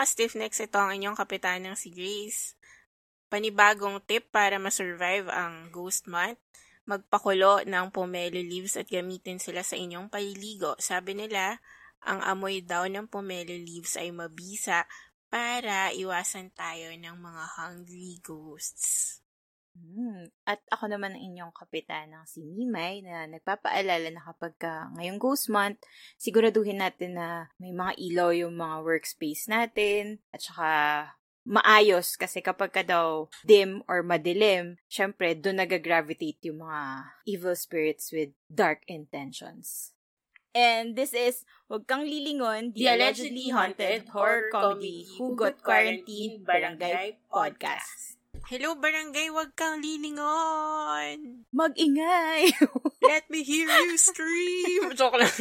Hello mga ka-stiffnecks, ito ang inyong kapitanang si Grace. Panibagong tip para ma-survive ang ghost month, magpakulo ng pomelo leaves at gamitin sila sa inyong paliligo. Sabi nila, ang amoy daw ng pomelo leaves ay mabisa para iwasan tayo ng mga hungry ghosts. Hmm. At ako naman ang inyong kapitanang si Mimay na nagpapaalala na kapag ka ngayong Ghost Month, siguraduhin natin na may mga ilaw yung mga workspace natin at saka maayos kasi kapag ka daw dim or madilim, syempre doon nag-gravitate yung mga evil spirits with dark intentions. And this is Huwag Kang Lilingon, The Allegedly Haunted Horror Comedy Hugot Quarantine Barangay Podcast. Hello, barangay, wag kang lilingon. Mag-ingay! Let me hear you scream. Joke lang.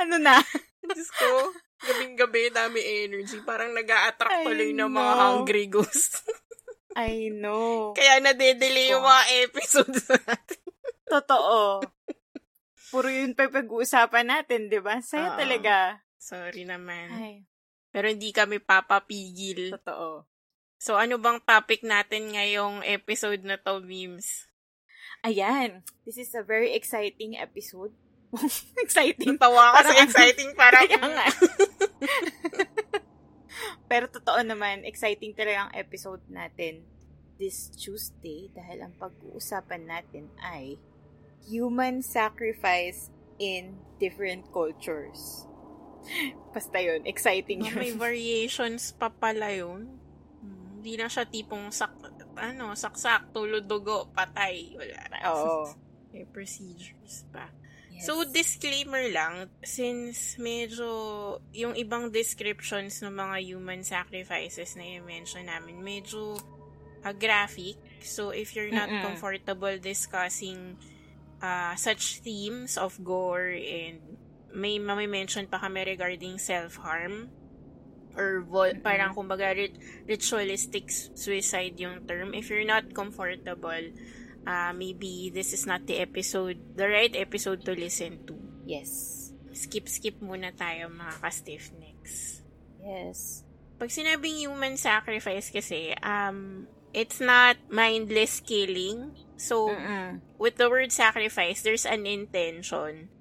ano na? Diyos ko, gabing-gabi, dami energy. Parang nag attract tuloy ng mga hungry ghosts. I know. Kaya nade-delay yung mga episodes natin. Totoo. Puro yun pa pag-uusapan natin, di ba? Saya Oo. talaga. Sorry naman. Ay, Pero hindi kami papapigil. totoo. So, ano bang topic natin ngayong episode na to, Beams? Ayan. This is a very exciting episode. exciting. Tawa kasi Parang- exciting. Parang, Kaya nga. Pero totoo naman, exciting talaga ang episode natin this Tuesday dahil ang pag-uusapan natin ay human sacrifice in different cultures. Basta yun, exciting Ah, may yun. variations pa pala yun. Hmm, Hindi na siya tipong sak, ano, saksak, tulog, dugo, patay. Wala na. Oo. May procedures pa. Yes. So, disclaimer lang, since medyo yung ibang descriptions ng mga human sacrifices na i-mention namin, medyo ah, graphic. So, if you're not Mm-mm. comfortable discussing ah, such themes of gore and may mention pa kami regarding self-harm or vo- Mm-mm. parang kumbaga rit- ritualistic suicide yung term. If you're not comfortable, uh, maybe this is not the episode, the right episode to listen to. yes. Skip-skip muna tayo mga ka-stiff necks. Yes. Pag sinabing human sacrifice kasi, um, it's not mindless killing. So, Mm-mm. with the word sacrifice, there's an intention.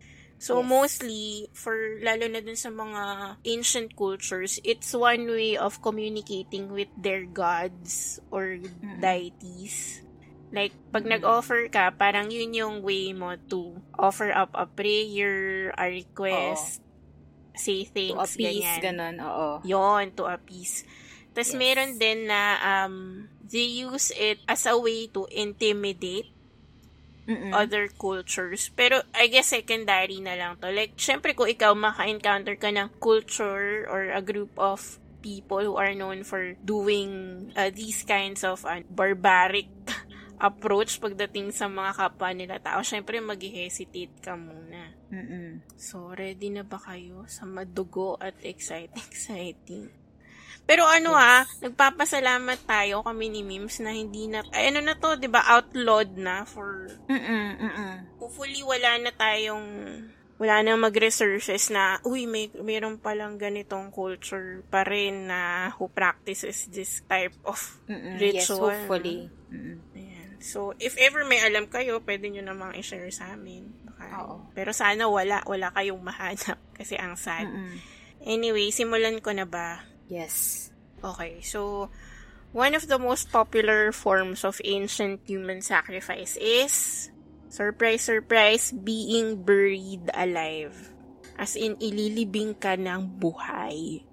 So, Yes. mostly, for, lalo na dun sa mga ancient cultures, it's one way of communicating with their gods or deities. Like, pag nag-offer ka, parang yun yung way mo to offer up a prayer, a request, say To thanks, appease, ganyan. ganun, oo. Yon, to appease. Tapos Yes. meron din na um, they use it as a way to intimidate Mm-mm. other cultures. Pero I guess secondary na lang to. Like, syempre kung ikaw maka-encounter ka ng culture or a group of people who are known for doing uh, these kinds of uh, barbaric approach pagdating sa mga kapwa nila tao, syempre mag-hesitate ka muna. Mm-mm. So, ready na ba kayo sa madugo at exciting, exciting? Pero ano Yes. ha, nagpapasalamat tayo kami ni Mims na hindi na, ay ano na to, di ba outlawed na for, Mm-mm. Mm-mm. hopefully wala na tayong, wala na mag-resurface na, uy, may, mayroon palang ganitong culture pa rin na who practices this type of Mm-mm. Yes, ritual. hopefully. Mm-mm. Ayan. So, if ever may alam kayo, pwede nyo namang i-share sa amin. Baka- Oo. Pero sana wala, wala kayong mahanap kasi ang sad. Mm-mm. Anyway, simulan ko na ba? Yes. Okay, so one of the most popular forms of ancient human sacrifice is surprise surprise being buried alive. As in ililibing ka ng buhay.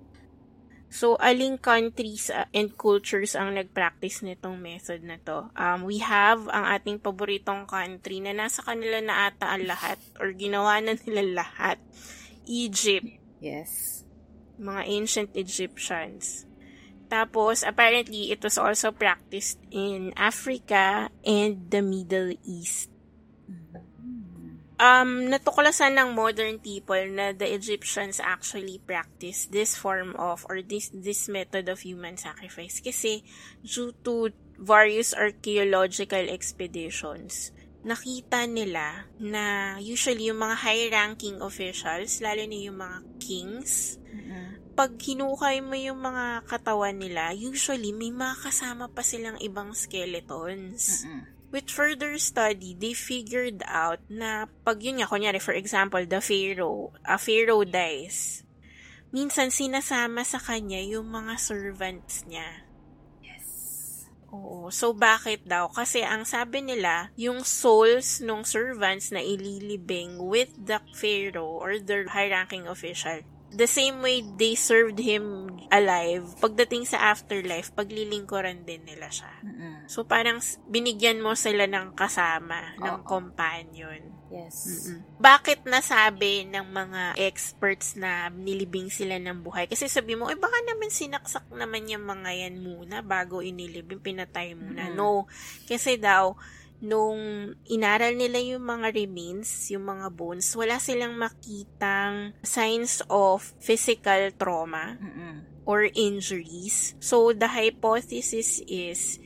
So, aling countries uh, and cultures ang nag-practice nitong method na to? Um, we have ang ating paboritong country na nasa kanila na ata ang lahat or ginawa na nila lahat. Egypt Yes. Mga ancient Egyptians. Tapos, apparently, it was also practiced in Africa and the Middle East. Um, natuklasan ng modern people na the Egyptians actually practiced this form of or this this method of human sacrifice kasi due to various archaeological expeditions nakita nila na usually yung mga high-ranking officials, lalo na yung mga kings, Mm-mm. pag hinukay mo yung mga katawan nila, usually may mga kasama pa silang ibang skeletons. Mm-mm. With further study, they figured out na pag yun nga, kunyari, for example, the pharaoh, a pharaoh dies, minsan sinasama sa kanya yung mga servants niya. Oo. So, bakit daw? Kasi ang sabi nila, yung souls ng servants na ililibing with the pharaoh or the high-ranking official, the same way they served him alive, pagdating sa afterlife, paglilingkuran din nila siya. Mm-mm. So, parang binigyan mo sila ng kasama, ng Oo. companion. Yes. Mm-mm. Bakit nasabi ng mga experts na nilibing sila ng buhay? Kasi sabi mo, eh baka naman sinaksak naman yung mga yan muna bago inilibing, pinatay muna. Mm. No. Kasi daw, nung inaral nila yung mga remains, yung mga bones, wala silang makitang signs of physical trauma Mm-mm. or injuries. So, the hypothesis is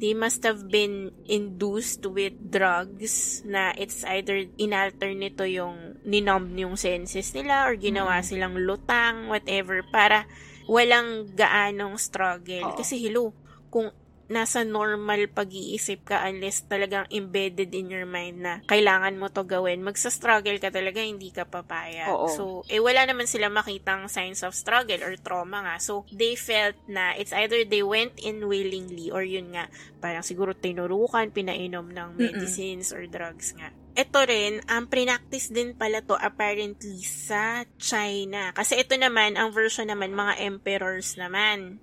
they must have been induced with drugs na it's either inalter nito yung ninumb yung senses nila or ginawa Mm. silang lutang, whatever, para walang gaanong struggle. Oo. Kasi hilo, kung nasa normal pag-iisip ka unless talagang embedded in your mind na kailangan mo to gawin, magsa-struggle ka talaga, hindi ka papaya. Oo. So, eh wala naman sila makitang signs of struggle or trauma nga. So, they felt na it's either they went in willingly or yun nga, parang siguro tinurukan, pinainom ng medicines or drugs nga. Ito rin, ang prinactice din pala to apparently sa China. Kasi ito naman, ang version naman, mga emperors naman.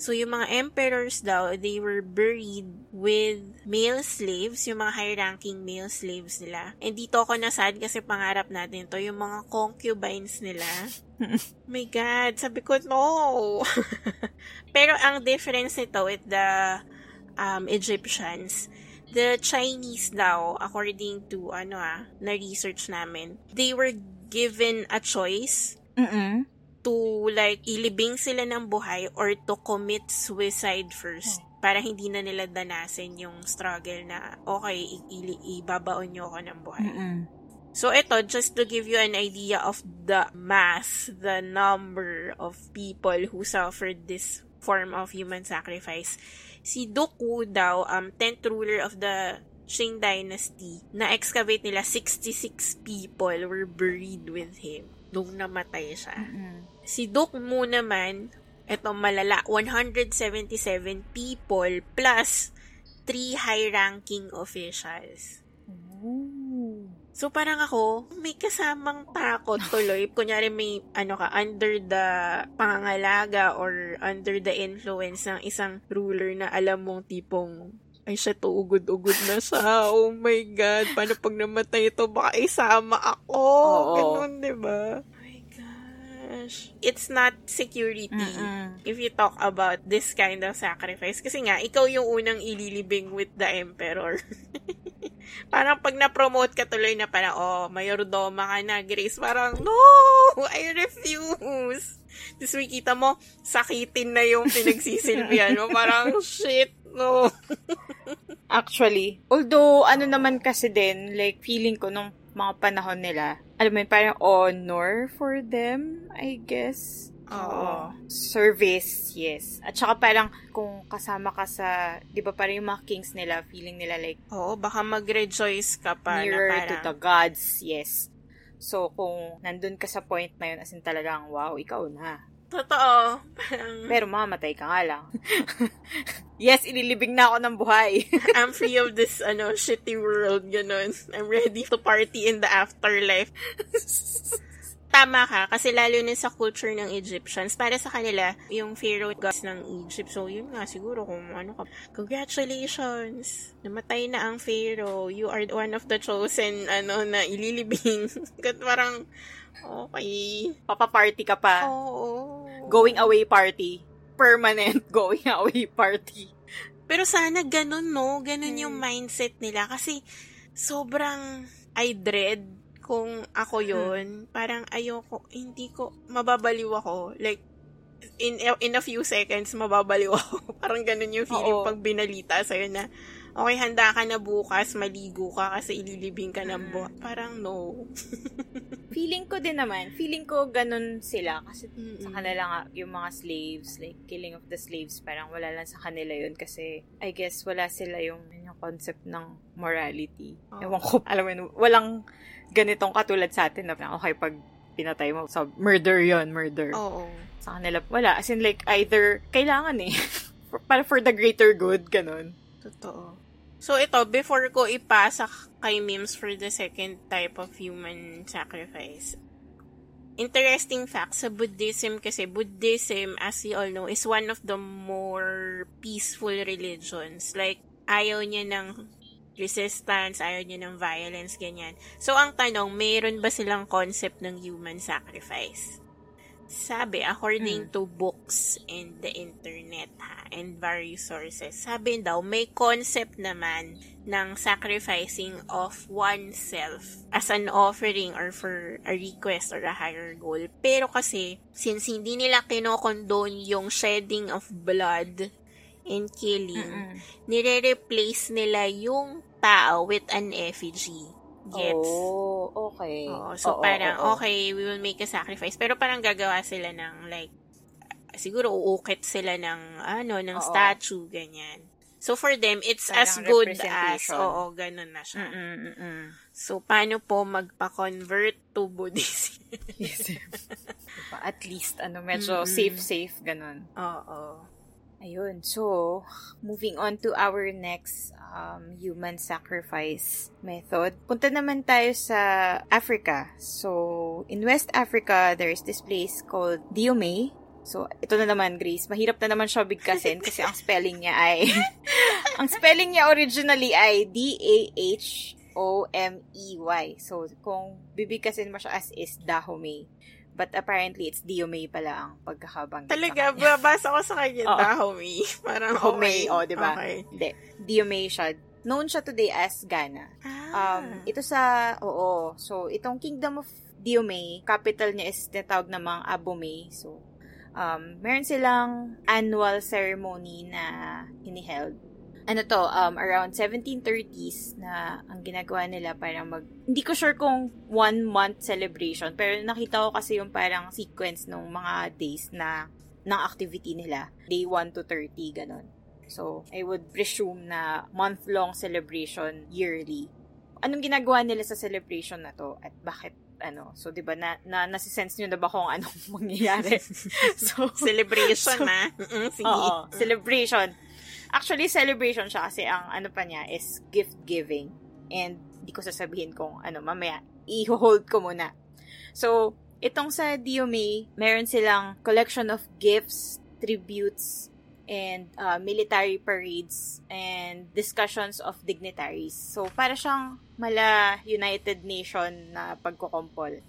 So, yung mga emperors daw, they were buried with male slaves, yung mga high-ranking male slaves nila. And dito ako nasad kasi pangarap natin to, yung mga concubines nila. My God, sabi ko, no! Pero ang difference nito with the um, Egyptians, the Chinese daw, according to ano ah, na research namin, they were given a choice Mm-mm. To like ilibing sila ng buhay or to commit suicide first para hindi na nila danasin yung struggle na okay, i- ibabaon nyo ako ng buhay. Mm-mm. So ito, just to give you an idea of the mass, the number of people who suffered this form of human sacrifice. Si Doku daw, um, 10th ruler of the Qing dynasty, na-excavate nila 66 people were buried with him nung namatay siya. Mm-mm. Si Dokmu naman, eto malala, 177 people plus 3 high-ranking officials. Ooh. So, parang ako, may kasamang takot tuloy. Kunyari may, ano ka, under the pangangalaga or under the influence ng isang ruler na alam mong tipong, ay siya to, ugod-ugod na siya. Oh my God, paano pag namatay ito, baka isama ako. Oo. Ganun, di ba? Oh my gosh. It's not security Mm-mm. if you talk about this kind of sacrifice. Kasi nga, ikaw yung unang ililibing with the emperor. parang pag na-promote ka tuloy na parang, oh, mayordoma ka na, Grace. Parang, no! I refuse! Tapos makikita mo, sakitin na yung pinagsisilbihan mo. Parang, shit, no. Actually, although ano naman kasi din, like feeling ko nung mga panahon nila, alam mo yun, parang honor for them, I guess. Oo. Service, yes. At saka parang kung kasama ka sa, di ba parang yung mga kings nila, feeling nila like Oo, baka mag-rejoice ka pa nearer na to the gods, yes. So, kung nandun ka sa point na yun, as in talagang, wow, ikaw na. Totoo. Parang, Pero mamamatay ka nga lang. yes, ililibing na ako ng buhay. I'm free of this, ano, shitty world, ganun. I'm ready to party in the afterlife. Tama ka, kasi lalo na sa culture ng Egyptians, para sa kanila, yung pharaoh gods ng Egypt. So, yun nga, siguro kung ano ka, congratulations! Namatay na ang pharaoh. You are one of the chosen, ano, na ililibing. Kat parang, okay. Papaparty ka pa. Oo. Going away party. Permanent going away party. Pero sana ganun, no? Ganun yung Hmm. mindset nila. Kasi, sobrang I dread kung ako yon Parang ayoko, hindi ko, mababaliw ako. Like, in in a few seconds, mababaliw ako. Parang ganun yung feeling Oo. pag binalita sa'yo na, okay, handa ka na bukas, maligo ka kasi ililibing ka ng Mm. buwan. Parang no. Feeling ko din naman, feeling ko ganun sila kasi Mm-mm. sa kanila nga yung mga slaves, like killing of the slaves, parang wala lang sa kanila yun kasi I guess wala sila yung, yung concept ng morality. Oo. Ewan ko, alam mo yun, walang ganitong katulad sa atin na parang, okay, pag pinatay mo, so murder yon murder. Oo. Sa kanila, wala. As in like, either, kailangan eh. for, para for the greater good, ganun. Totoo. So, ito, before ko ipasa kay Mims for the second type of human sacrifice, interesting fact sa Buddhism kasi Buddhism, as you all know, is one of the more peaceful religions. Like, ayaw niya ng resistance, ayaw niya ng violence, ganyan. So, ang tanong, mayroon ba silang concept ng human sacrifice? Sabi, according to books and the internet, ha, and various sources, sabi daw, may concept naman ng sacrificing of oneself as an offering or for a request or a higher goal. Pero kasi, since hindi nila kinokondone yung shedding of blood and killing, Mm-mm. nire-replace nila yung tao with an effigy. Gets? Oh, okay. Oo, so Oo, parang, oo. okay, we will make a sacrifice. Pero parang gagawa sila ng, like, siguro uukit sila ng, ano, ng Oo. statue, ganyan. So, for them, it's Parang as good as, oo, ganun na siya. Mm-mm, mm-mm. So, paano po magpa-convert to Buddhism? Yes. diba? At least, ano, medyo Mm-mm. safe-safe, ganun. oo. Ayun. So, moving on to our next um, human sacrifice method. Punta naman tayo sa Africa. So, in West Africa, there's this place called Diomaye. So, ito na naman, Grace. Mahirap na naman siya bigkasin kasi ang spelling niya ay... ang spelling niya originally ay D-A-H-O-M-E-Y. So, kung bibigkasin mo siya as is, Dahomey. But apparently, it's Diomaye pala ang pagkakabanggit sa Talaga, kanya. babasa ko sa kanya, Oo. Dahomey. Parang, Dahomey, okay. oh, di ba? Okay. Hindi. Diomaye siya. Known siya today as Ghana. Ah. Um, ito sa, oo, so itong Kingdom of Diomaye, capital niya is tinatawag namang Abomey. So, um, meron silang annual ceremony na hiniheld. Ano to, um, around 1730s na ang ginagawa nila parang mag, hindi ko sure kung one month celebration, pero nakita ko kasi yung parang sequence ng mga days na ng activity nila. Day 1 to 30, ganun. So, I would presume na month-long celebration yearly. Anong ginagawa nila sa celebration na to at bakit ano? So, 'di ba na, na nasisense niyo na ba kung anong mangyayari? so, Celebration, So- ma. Mm-mm, sige. Oo, celebration. Actually, celebration siya kasi ang ano pa niya is gift giving. And hindi ko sasabihin kung ano, mamaya, i-hold ko muna. So, itong sa Diomaye, meron silang collection of gifts, tributes, and uh, military parades and discussions of dignitaries. So, para siyang mala United Nation na pagkukumpol.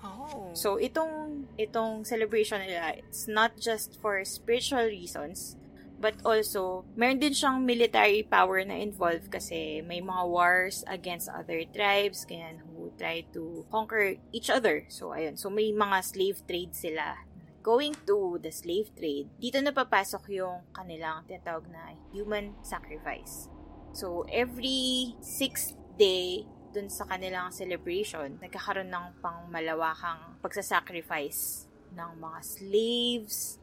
Oh. So, itong, itong celebration nila, it's not just for spiritual reasons, but also, meron din siyang military power na involved kasi may mga wars against other tribes, ganyan, who try to conquer each other. So, ayun. So, may mga slave trade sila. Going to the slave trade, dito na papasok yung kanilang tinatawag na human sacrifice. So, every sixth day dun sa kanilang celebration, nagkakaroon ng pang malawakang pagsasacrifice ng mga slaves,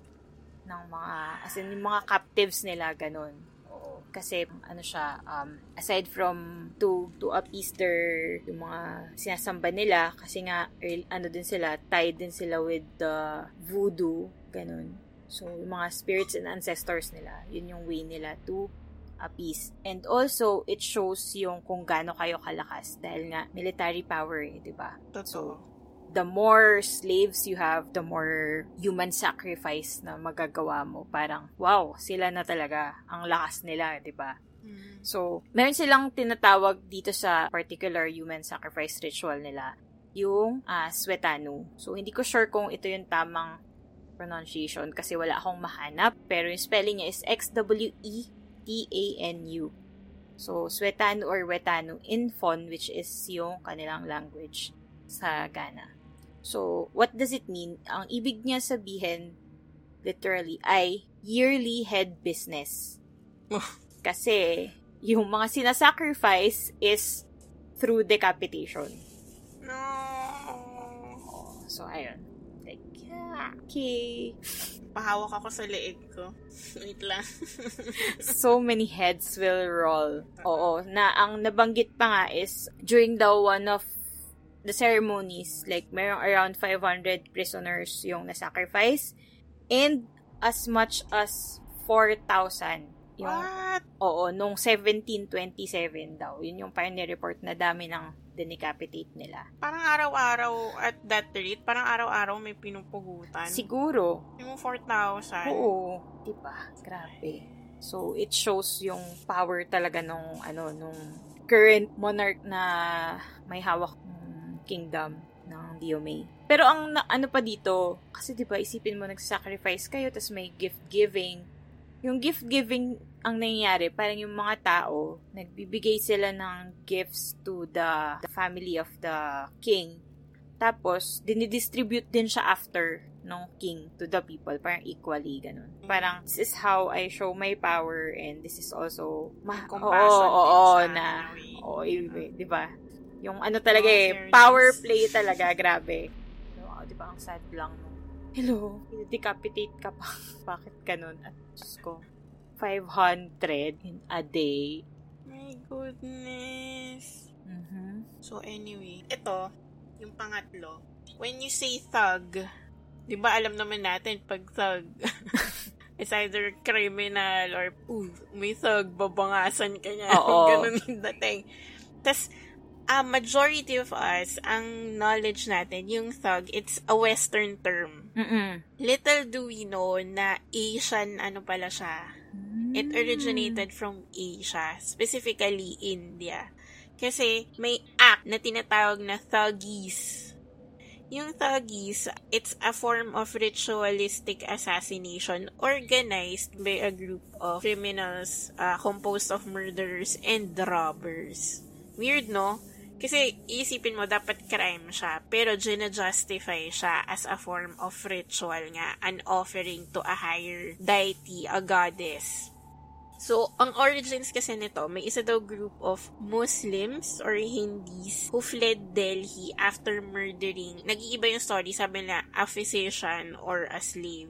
ng mga, as in, yung mga captives nila, ganun. Oo. Kasi, ano siya, um, aside from to, to appease their, yung mga sinasamba nila, kasi nga, ano din sila, tied din sila with the voodoo, ganun. So, yung mga spirits and ancestors nila, yun yung way nila to appease. And also, it shows yung kung gaano kayo kalakas dahil nga military power eh, di ba? Totoo. The more slaves you have, the more human sacrifice na magagawa mo. Parang, wow, sila na talaga. Ang lakas nila, di ba? Mm. So, meron silang tinatawag dito sa particular human sacrifice ritual nila, yung uh, Swetanu. So, hindi ko sure kung ito yung tamang pronunciation kasi wala akong mahanap. Pero yung spelling niya is X-W-E-T-A-N-U. So, Swetanu or Wetanu Infon, which is yung kanilang language sa Ghana. So, what does it mean? Ang ibig niya sabihin, literally, ay yearly head business. Kasi, yung mga sinasacrifice is through decapitation. No. So, ayun. Like, yeah, okay. Pahawak ako sa leeg ko. Wait lang. so many heads will roll. Oo, na ang nabanggit pa nga is during the one of the ceremonies, like mayroong around 500 prisoners yung na-sacrifice and as much as 4,000 yung, What? Oo, nung 1727 daw. Yun yung parang report na dami ng dinicapitate nila. Parang araw-araw at that rate, parang araw-araw may pinupugutan. Siguro. Yung 4,000. Oo. Diba? Grabe. So, it shows yung power talaga nung, ano, nung current monarch na may hawak ng kingdom ng Diomaye. Pero ang na, ano pa dito, kasi 'di ba isipin mo nag-sacrifice kayo tapos may gift giving. Yung gift giving ang nangyayari, parang yung mga tao, nagbibigay sila ng gifts to the, the family of the king. Tapos, dinidistribute din siya after ng king to the people. Parang equally, ganun. Parang, this is how I show my power and this is also, ma- compassion oo, oo, sa na, oo, i- di ba? Yung ano talaga Oh, eh, power play talaga, grabe. Wow, di ba, ang sad lang no. Hello, decapitate ka pa. Bakit ganun? At Diyos ko, 500 in a day. My goodness. Mhm. So anyway, ito, yung pangatlo. When you say thug, di ba alam naman natin pag thug, it's either criminal or, uy, may thug, babangasan ka niya. Oo. Ganun yung dating. Tapos, a majority of us, ang knowledge natin, yung thug, it's a Western term. Mm-mm. Little do we know na Asian ano pala siya. It originated from Asia, specifically India. Kasi may act na tinatawag na thuggies. Yung thuggies, it's a form of ritualistic assassination organized by a group of criminals uh, composed of murderers and robbers. Weird, no? Kasi isipin mo, dapat crime siya, pero gina-justify siya as a form of ritual nga, an offering to a higher deity, a goddess. So, ang origins kasi nito, may isa daw group of Muslims or Hindis who fled Delhi after murdering, nag-iiba yung story, sabi na a physician or a slave.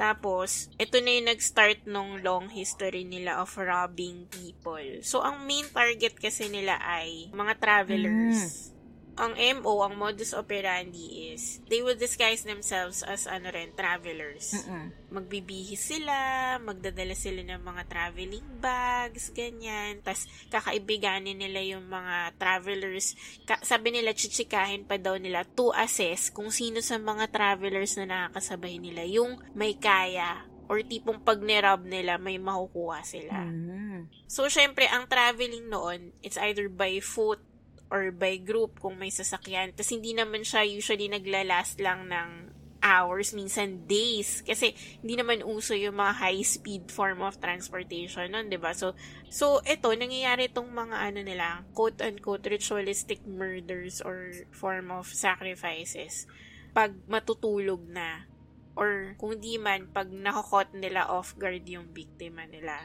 Tapos, ito na yung nag-start nung long history nila of robbing people. So, ang main target kasi nila ay mga travelers. Ang MO, ang modus operandi is, they will disguise themselves as ano rin, travelers. Mm-mm. Magbibihis sila, magdadala sila ng mga traveling bags, ganyan. Tapos, kakaibiganin nila yung mga travelers. Ka- sabi nila, chichikahin pa daw nila to assess kung sino sa mga travelers na nakakasabay nila yung may kaya or tipong pag nirob nila, may makukuha sila. Mm. So, syempre, ang traveling noon, it's either by foot or by group kung may sasakyan. Tapos, hindi naman siya usually naglalast lang ng hours, minsan days. Kasi, hindi naman uso yung mga high-speed form of transportation nun, 'di ba So, so, ito, nangyayari itong mga ano nila, quote-unquote ritualistic murders or form of sacrifices pag matutulog na or kung di man, pag nakakot nila off guard yung biktima nila.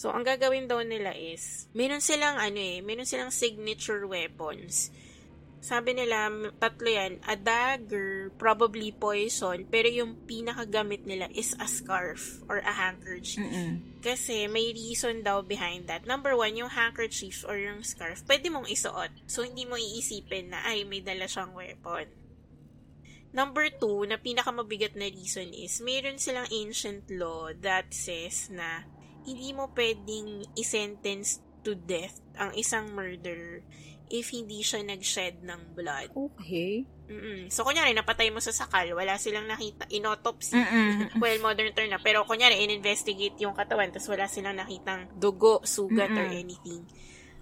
So, ang gagawin daw nila is, meron silang ano eh, meron silang signature weapons. Sabi nila, tatlo yan, a dagger, probably poison, pero yung pinakagamit nila is a scarf or a handkerchief. Mm-mm. Kasi may reason daw behind that. Number one, yung handkerchief or yung scarf, pwede mong isuot. So, hindi mo iisipin na, ay, may dala siyang weapon. Number two, na pinakamabigat na reason is, mayroon silang ancient law that says na hindi mo pwedeng isentence to death ang isang murderer if hindi siya nag-shed ng blood. Okay. Mm-mm. So, kunyari, napatay mo sa sakal, wala silang nakita, inotopsy. Well, modern term na. Pero, kunyari, in-investigate yung katawan, tapos wala silang nakitang dugo, sugat, or Mm-mm. anything.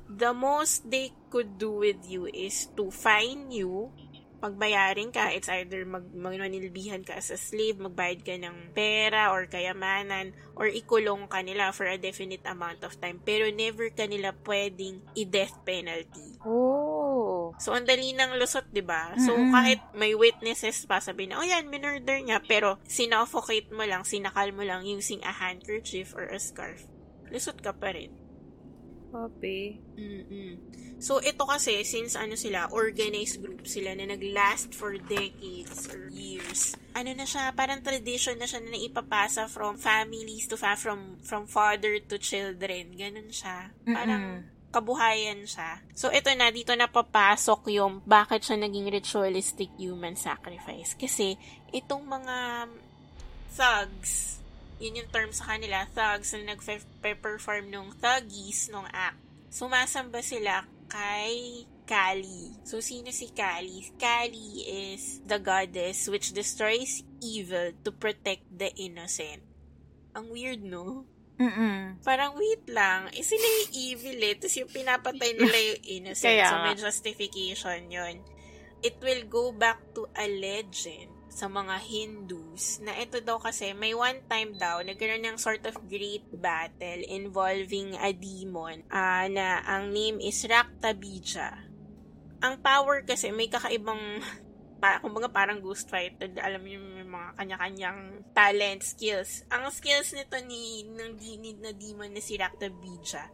The most they could do with you is to fine you, pagbayarin ka, it's either mag manilbihan ka as a slave, magbayad ka ng pera or kayamanan, or ikulong ka nila for a definite amount of time. Pero never ka nila pwedeng i-death penalty. Oh. So, ang dali ng lusot, di ba? So, Mm-mm. kahit may witnesses pa, sabi na, oh yan, minurder niya, pero sinoffocate mo lang, sinakal mo lang using a handkerchief or a scarf, lusot ka pa rin. Copy. Mm-mm. So, ito kasi, since ano sila, organized group sila na nag-last for decades or years, ano na siya, parang tradition na siya na naipapasa from families to fa- from from father to children. Ganun siya. Parang Mm-mm. kabuhayan siya. So, ito na, dito na papasok yung bakit siya naging ritualistic human sacrifice. Kasi, itong mga thugs, yun yung term sa kanila, thugs na nag-perform nung thuggies nung act. Sumasamba sila kay Kali. So, sino si Kali? Kali is the goddess which destroys evil to protect the innocent. Ang weird, no? Mm-mm. Parang wait lang, eh sila yung evil eh, tapos yung pinapatay nila yung innocent. Kaya so may justification yon It will go back to a legend sa mga Hindus na ito daw kasi may one time daw nagkaroon ng sort of great battle involving a demon ah, na ang name is Raktabija. Ang power kasi may kakaibang pa, kumbaga parang ghost fighter, alam niyo may mga kanya-kanyang talent, skills. Ang skills nito ni ng dinid na demon na si Raktabija,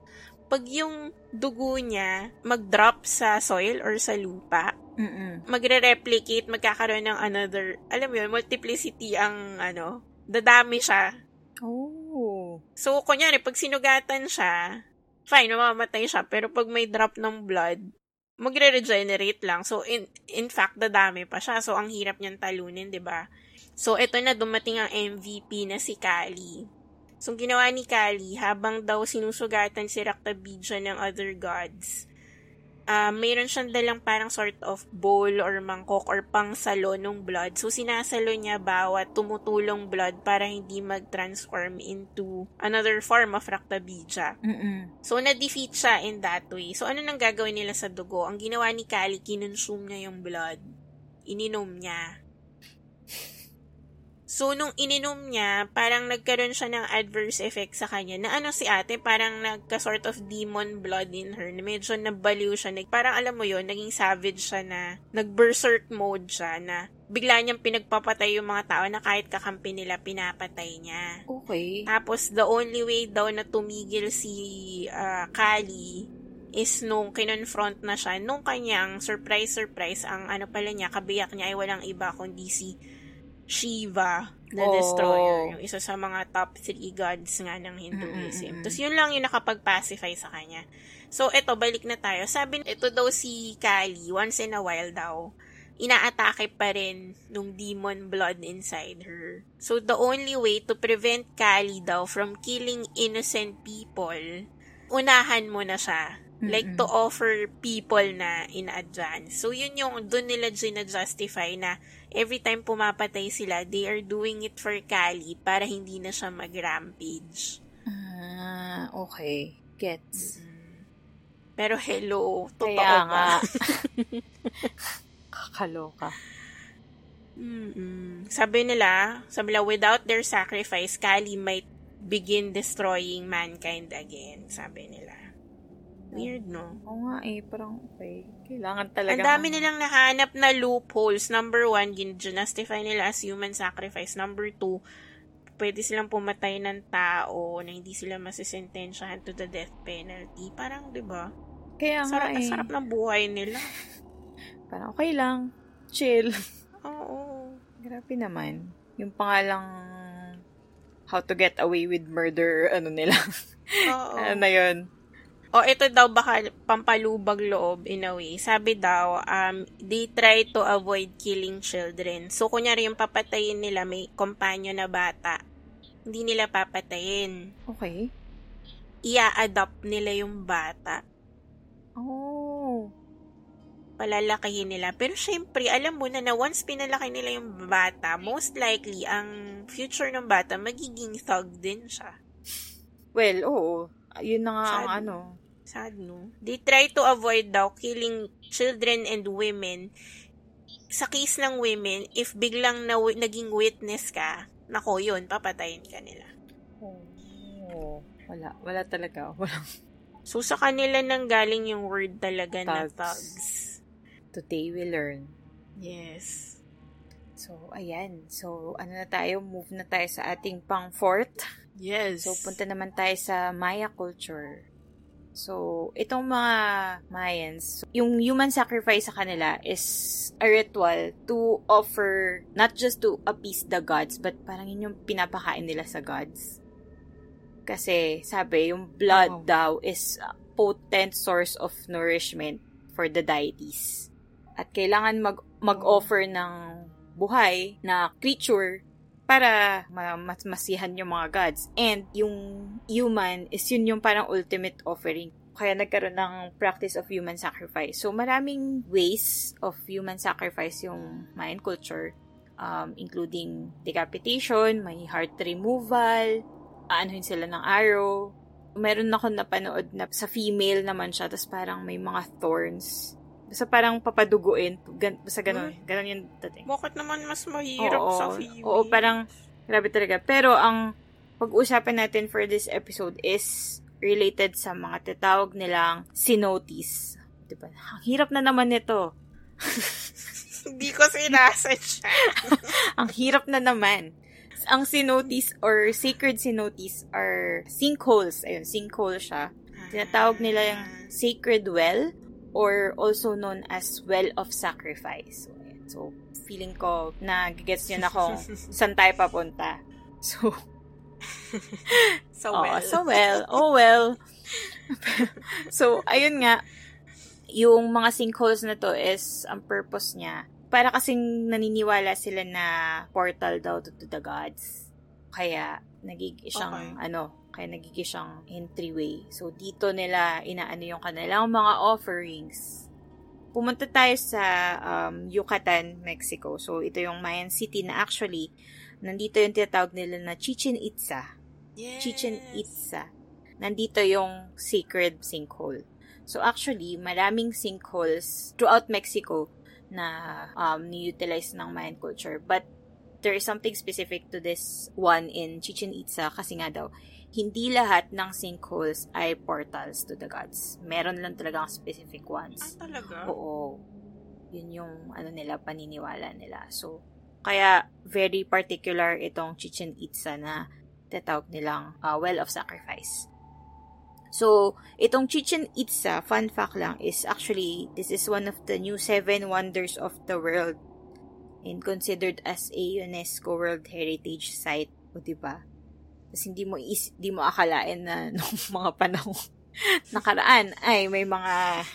pag yung dugo niya mag-drop sa soil or sa lupa, Mm-mm. magre-replicate, magkakaroon ng another, alam mo yun, multiplicity ang ano, dadami siya. Oh. So, kunyari, pag sinugatan siya, fine, mamamatay siya. Pero pag may drop ng blood, magre-regenerate lang. So, in, in fact, dadami pa siya. So, ang hirap niyang talunin, 'di ba So, eto na, dumating ang MVP na si Kali. So, ginawa ni Kali, habang daw sinusugatan si Raktabija ng other gods, ah mayroon siyang dalang parang sort of bowl or mangkok or pangsalo ng blood. So, sinasalo niya bawat tumutulong blood para hindi mag-transform into another form of Raktabija. Mm-mm. So, na-defeat siya in that way. So, ano nang gagawin nila sa dugo? Ang ginawa ni Kali, kinonsume niya yung blood. Ininom niya. So, nung ininom niya, parang nagkaroon siya ng adverse effect sa kanya na ano si ate, parang nagka-sort of demon blood in her, na medyo nabaliw siya. Nag, parang alam mo yon naging savage siya na, nag-berserk mode siya na bigla niyang pinagpapatay yung mga tao na kahit kakampi nila, pinapatay niya. Okay. Tapos, the only way daw na tumigil si ah, Kali is nung kinonfront na siya, nung kanyang surprise-surprise, ang ano pala niya, kabiyak niya ay walang iba kundi si Shiva, the Oh. destroyer, yung isa sa mga top three gods nga ng Hinduism. Mm-mm-mm. Tapos yun lang yung nakapag-pacify sa kanya. So, eto, balik na tayo. Sabi, ito daw si Kali, once in a while daw, inaatake pa rin nung demon blood inside her. So, the only way to prevent Kali daw from killing innocent people, unahan mo na siya. Like, to offer people na in advance. So, yun yung, dun nila gina-justify na every time pumapatay sila, they are doing it for Kali para hindi na siya mag-rampage. Ah, okay. Gets. Pero hello, totoo Kaya ba? nga. Kakaloka. Mm-mm. Sabi nila, sabi nila, without their sacrifice, Kali might begin destroying mankind again, sabi nila. Weird, no? Oo nga eh, parang okay. Kailangan talaga. Ang dami nilang nahanap na loopholes. Number one, gin-justify nila as human sacrifice. Number two, pwede silang pumatay ng tao na hindi sila masisentensyahan to the death penalty. Parang, di ba? Kaya nga Sarap, eh. sarap ng buhay nila. Parang okay lang. Chill. Oo. Grabe naman. Yung pangalang how to get away with murder, ano nila. Oo. ano na yun? O ito daw baka pampalubag loob in a way. Sabi daw, um, they try to avoid killing children. So, kunyari yung papatayin nila, may kompanyo na bata. Hindi nila papatayin. Okay. Ia-adopt nila yung bata. Oh. Palalakihin nila. Pero syempre, alam mo na na once pinalaki nila yung bata, most likely, ang future ng bata, magiging thug din siya. Well, oo. Yun na nga ang ano. Sad, no? They try to avoid daw killing children and women. Sa case ng women, if biglang na, naging witness ka, nako yun, papatayin ka nila. Oh. Wala. Wala talaga. Wala. So, sa kanila nang galing yung word talaga na Thugs. thugs. Today we learn. Yes. So, ayan. So, ano na tayo? Move na tayo sa ating pang fourth. Yes. So, punta naman tayo sa Maya culture. So, itong mga Mayans, yung human sacrifice sa kanila is a ritual to offer, not just to appease the gods, but parang yun yung pinapakain nila sa gods. Kasi, sabi, yung blood Oh. daw is a potent source of nourishment for the deities. At kailangan mag, mag-offer ng buhay na creature para ma- mas masihan yung mga gods. And yung human is yun yung parang ultimate offering. Kaya nagkaroon ng practice of human sacrifice. So, maraming ways of human sacrifice yung Mayan culture. Um, including decapitation, may heart removal, aanuhin sila ng arrow. Meron ako napanood na sa female naman siya, tapos parang may mga thorns. Basta parang papaduguin. Gan, basta ganun. Uy. Ganun yung dating. Bakit naman mas mahirap Oo, sa female? Oo, parang grabe talaga. Pero ang pag-uusapan natin for this episode is related sa mga tatawag nilang sinotis. Diba? Ang hirap na naman nito. Hindi ko sinasadya. Ang hirap na naman. Ang sinotis or sacred sinotis are sinkholes. Ayun, sinkhole siya. Tinatawag nila yung sacred well or also known as well of sacrifice. So, feeling ko na gets nyo na kung saan tayo papunta. So, So Oo, well. so well. Oh well. so, ayun nga, yung mga sinkholes na to is, ang purpose niya, para kasing naniniwala sila na portal daw to, to the gods. Kaya, nagiging siyang, Okay. ano, kaya nagiging siyang entryway. So, dito nila inaano yung kanilang mga offerings. Pumunta tayo sa um, Yucatan, Mexico. So, ito yung Mayan City na actually, nandito yung tinatawag nila na Chichen Itza. Yes. Chichen Itza. Nandito yung sacred sinkhole. So actually, maraming sinkholes throughout Mexico na um, ni-utilize ng Mayan culture. But there is something specific to this one in Chichen Itza kasi nga daw, hindi lahat ng sinkholes ay portals to the gods. Meron lang talagang specific Ah, ones. talaga? Oo. Yun yung ano nila, paniniwala nila. So, kaya very particular itong Chichen Itza na tatawag nilang uh, Well of Sacrifice. So, itong Chichen Itza, fun fact lang, is actually, this is one of the new seven wonders of the world and considered as a UNESCO World Heritage Site. O, diba? Tapos hindi mo, is, hindi mo akalain na nung mga panahon nakaraan ay may mga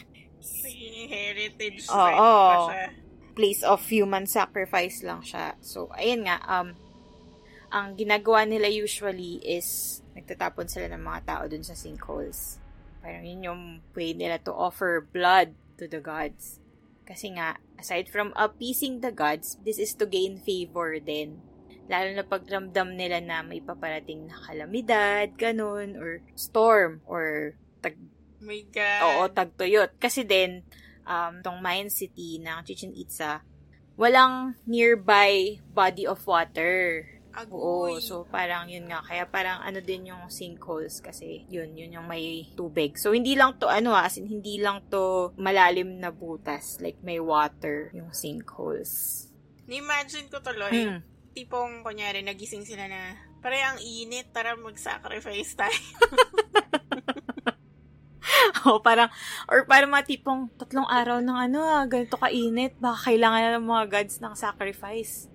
heritage pa siya. place of human sacrifice lang siya. So, ayun nga, um, ang ginagawa nila usually is nagtatapon sila ng mga tao dun sa sinkholes. Parang yun yung way nila to offer blood to the gods. Kasi nga, aside from appeasing the gods, this is to gain favor din. Lalo na pagramdam nila na may paparating na kalamidad, ganun, or storm, or tag Oh my God. Oo, tagtuyot. Kasi din, um, tong Mayan City ng Chichen Itza, walang nearby body of water. Oo, Agoy. so parang yun nga. Kaya parang ano din yung sinkholes kasi yun, yun yung may tubig. So hindi lang to ano ah, as in hindi lang to malalim na butas. Like may water yung sinkholes. Ni-imagine ko tuloy, Hmm. Tipong, kunyari, nagising sila na, pare, ang init, tara mag-sacrifice tayo. o parang, or parang mga tipong tatlong araw ng ano ah, ganito kainit, baka kailangan na ng mga gods ng sacrifice.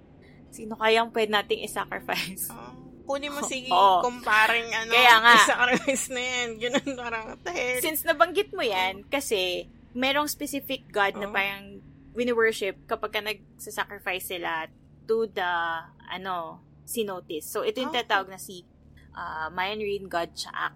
Sino kayang pwede nating i-sacrifice? Oh, kunin mo sige, Oo. comparing ano, Kaya nga. sacrifice na yan. Ganun, parang, hell? Since nabanggit mo yan, kasi merong specific god na Oh. parang wini-worship kapag ka nagsasacrifice sila to the, ano, sinotis. So, ito yung Oh. tatawag na si ah, Mayan Rain God Chaak.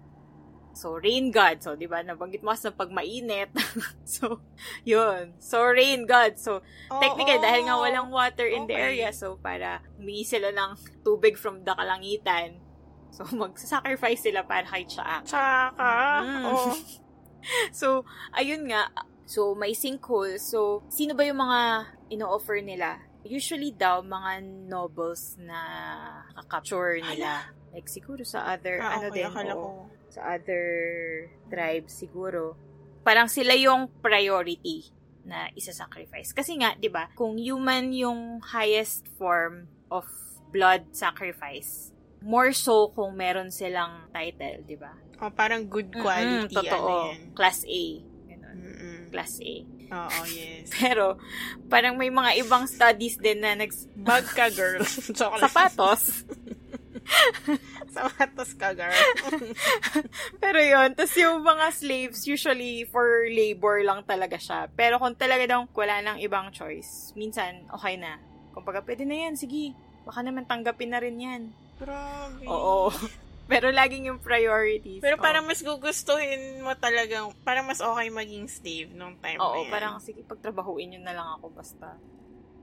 So, rain god. So, di ba, nabanggit mo kasi na pag mainit. so, yun. So, rain god. So, Oo. technically, dahil nga walang water in the Okay. area, so, para humingi sila ng tubig from the kalangitan. So, magsasacrifice sila para kay Chaak. Tsaka, Mm. oh, So, ayun nga. So, may sinkhole. So, sino ba yung mga ino-offer nila? Usually daw, mga nobles na kakapture nila. Like, siguro sa other, ah, ano okay, din, oo, ko. sa other tribes siguro. Parang sila yung priority na isa-sacrifice. Kasi nga, di ba, kung human yung highest form of blood sacrifice, more so kung meron silang title, di ba? Oh, parang good quality. Mm, totoo. Ano yan. Class A. Ganun. Mm-mm. Class A. Oo, yes. Pero, parang may mga ibang studies din na nags... Bag ka, girl. Sapatos. Sapatos ka, girl. Pero yun, tas yung mga slaves, usually for labor lang talaga siya. Pero kung talaga daw wala nang ibang choice, minsan, okay na. Kung pwede na yan, sige. Baka naman tanggapin na rin yan. Grabe. Oo. Pero laging yung priorities. Pero Oo. parang mas gugustuhin mo talagang, parang mas okay maging slave nung time Oo, na yan. parang sige, pagtrabahuin nyo na lang ako basta.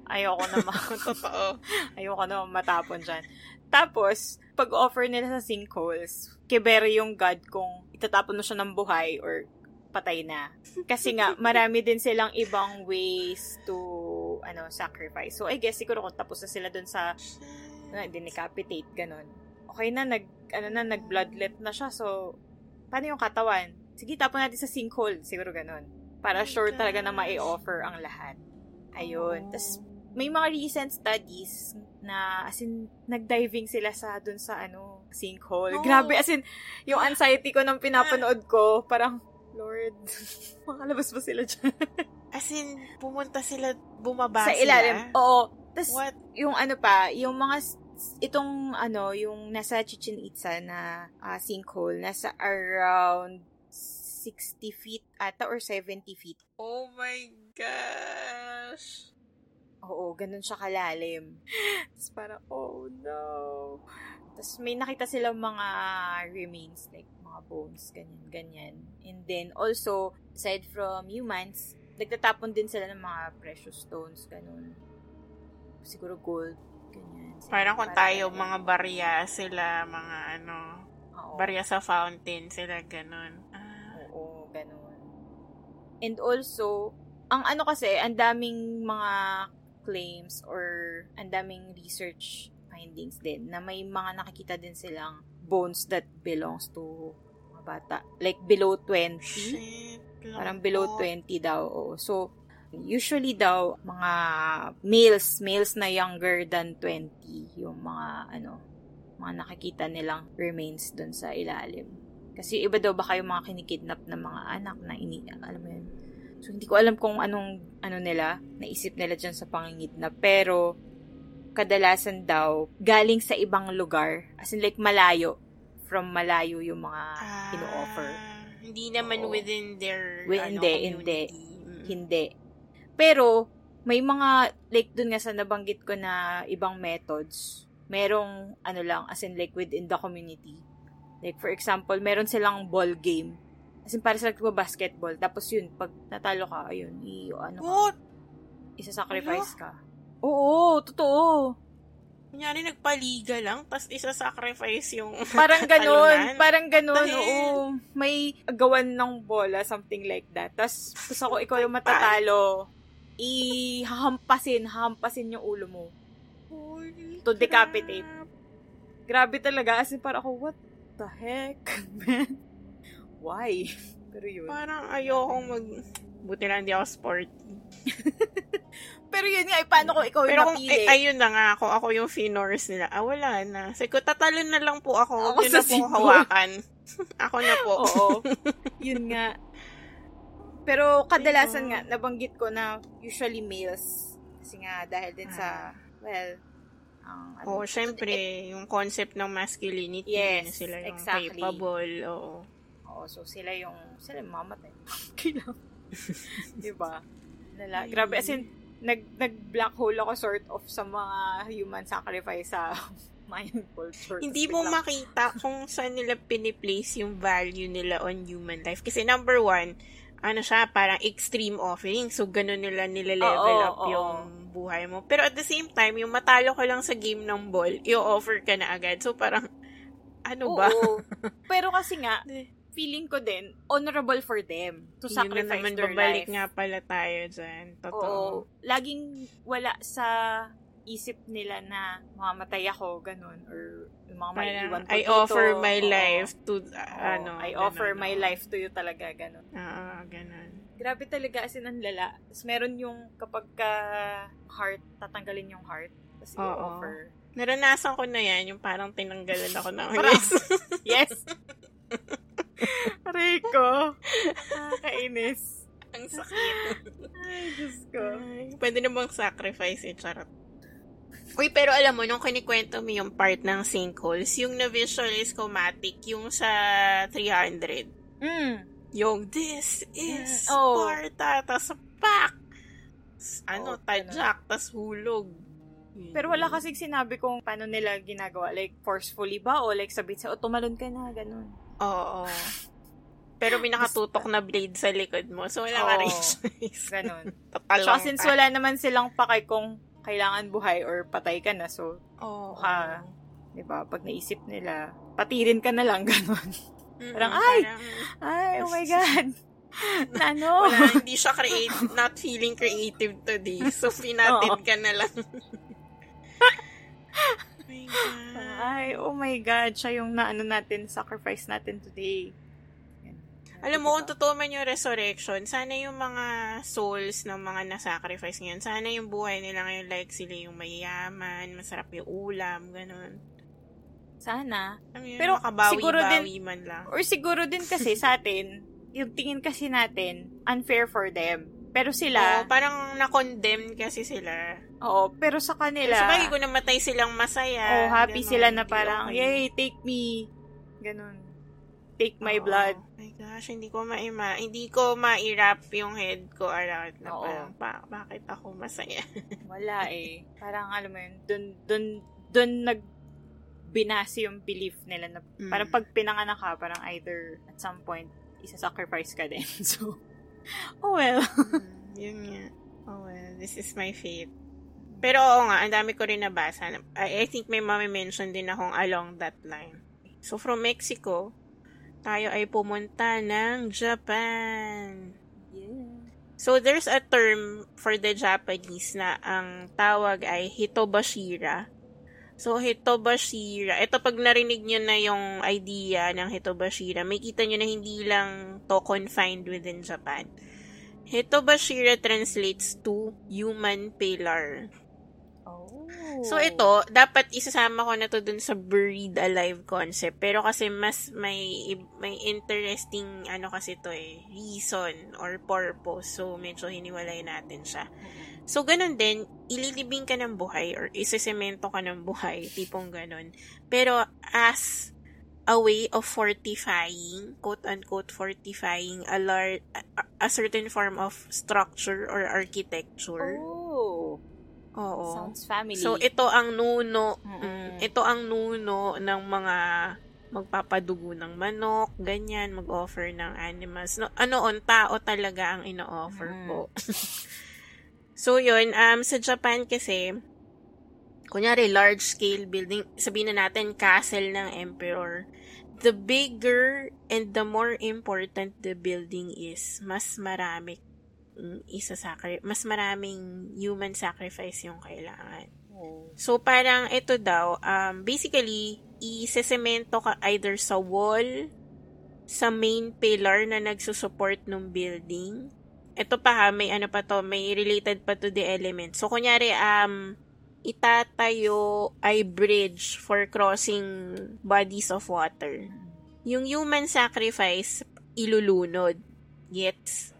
Ayoko na ma- Totoo. ayoko na matapon dyan. Tapos, pag-offer nila sa sinkholes, kibere yung God kung itatapon mo siya ng buhay or patay na. Kasi nga, marami din silang ibang ways to ano sacrifice. So, I guess, siguro kung tapos na sila dun sa na, dinicapitate, ganun. Okay na, nag, ano na, nag-bloodlet na siya. So, paano yung katawan? Sige, tapon natin sa sinkhole. Siguro ganun. Para Oh sure talaga na gosh. mai-offer ang lahat. Ayun. Oh. Tapos, may mga recent studies na, as in, nag-diving sila sa, dun sa, ano, sinkhole. No. Grabe, as in, yung anxiety ko nang pinapanood ko, parang, Lord, makalabas ba sila dyan? As in, pumunta sila, bumaba sa sila. ilalim. Oo. Tapos, yung ano pa, yung mga itong ano, yung nasa Chichen Itza na ah, sinkhole, nasa around 60 feet ata or 70 feet. Oh my gosh. Oo, ganun siya kalalim. Tapos parang, oh no. Tapos may nakita silang mga remains, like mga bones, ganyan, ganyan. And then also, aside from humans, nagtatapon din sila ng mga precious stones, ganun. Siguro gold. Parang kung tayo, mga barya sila, mga ano, Oo. barya sa fountain sila, ganun. Ah, Oo, ganun. And also, ang ano kasi, ang daming mga claims or ang daming research findings din na may mga nakikita din silang bones that belongs to mga bata. Like below 20. shit. Parang below loko. 20 daw. oo. So, usually daw, mga males, males na younger than 20, yung mga, ano, mga nakikita nilang remains dun sa ilalim. Kasi iba daw baka yung mga kinikidnap na mga anak na ini, alam mo yun. So, hindi ko alam kung anong, ano nila, naisip nila dyan sa pangingidnap. Pero, kadalasan daw, galing sa ibang lugar. As in, like, malayo. From malayo yung mga Ah, ino-offer. Hindi naman Oo. within their Wi- ano, hindi, community. Mm. Hindi. Pero, may mga, like dun nga sa nabanggit ko na ibang methods, merong, ano lang, as in like within the community. Like, for example, meron silang ball game. As in, para sa basketball. Tapos yun, pag natalo ka, ayun, i, ano ka, What? isa-sacrifice ka. Oo, totoo. Kunyari, nagpaliga lang, tapos isa-sacrifice yung Parang ganun, parang ganun, oo. May gawan ng bola, something like that. Tapos, gusto ko ikaw yung matatalo, ihahampasin, hahampasin yung ulo mo. Holy to decapitate. crap. Grabe talaga, as in parang ako, what the heck, man? Why? Pero yun. Parang ayokong mag... Buti lang hindi ako sporty. Pero yun nga, eh, paano kung ikaw Pero yung napili? eh, ayun na nga, ako, ako yung finors nila, ah, wala na. Sabi ko, tatalo na lang po ako. Ako niyo na po hawakan. ako na po. Oo. yun nga. Pero kadalasan nga, nabanggit ko na usually males. Kasi nga, dahil din sa, well, ang ano, Oo, syempre, yung concept ng masculinity, Yes, na sila yung exactly. capable. Oo. Oo, so sila yung, sila yung mamatay. Kailang. diba? Nala, grabe, as in, nag, nag-black hole ako sort of sa mga human sacrifice sa Mayan culture. Hindi mo biglang- makita kung saan nila piniplace yung value nila on human life. Kasi number one, ano siya, parang extreme offering. So, ganun nila nile-level Oo, up oo. yung buhay mo. Pero at the same time, yung matalo ka lang sa game ng ball, i-offer ka na agad. So, parang, ano ba? Oo. Pero kasi nga, feeling ko din, honorable for them to Yun na sacrifice naman, their babalik life. nga pala tayo dyan. Totoo. Oo. Laging wala sa isip nila na mamamatay ako, ganun, or yung mga maiiwan ko I dito. offer my Oo. life to, uh, Oo. ano. I offer ganun, my oo. life to you talaga, ganun. Oo, ganun. Grabe talaga, as in, ang lala. Tapos meron yung kapag ka heart, tatanggalin yung heart. Tapos i-offer. Naranasan ko na yan, yung parang tinanggalan ako ng yes. Yes! Rico. Nakakainis. Ang sakit. Ay, Diyos ko. Ay, pwede namang sacrifice eh, charot. Uy, pero alam mo, nung kinikwento mo yung part ng sinkholes, yung na-visualize ko matic, yung sa 300. Mm. Yung, this is Mm, oh. Sparta, tas pak! Ano, Oh, tadyak, tas hulog. Pero wala kasing sinabi kung paano nila ginagawa. Like, forcefully ba? O like, sabihin sa, o tumalon ka na, ganun. Oo. Pero may nakatutok na blade sa likod mo, so wala ka Oo. rin choice. Ganun. Tatalong Tsaka since ka. wala naman silang pakay kung kailangan buhay or patay ka na, so, Oo. Baka- di ba, pag naisip nila, patirin ka na lang, ganun. Mm-mm, parang, ay! parang, Ay, oh my God. na ano? wala, hindi siya creative, not feeling creative today. So, pinatin Oo. ka na lang. oh my God. Ay, oh my God, siya yung naano natin, sacrifice natin today. Alam mo, Diba? kung totoo man yung resurrection, sana yung mga souls ng mga nasacrifice ngayon, sana yung buhay nila ngayon like sila yung mayayaman, masarap yung ulam, ganun. Sana. Yun, Pero siguro makabawi-bawi man lang. Or siguro din kasi sa atin, yung tingin kasi natin, unfair for them. Pero Oo, sila, parang na-condemn kasi sila. oo, pero sa kanila, Sa bagay kung namatay silang masaya. oh, happy ganun, sila na parang, okay. yay, take me. Ganun. Take my Oo. blood. my gosh, hindi ko maima, hindi ko ma-wrap yung head ko around na Oo. parang, ba- bakit ako masaya? Wala eh. Parang, alam mo yun, dun, dun, dun nag binasi yung belief nila na Mm. parang pag pinanganak ka, parang either at some point, isa-sacrifice ka din. So, oh well. Mm, yun nga. Oh well, this is my fate. Pero oo nga, ang dami ko rin nabasa. I, I think may mami-mention din akong along that line. So, from Mexico, tayo ay pumunta ng Japan. Yeah. So, there's a term for the Japanese na ang tawag ay Hitobashira. So, Hitobashira, ito pag narinig nyo na yung idea ng Hitobashira, may kita nyo na hindi lang to confined within Japan. Hitobashira translates to human pillar. Oh. So, ito, dapat isasama ko na to dun sa buried alive concept. Pero kasi mas may, may interesting, ano kasi to eh, reason or purpose. So, medyo hiniwalay natin siya. So, ganun din, ililibing ka ng buhay or isisemento ka ng buhay, tipong ganun. Pero, as a way of fortifying, quote-unquote fortifying, a, lar- a, certain form of structure or architecture. Oh. Oo. Sounds family. So, ito ang nuno, mm, ito ang nuno ng mga magpapadugo ng manok, ganyan, mag-offer ng animals. No, ano on, tao talaga ang ino-offer Mm. po. so, yun, um, sa Japan kasi, kunyari, large-scale building, sabihin na natin, castle ng emperor. The bigger and the more important the building is, mas marami isa sacri- mas maraming human sacrifice yung kailangan. Oh. So, parang ito daw, um, basically, isesemento ka either sa wall, sa main pillar na nagsusupport ng building. Ito pa ha, may ano pa to, may related pa to the element. So, kunyari, um, itatayo ay bridge for crossing bodies of water. Yung human sacrifice, ilulunod. Gets?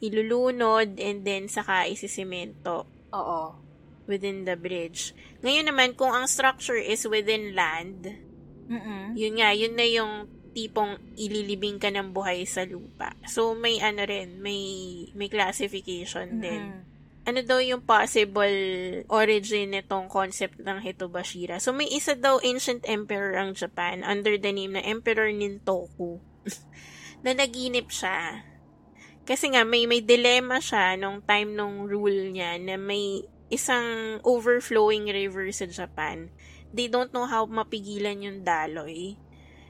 Ilulunod and then saka isisemento Oo. within the bridge. Ngayon naman, kung ang structure is within land, Mm-mm. yun nga, yun na yung tipong ililibing ka ng buhay sa lupa. So, may ano rin, may, may classification din. Mm-mm. Ano daw yung possible origin nitong concept ng Hitobashira? So, may isa daw ancient emperor ang Japan under the name na Emperor Nintoku na naginip siya. Kasi nga, may, may dilemma siya nung time nung rule niya na may isang overflowing river sa Japan. They don't know how mapigilan yung daloy.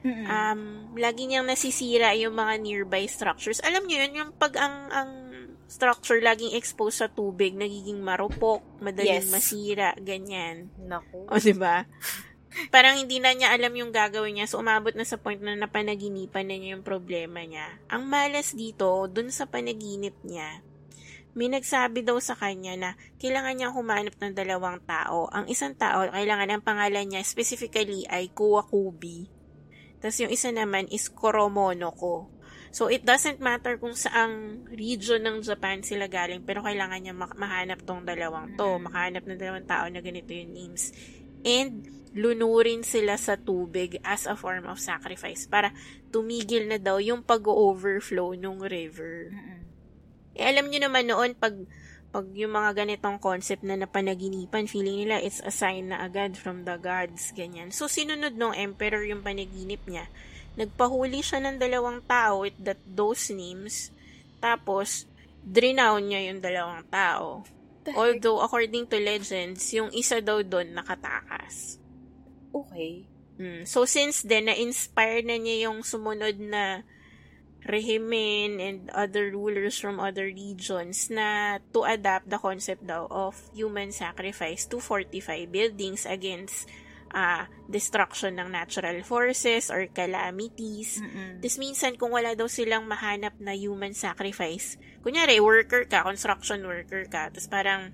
Mm-mm. Um, lagi niyang nasisira yung mga nearby structures. Alam niyo yun, yung pag ang, ang structure laging exposed sa tubig, nagiging marupok, madaling Yes. masira, ganyan. Naku. O, di ba? Parang hindi na niya alam yung gagawin niya. So, umabot na sa point na napanaginipan na niya yung problema niya. Ang malas dito, dun sa panaginip niya, may nagsabi daw sa kanya na kailangan niya humanap ng dalawang tao. Ang isang tao, kailangan ang pangalan niya specifically ay Kuwakubi Tapos yung isa naman is Koromonoko. So, it doesn't matter kung saang region ng Japan sila galing, pero kailangan niya ma- mahanap tong dalawang to. Mm. Makahanap ng dalawang tao na ganito yung names. And, lunurin sila sa tubig as a form of sacrifice para tumigil na daw yung pag-overflow ng river. Mm-mm. Eh, alam niyo naman noon, pag, pag yung mga ganitong concept na napanaginipan, feeling nila it's a sign na agad from the gods, ganyan. So, sinunod ng emperor yung panaginip niya. Nagpahuli siya ng dalawang tao with that, those names. Tapos, drinown niya yung dalawang tao. Although, according to legends, yung isa daw doon nakatakas. Okay. Mm. So, since then, na-inspire na niya yung sumunod na rehimen and other rulers from other regions na to adapt the concept daw of human sacrifice to fortify buildings against uh, destruction ng natural forces or calamities. Mm-mm. Tapos minsan, kung wala daw silang mahanap na human sacrifice, kunyari, worker ka, construction worker ka, tapos parang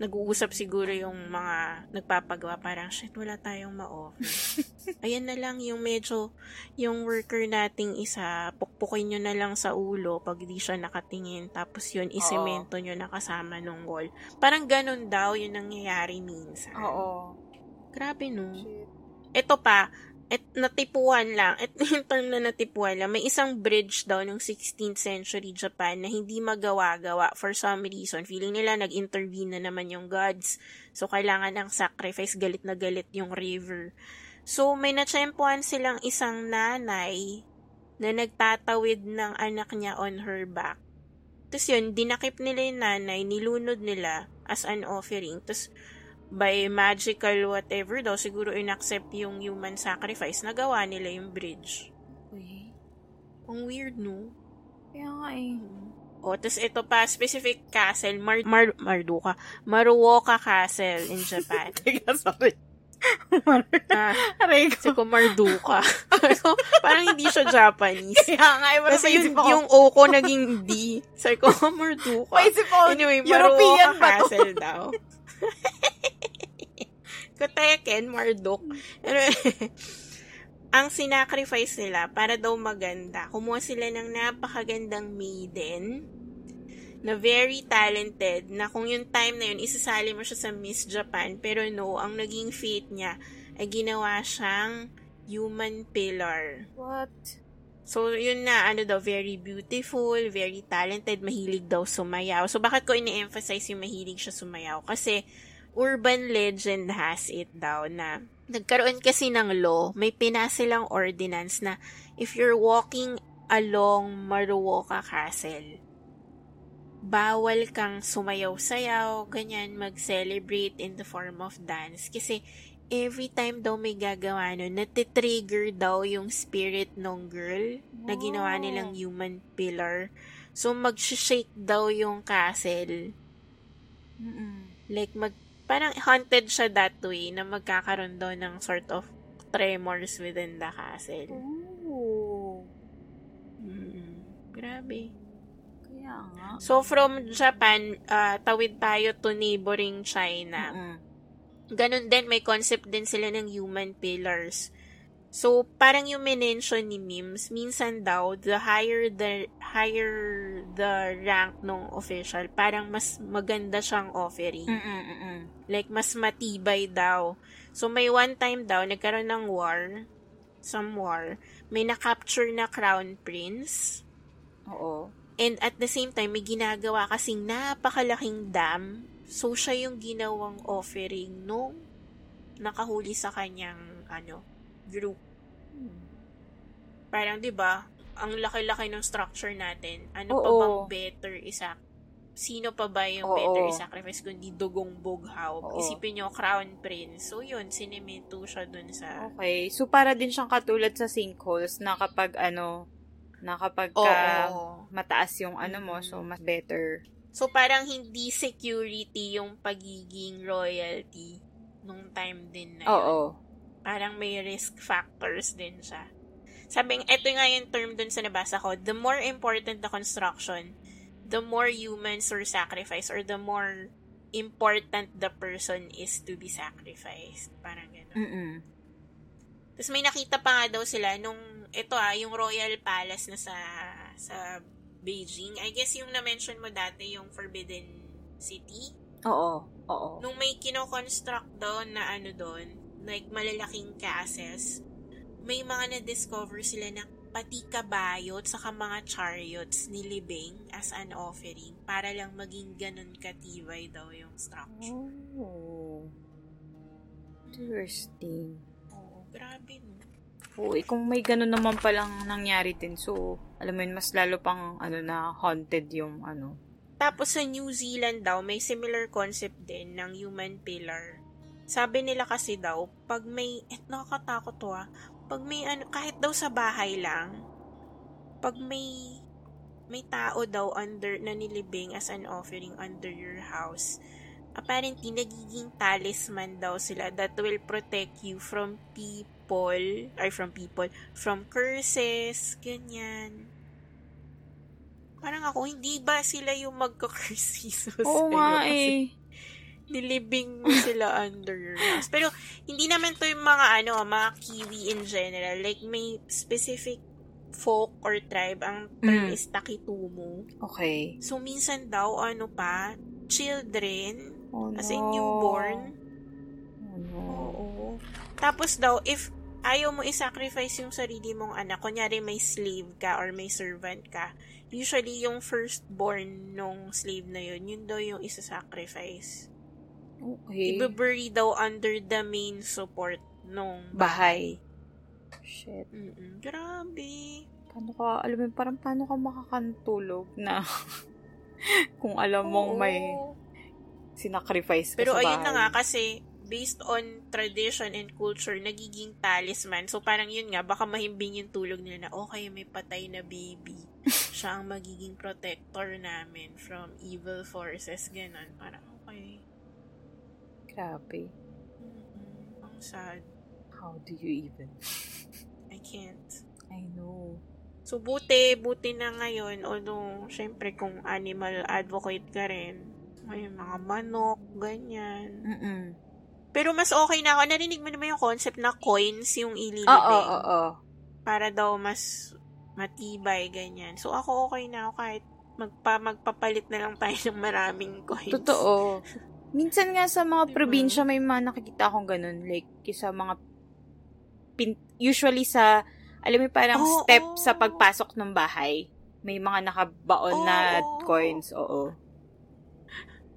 nag-uusap siguro yung mga nagpapagawa, parang, shit, wala tayong ma-offer. Ayan na lang yung medyo, yung worker nating isa, pukpukin nyo na lang sa ulo pag di siya nakatingin, tapos yun, isemento nyo na kasama nung wall. Parang ganun daw yung nangyayari minsan. Oo. Grabe no. Shit. Ito pa, et, natipuan lang. Et, yung term na natipuan lang, may isang bridge daw ng 16th century Japan na hindi magawa-gawa for some reason. Feeling nila nag-intervene na naman yung gods. So, kailangan ng sacrifice. Galit na galit yung river. So, may natsyempohan silang isang nanay na nagtatawid ng anak niya on her back. Tapos yun, dinakip nila yung nanay, nilunod nila as an offering. Tapos, by magical whatever daw, siguro inaccept yung human sacrifice, nagawa nila yung bridge. Uy. Ang weird, no? Kaya nga eh. O, tas ito pa, specific castle, Mar Mar Marduka, Maruoka Castle in Japan. Teka, sorry. ah, Aray kasi ko. ko Marduka. so, parang hindi siya Japanese. Kaya nga, eh, Kasi yung, yung, yung O ko naging D. Sabi ko, Marduka. Paisip ko, Anyway, European Maruoka ba to? Castle daw. Kuteken, Marduk. Ang sinacrifice nila para daw maganda, kumuha sila ng napakagandang maiden na very talented na kung yung time na yun, isasali mo siya sa Miss Japan pero no, ang naging fate niya ay ginawa siyang human pillar. What? So, yun na, ano daw, very beautiful, very talented, mahilig daw sumayaw. So, bakit ko ini-emphasize yung mahilig siya sumayaw? Kasi, urban legend has it daw na nagkaroon kasi ng law, may pinasilang ordinance na if you're walking along Maruoka Castle, bawal kang sumayaw-sayaw, ganyan, mag-celebrate in the form of dance. Kasi, every time daw may gagawa nun, natitrigger daw yung spirit ng girl na ginawa Wow. nilang human pillar. So, mag-shake daw yung castle. Mm-mm. Like, mag, parang haunted siya that way na magkakaroon daw ng sort of tremors within the castle. Ooh. Mm, grabe. Kaya nga. So, from Japan, ah, tawid tayo to neighboring China. Mm-mm. Ganon din, may concept din sila ng human pillars. So, parang yung mention ni Mims, minsan daw, the higher the higher the rank ng official, parang mas maganda siyang offering. Mm-mm, mm-mm. Like, mas matibay daw. So, may one time daw, nagkaroon ng war, some war, may na-capture na crown prince, Oo. and at the same time, may ginagawa kasing napakalaking dam. So, siya yung ginawang offering nung nakahuli sa kanyang, ano, group. Parang, di ba, ang laki-laki ng structure natin. Ano pa Oo. bang better isa? Sino pa ba yung Oo. better i-sacrifice kundi dugong bughaw? Oo. Isipin nyo, crown prince. So, yun, sinimento siya dun sa... Okay. So, para din siyang katulad sa sinkholes na kapag ano, na kapag Oo. ka mataas yung ano mo, so mas better. So, parang hindi security yung pagiging royalty nung time din na yun. Oo. Parang may risk factors din siya. Sabi, ito nga yung term dun sa nabasa ko, the more important the construction, the more humans were sacrificed or the more important the person is to be sacrificed. Parang gano'n. Mm-mm. Tapos may nakita pa nga daw sila nung, ito ah, yung Royal Palace na sa, sa Beijing. I guess yung na-mention mo dati, yung Forbidden City. Oo, oo. Nung may kino-construct daw na ano doon, like malalaking castles, may mga na-discover sila na pati kabayot saka mga chariots nilibing as an offering para lang maging ganun katibay daw yung structure. Oh. Interesting. Oo, eh, kung may ganun naman palang nangyari din, so, alam mo yun, mas lalo pang, ano na, haunted yung, ano. Tapos sa New Zealand daw, may similar concept din ng human pillar. Sabi nila kasi daw, pag may, eh, nakakatakot to ah, pag may ano, kahit daw sa bahay lang, pag may may tao daw under na nilibing as an offering under your house, apparently nagiging talisman daw sila that will protect you from people, or from people, from curses, ganyan. Parang ako, hindi ba sila yung magka-curse Jesus? Oo nga eh. nilibing mo sila under your house. Pero, hindi naman to yung mga, ano, mga Kiwi in general. Like, may specific folk or tribe, ang term Mm. is Takitumu. Okay. So, minsan daw, ano pa, children, Oh, as in newborn. Oh, no. Oo. Tapos daw, if ayaw mo i-sacrifice yung sarili mong anak, kunyari may slave ka or may servant ka, usually yung firstborn nung slave na yun, yun daw yung isa-sacrifice. Okay. Ibe-bury daw under the main support nung Bahay. Shit. Mm-mm. Grabe. Paano ka, alam mo, parang paano ka makakantulog na kung alam mong may Oo. Sinacrifice ka Pero sa ayun na nga bahay. kasi based on tradition and culture, nagiging talisman. So parang yun nga, baka mahimbing yung tulog nila na okay, may patay na baby. Siya ang magiging protector namin from evil forces, ganun. Parang okay. Grabe. Mm-mm. Ang sad. How do you even? I can't. I know. So, buti, buti na ngayon, although, syempre, kung animal advocate ka rin, may mga manok, ganyan. Mm-mm. Pero mas okay na ako. Narinig mo naman yung concept na coins yung ililibing. Oo, oo, oo. Para daw mas matibay, ganyan. So, ako okay na ako kahit magpa, magpapalit na lang tayo ng maraming coins. Totoo. Minsan nga sa mga Diba? probinsya may mga nakikita akong ganun. Like, sa mga pin- usually sa, alam mo parang Oo, step oo. sa pagpasok ng bahay. May mga nakabaon na Oo. coins, oo.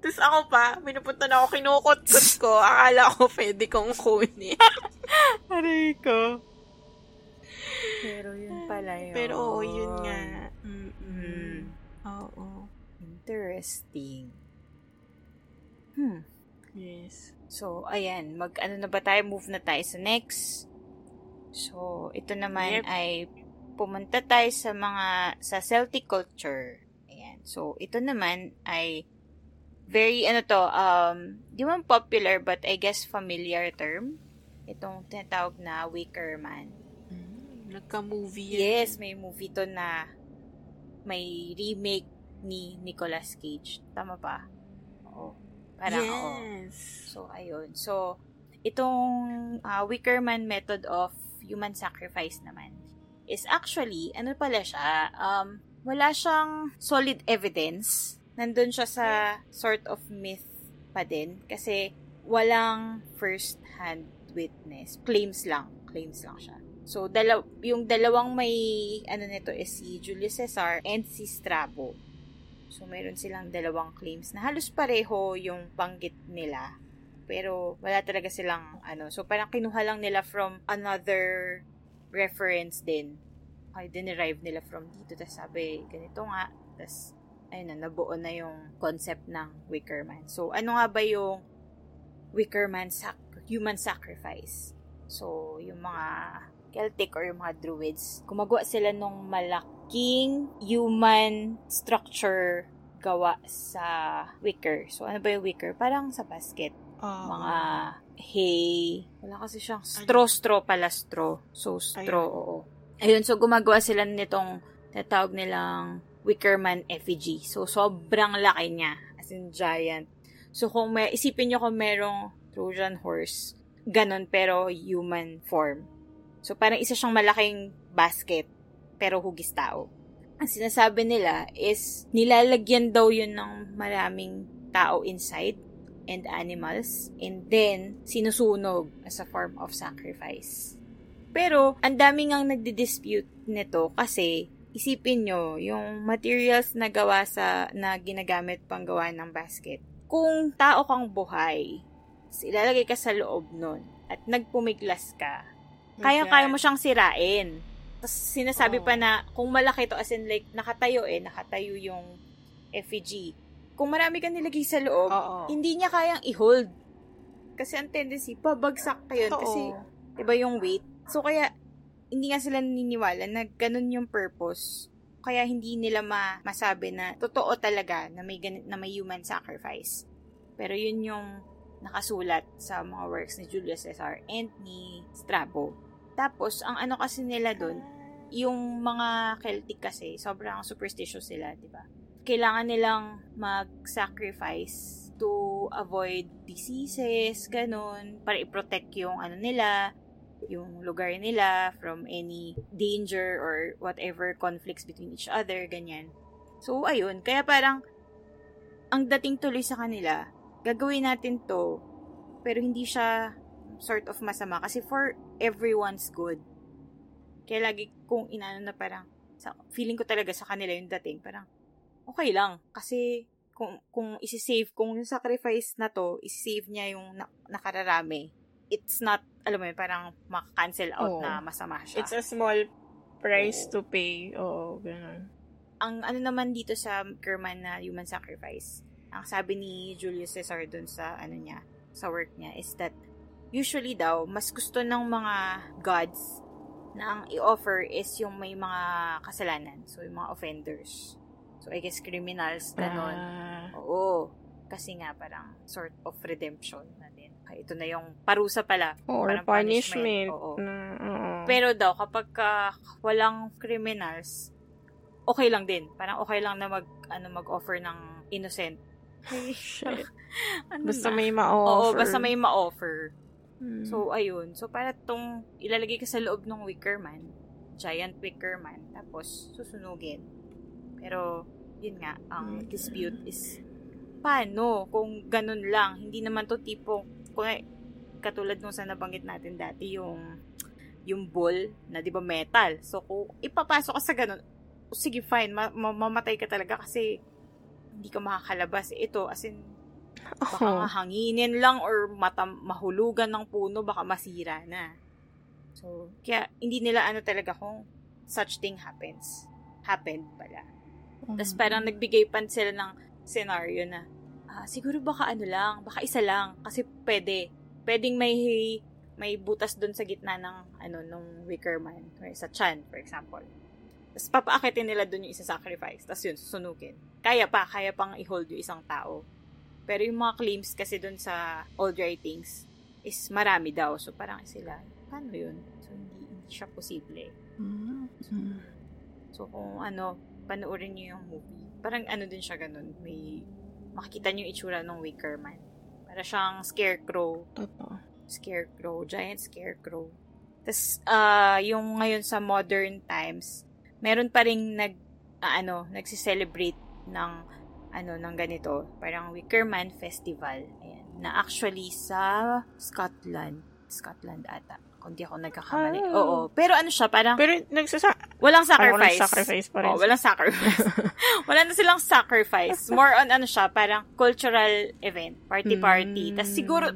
Tapos ako pa, pinupunta na ako, kinukot-kot ko. Akala ko pwede kong kunin. Aray ko. Pero yun pala yun. Pero oo, yun nga. Mm-mm. Hmm. Oo. Interesting. Hmm. Yes. So, ayan. Mag, ano na ba tayo? Move na tayo sa next. So, ito naman Yep. ay pumunta tayo sa mga, sa Celtic culture. Ayan. So, ito naman ay very, ano to, um, di man popular but I guess familiar term. Itong tinatawag na Wicker Man. Mm, nagka-movie yan. Yes, may movie to na may remake ni Nicolas Cage. Tama ba? Oo. Parang, oo. yes. So, ayun. So, itong uh, Wickerman method of human sacrifice naman is actually, ano pala siya, um, wala siyang solid evidence. Nandun siya sa sort of myth pa din. Kasi, walang first-hand witness. Claims lang. Claims lang siya. So, dalaw yung dalawang may, ano nito, is si Julius Caesar and si Strabo. So, mayroon silang dalawang claims na halos pareho yung banggit nila. Pero, wala talaga silang, ano, so parang kinuha lang nila from another reference din. Ay, dinerive nila from dito. Tapos sabi, ganito nga. Tapos, ayun na, nabuo na yung concept ng Wickerman. So, ano nga ba yung Wickerman sac- human sacrifice? So, yung mga Celtic or yung mga Druids, gumagawa sila nung malaking human structure gawa sa wicker. So, ano ba yung wicker? Parang sa basket. Oo. Mga hay. Wala kasi siyang straw, straw pala straw. So, straw, Ayun. oo. Ayun, so gumagawa sila nitong tatawag nilang Wickerman effigy. So, sobrang laki niya. As in, giant. So, kung may, isipin nyo kung merong Trojan horse, ganon, pero human form. So, parang isa siyang malaking basket, pero hugis tao. Ang sinasabi nila is, nilalagyan daw yun ng maraming tao inside and animals, and then, sinusunog as a form of sacrifice. Pero, ang daming ang nagdi-dispute nito kasi, isipin nyo, yung materials na gawa sa, na ginagamit pang gawa ng basket. Kung tao kang buhay, ilalagay ka sa loob nun, at nagpumiglas ka, kaya-kaya mo siyang sirain. Tapos sinasabi Oo. pa na kung malaki to as in like nakatayo eh, nakatayo yung effigy. Kung marami ka nilagay sa loob, Oo. hindi niya kayang i-hold. Kasi ang tendency, pabagsak ka yun. Totoo. Kasi, diba yung weight? So, kaya, hindi nga sila naniniwala na ganun yung purpose. Kaya hindi nila ma masabi na totoo talaga na may, gan- na may human sacrifice. Pero yun yung nakasulat sa mga works ni Julius Caesar and ni Strabo. Tapos, ang ano kasi nila dun, yung mga Celtic kasi, sobrang superstitious sila, di ba? Kailangan nilang mag-sacrifice to avoid diseases, ganun, para i-protect yung ano nila, yung lugar nila from any danger or whatever conflicts between each other, ganyan. So, ayun. Kaya parang, ang dating tuloy sa kanila, gagawin natin to, pero hindi siya sort of masama kasi for everyone's good. Kaya lagi kung inano na parang, sa, feeling ko talaga sa kanila yung dating, parang, okay lang. Kasi, kung, kung isi-save, kung yung sacrifice na to, isi-save niya yung na, nakararami, it's not, alam mo yun, parang maka-cancel out Oo. na masama siya. It's a small price Oo. to pay. Oo, ganun. ang ano naman dito sa Kerman na human sacrifice, ang sabi ni Julius Caesar dun sa ano niya, sa work niya is that usually daw mas gusto ng mga gods na ang i-offer is yung may mga kasalanan, so yung mga offenders. So I guess criminals ganon. Ah, Oo. Kasi nga parang sort of redemption na Okay, ito na yung parusa pala. or Parang punishment. Oo. Na, oo. Pero daw, kapag ka walang criminals, okay lang din. Parang okay lang na mag, ano, mag-offer ng innocent. Shit. ano Basta na? may Oo, ma-offer. basta may ma-offer. Hmm. So, ayun. So, para tong ilalagay ka sa loob ng wicker man, giant wicker man, tapos susunugin. Pero, yun nga, ang Mm. dispute is, paano kung ganun lang? Hindi naman to tipo, kung katulad nung sa nabanggit natin dati, yung yung ball na 'di ba metal. So kung ipapasok ka sa ganun, sige fine, ma- ma- mamatay ka talaga kasi hindi ka makakalabas. Ito as in baka nga hanginin lang or mata, mahulugan ng puno, baka masira na. So, kaya hindi nila ano talaga kung such thing happens. Happened pala. Tapos parang nagbigay pa sila ng scenario na, ah, siguro baka ano lang, baka isa lang, kasi pwede. Pwedeng may may butas doon sa gitna ng ano nung wicker man or sa chan for example tapos papaakitin nila doon yung isa sacrifice tapos yun susunugin kaya pa kaya pang i-hold yung isang tao pero yung mga claims kasi doon sa old writings is marami daw so parang sila paano yun so hindi, hindi siya posible Mm. So, kung ano, panoorin niyo yung movie. Parang ano din siya ganun. May, makikita niyo yung itsura ng Wicker Man. Para siyang scarecrow. Totoo. Scarecrow. Giant scarecrow. Tapos, ah yung ngayon sa modern times, meron pa rin nag, ah, ano, nagsiselebrate ng, ano, ng ganito. Parang Wicker Man Festival. Ayan. Na actually sa Scotland. Scotland ata. Kung di ako nagkakamali. Ah. Oo. Pero ano siya, parang Pero nagsasa... Walang sacrifice. sacrifice pa rin. Oh, walang sacrifice. Wala na silang sacrifice. More on ano siya, parang cultural event. Party-party. Mm. Tapos siguro,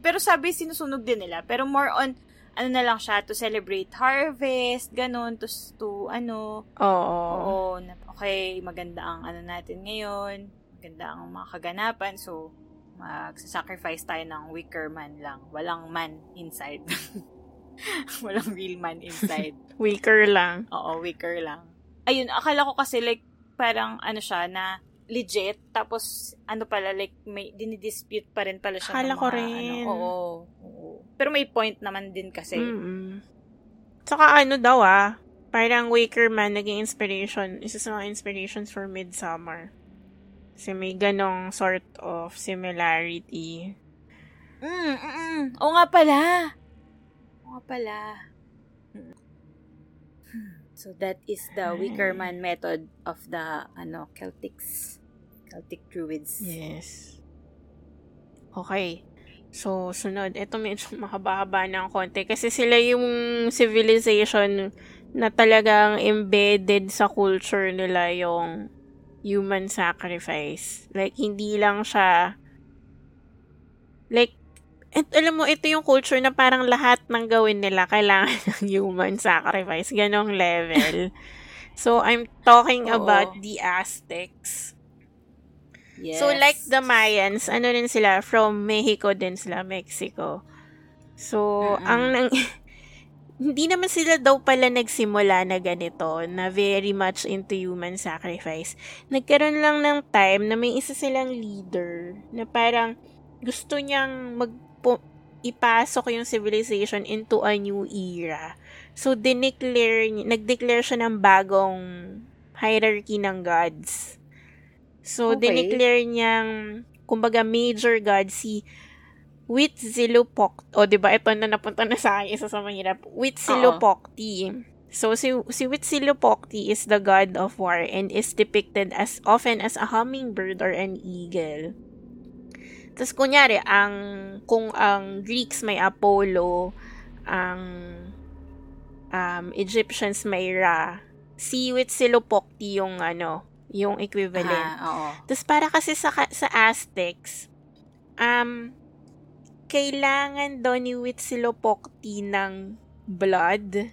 pero sabi sinusunog din nila. Pero more on, ano na lang siya, to celebrate harvest, ganun, to, to ano, Oo. oo, okay, maganda ang ano natin ngayon, maganda ang mga kaganapan, so, magsasacrifice tayo ng wicker man lang. Walang man inside. Walang real man inside. Weaker lang. Oo, weaker lang. Ayun, akala ko kasi like, parang ano siya na legit, tapos ano pala, like, may dinidispute pa rin pala siya. Akala ko mga, rin. Ano, oo, oo. Pero may point naman din kasi. Mm-mm. Saka ano daw ah, parang Waker Man naging inspiration, isa sa mga inspirations for Midsummer. Kasi may ganong sort of similarity. Mm, mm, mm. Oo nga pala. Nga pala. So that is the Wickerman method of the ano Celtics. Celtic Druids. Yes. Okay. So, sunod. Ito medyo mahaba-haba ng konti. Kasi sila yung civilization na talagang embedded sa culture nila yung human sacrifice. Like, hindi lang siya like, et, alam mo, ito yung culture na parang lahat ng gawin nila kailangan ng human sacrifice. Ganong level. so, I'm talking Oo. about the Aztecs. Yes. So, like the Mayans, ano rin sila, from Mexico din sila, Mexico. So, Mm-mm. ang nang... hindi naman sila daw pala nagsimula na ganito, na very much into human sacrifice. Nagkaroon lang ng time na may isa silang leader na parang gusto niyang mag ipasok yung civilization into a new era. So, dineclare, nag-declare siya ng bagong hierarchy ng gods. So, Okay. dineclare niyang, kumbaga, major god si Huitzilopochtli. O, di ba? Ito na napunta na sa akin, isa sa mahirap. Huitzilopochtli. So, si, si Huitzilopochtli is the god of war and is depicted as often as a hummingbird or an eagle. Tapos, kunyari, ang, kung ang Greeks may Apollo, ang um, Egyptians may Ra, si Huitzilopochtli yung, ano, yung equivalent. Ah, oo. Tapos para kasi sa sa Aztecs, um kailangan daw ni Huitzilopochtli ng blood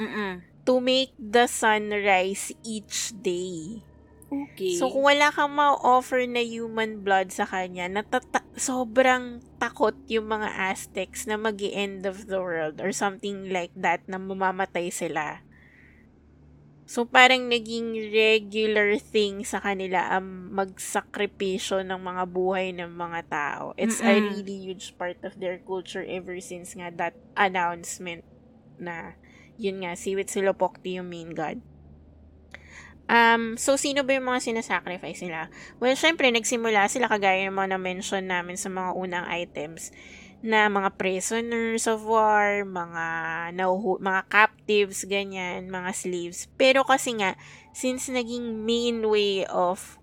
Mm-mm. to make the sun rise each day. Okay. So kung wala kang ma-offer na human blood sa kanya, natata- sobrang takot yung mga Aztecs na mag end of the world or something like that na mamamatay sila. So, parang naging regular thing sa kanila ang magsakripisyo ng mga buhay ng mga tao. It's a Mm-mm. really huge part of their culture ever since nga that announcement na yun nga, si Huitzilopochtli yung main god. Um, so, sino ba yung mga sinasacrifice nila? Well, syempre, nagsimula sila kagaya ng mga na-mention namin sa mga unang items na mga prisoners of war, mga nauhu- mga captives, ganyan, mga slaves. Pero kasi nga, since naging main way of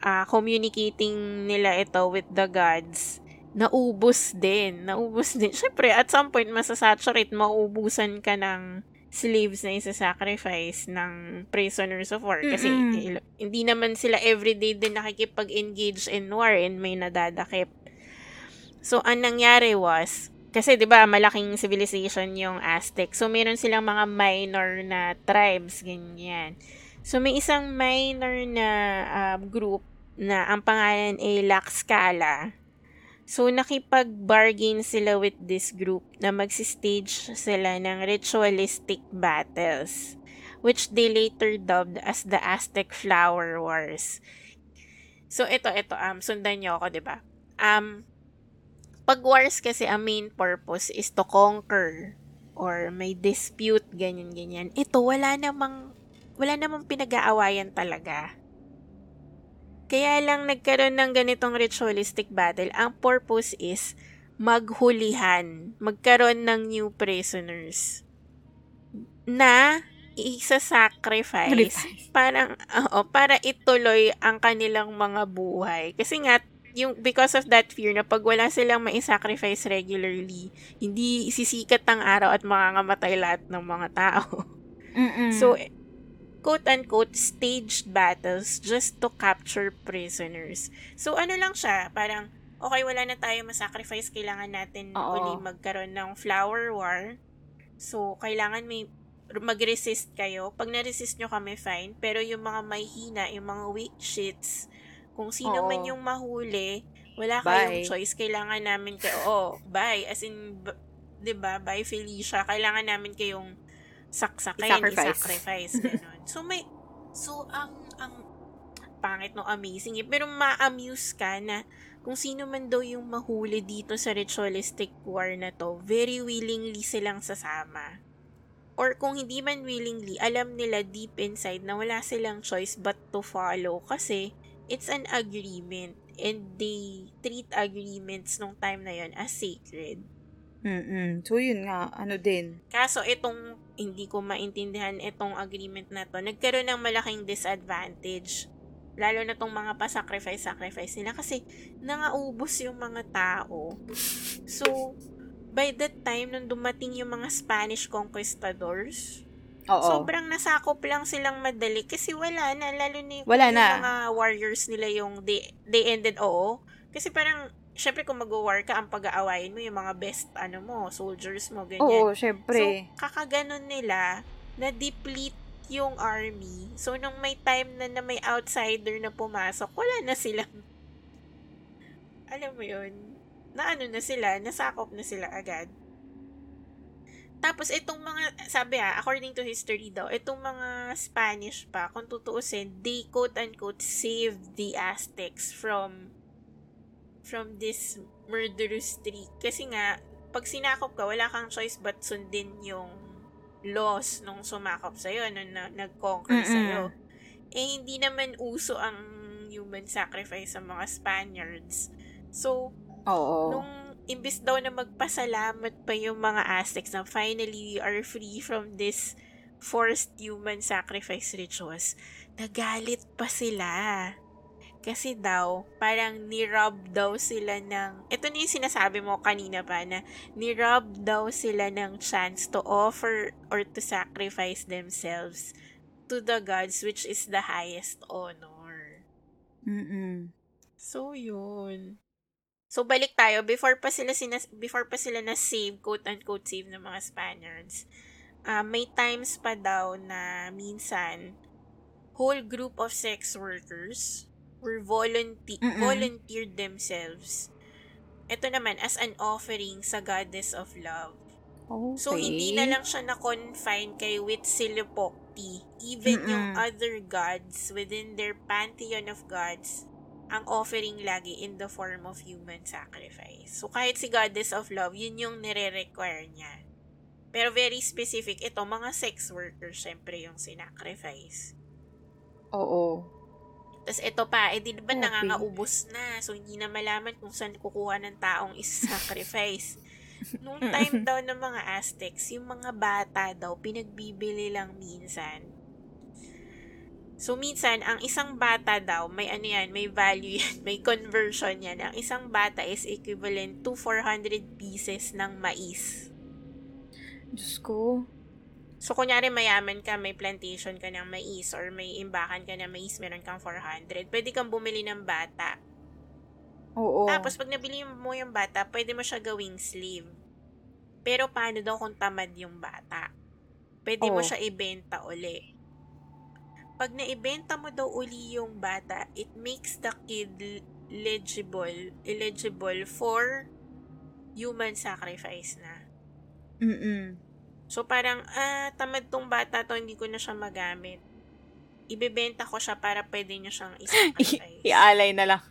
ah, communicating nila ito with the gods, naubos din. Naubos din. Syempre, at some point, masasaturate, maubusan ka ng slaves na isa-sacrifice ng prisoners of war. Kasi Mm-mm. il- hindi naman sila everyday din nakikipag-engage in war and may nadadakip. So, ang nangyari was, kasi 'di ba malaking civilization yung Aztec. So, meron silang mga minor na tribes, ganyan. So, may isang minor na um, group na ang pangalan ay Laxcala. So, nakipag-bargain sila with this group na magsistage sila ng ritualistic battles, which they later dubbed as the Aztec Flower Wars. So, ito, ito, um, sundan nyo ako, ba? Um, pag wars kasi, ang main purpose is to conquer or may dispute, ganyan-ganyan. Ito, wala namang, wala namang pinag-aawayan talaga. Kaya lang nagkaroon ng ganitong ritualistic battle. Ang purpose is maghulihan, magkaroon ng new prisoners na isa-sacrifice Sacrifice. parang oo, para ituloy ang kanilang mga buhay. Kasi nga yung because of that fear na pag wala silang mai-sacrifice regularly, hindi sisikat ang araw at makangamatay lahat ng mga tao. Mm-mm. So, quote-unquote, staged battles just to capture prisoners. So, ano lang siya, parang, okay, wala na tayo masacrifice, kailangan natin Oo. uli magkaroon ng flower war. So, kailangan may mag-resist kayo. Pag na-resist nyo kami, fine. Pero yung mga may hina, yung mga weak shits, kung sino Oo. man yung mahuli, wala Bye. kayong choice. Kailangan namin kayo, oh, bye. As in, b- ba Bye, Felicia. Kailangan namin kayong saksakin, I-sacrifice. i-sacrifice, ganun. So, may, so, ang, ang, pangit no, amazing eh. Pero ma-amuse ka na kung sino man daw yung mahuli dito sa ritualistic war na to, very willingly silang sasama. Or kung hindi man willingly, alam nila deep inside na wala silang choice but to follow kasi it's an agreement and they treat agreements nung time na yon as sacred. Mm-mm. So, yun nga, ano din. Kaso, itong, hindi ko maintindihan itong agreement na to, nagkaroon ng malaking disadvantage. Lalo na tong mga pa-sacrifice-sacrifice nila kasi nangaubos yung mga tao. So, by that time, nung dumating yung mga Spanish conquistadors, Oo. sobrang nasakop lang silang madali kasi wala na, lalo na yung, Wala yung na. mga warriors nila yung they, they ended, oo. Kasi parang, syempre kung mag-war ka, ang pag-aawayin mo yung mga best, ano mo, soldiers mo, ganyan. Oo, So, syempre. kakaganon nila, na-deplete yung army. So, nung may time na, na may outsider na pumasok, wala na silang, alam mo yun, na ano na sila, nasakop na sila agad. Tapos, itong mga, sabi ah, according to history daw, itong mga Spanish pa, kung tutuusin, they quote-unquote saved the Aztecs from from this murderous streak. Kasi nga, pag sinakop ka, wala kang choice but sundin yung laws nung sumakop sa'yo, nung na, nag-conquer Mm-mm. sa'yo. Eh, hindi naman uso ang human sacrifice sa mga Spaniards. So, Oo. nung imbis daw na magpasalamat pa yung mga Aztecs na finally we are free from this forced human sacrifice rituals, nagalit pa sila. Kasi daw, parang nirob daw sila ng, ito na yung sinasabi mo kanina pa, na nirob daw sila ng chance to offer or to sacrifice themselves to the gods which is the highest honor. Mm-mm. So, yun. So, balik tayo. Before pa sila, sinas- before pa sila na save, quote-unquote save ng mga Spaniards, ah, may times pa daw na minsan, whole group of sex workers were volunteer, Mm-mm. volunteered themselves. Ito naman, as an offering sa goddess of love. Okay. So, hindi na lang siya na-confine kay Huitzilopochtli. Even Mm-mm. yung other gods within their pantheon of gods, ang offering lagi in the form of human sacrifice. So, kahit si Goddess of Love, yun yung nire-require niya. Pero very specific, ito, mga sex workers, syempre yung sinacrifice. Oo. Tapos ito pa, eh di ba Okay. nangangaubos na. So, hindi na malaman kung saan kukuha ng taong isa-sacrifice. Nung time daw ng mga Aztecs, yung mga bata daw, pinagbibili lang minsan. So, minsan, ang isang bata daw, may ano yan, may value yan, may conversion yan. Ang isang bata is equivalent to 400 pieces ng mais. Diyos ko. So, kunyari mayaman ka, may plantation ka ng mais or may imbakan ka ng mais, meron kang 400. Pwede kang bumili ng bata. Oo. Tapos, pag nabili mo yung bata, pwede mo siya gawing slave. Pero, paano daw kung tamad yung bata? Pwede mo Oo. siya ibenta uli. Pag naibenta mo daw uli yung bata, it makes the kid legible, eligible for human sacrifice na. Mm-mm. So, parang, ah, tamad tong bata to, hindi ko na siya magamit. Ibebenta ko siya para pwede nyo siyang i-sacrifice. Ialay na lang.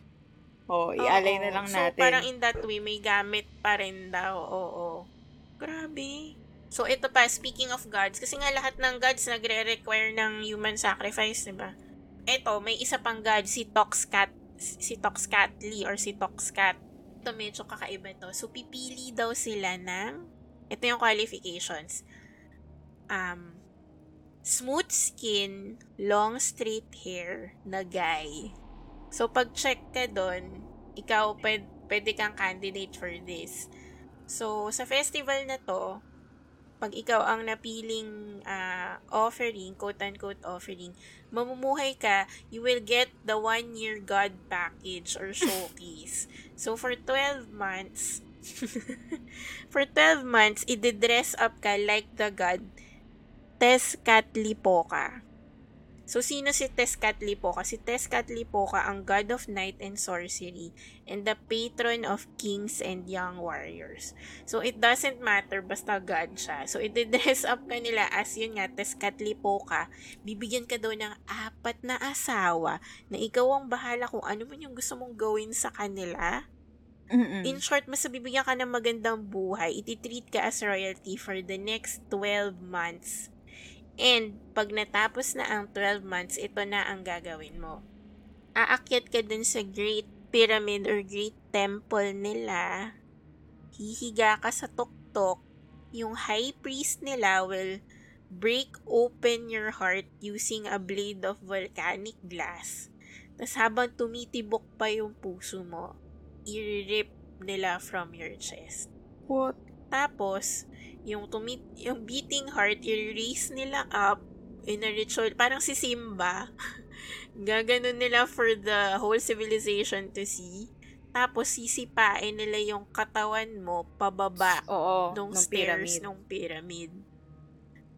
Oo, ialay Oo. na lang so, natin. parang in that way, may gamit pa rin daw. Oo. Grabe. So, ito pa, speaking of gods, kasi nga lahat ng gods nagre-require ng human sacrifice, di ba? Ito, may isa pang god, si Toxcat, si Toxcatli or si Toxcat. Ito, medyo kakaiba to. So, pipili daw sila ng, ito yung qualifications. Um, smooth skin, long straight hair, na guy. So, pag check ka doon, ikaw pwede, kang candidate for this. So, sa festival na to, pag ikaw ang napiling ah, offering, quote-unquote offering, mamumuhay ka, you will get the one-year God package or showcase. so, for 12 months, for 12 months, i-dress up ka like the God Tezcatlipoca. So, sino si Tezcatlipoca? Si Tezcatlipoca ang god of night and sorcery and the patron of kings and young warriors. So, it doesn't matter, basta god siya. So, i-dress up ka nila as yun nga, Tezcatlipoca. Bibigyan ka daw ng apat na asawa na ikaw ang bahala kung ano man yung gusto mong gawin sa kanila. Mm-mm. In short, mas bibigyan ka ng magandang buhay. Ititreat ka as royalty for the next 12 months. And, pag natapos na ang 12 months, ito na ang gagawin mo. Aakyat ka dun sa Great Pyramid or Great Temple nila. hihiga ka sa tuktok, yung high priest nila will break open your heart using a blade of volcanic glass. Tapos habang tumitibok pa yung puso mo, i-rip nila from your chest. What? Tapos, yung, tumit yung beating heart, i-raise nila up in a ritual. Parang si Simba. Gaganon nila for the whole civilization to see. Tapos, sisipain nila yung katawan mo pababa Oo, nung nung stairs pyramid. nung pyramid.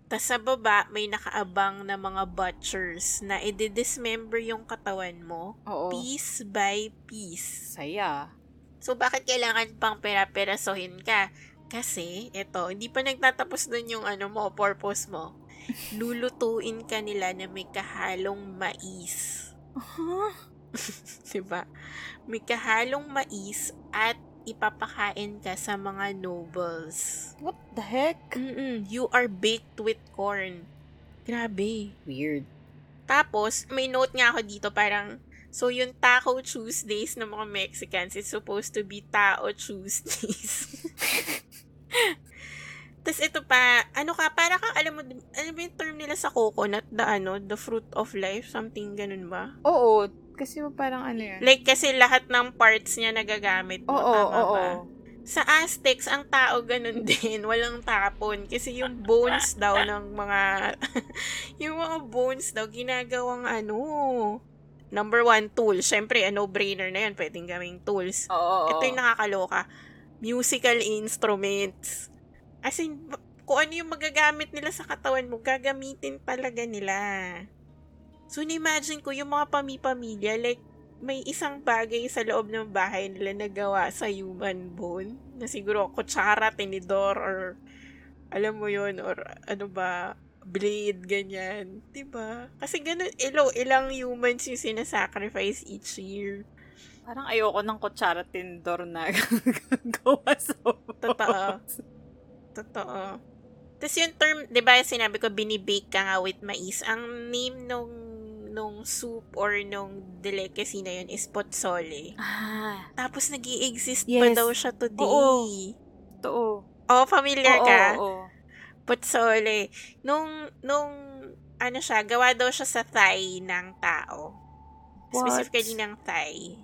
Tapos sa baba, may nakaabang na mga butchers na i-dismember yung katawan mo Oo. piece by piece. Saya. So, bakit kailangan pang pera-perasohin ka? Kasi, eto, hindi pa nagtatapos dun yung ano mo, purpose mo. Lulutuin ka nila na may kahalong mais. Huh? diba? May kahalong mais at ipapakain ka sa mga nobles. What the heck? Mm-mm, you are baked with corn. Grabe. Weird. Tapos, may note nga ako dito parang, so yung Taco Tuesdays ng mga Mexicans is supposed to be Tao Tuesdays. Tapos ito pa, ano ka, para kang, alam mo, ano ba yung term nila sa coconut, the ano, the fruit of life, something ganun ba? Oo. Kasi parang ano yan. Like, kasi lahat ng parts niya nagagamit mo, Oo, oo, ba? Sa Aztecs, ang tao ganun din, walang tapon. Kasi yung bones daw ng mga, yung mga bones daw, ginagawang ano, number one tool. Siyempre, a no-brainer na yan, pwedeng gawing tools. Oo, oo. Ito yung nakakaloka. Musical instruments. As in, kung ano yung magagamit nila sa katawan mo, gagamitin talaga nila. So, na-imagine ko yung mga pami-pamilya, like, may isang bagay sa loob ng bahay nila na gawa sa human bone. Na siguro kutsara, tinidor, or alam mo yun, or ano ba, blade, ganyan. ba? Kasi ganun, ilo, ilang humans yung sinasacrifice each year. Parang ayoko ng kutsara tindor na gawa sa Totoo. Totoo. Tapos yung term, di ba sinabi ko, binibake ka nga with mais. Ang name nung nung soup or nung delicacy na yun is potsole. Ah, Tapos nag exist pa Yes. daw siya today. Oo. totoo. Oh, familiar Oo, ka? oo. Potsole. Nung, nung, ano siya, gawa daw siya sa thigh ng tao. What? Specifically ng thigh.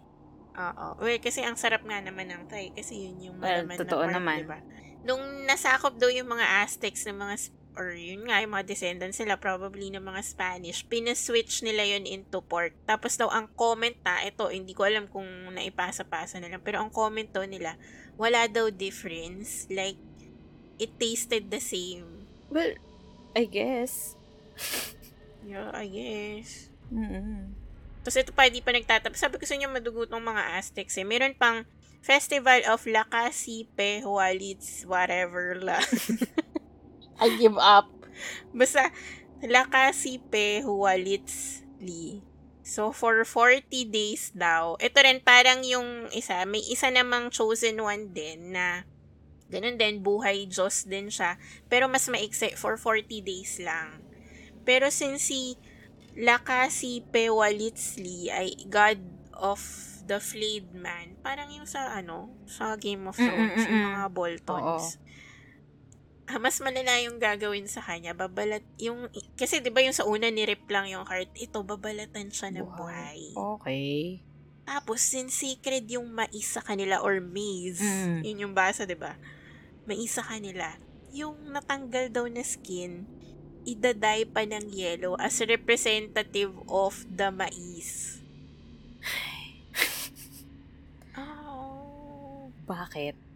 Oo. Well, kasi ang sarap nga naman ng thigh kasi yun yung Well, malaman totoo na part, naman. diba? Nung nasakop daw yung mga Aztecs ng mga or yun nga, yung mga descendants nila, probably ng mga Spanish, pinaswitch nila yun into pork. Tapos daw, ang comment na, ito, hindi ko alam kung naipasa-pasa na lang, pero ang comment daw nila, wala daw difference. Like, it tasted the same. Well, I guess. Yeah, I guess. Mm-mm. Tapos ito pa, di pa nagtatapos. Sabi ko sa inyo, madugot ng mga Aztecs eh. Meron pang Festival of Lakasipe, Hualitz, whatever la. I give up. Basta, Lakasipe, Hualitz, Li. So, for 40 days daw, ito rin parang yung isa, may isa namang chosen one din na ganun din, buhay Diyos din siya. Pero mas maikse, for 40 days lang. Pero since si Lakasi Pewalitzli ay God of the Flayed Man, parang yung sa ano, sa Game of Thrones, yung Mm-mm-mm. mga Boltons. Ah, mas malala yung gagawin sa kanya. Babalat, yung, kasi di ba yung sa una ni-rip lang yung heart, ito, babalatan siya ng buhay. Okay. Tapos, since sacred yung mais sa kanila or maize, Mm. yun yung basa, di ba? Mais sa kanila. Yung natanggal daw na skin, idaday pa ng yellow as representative of the mais. Oh. Bakit?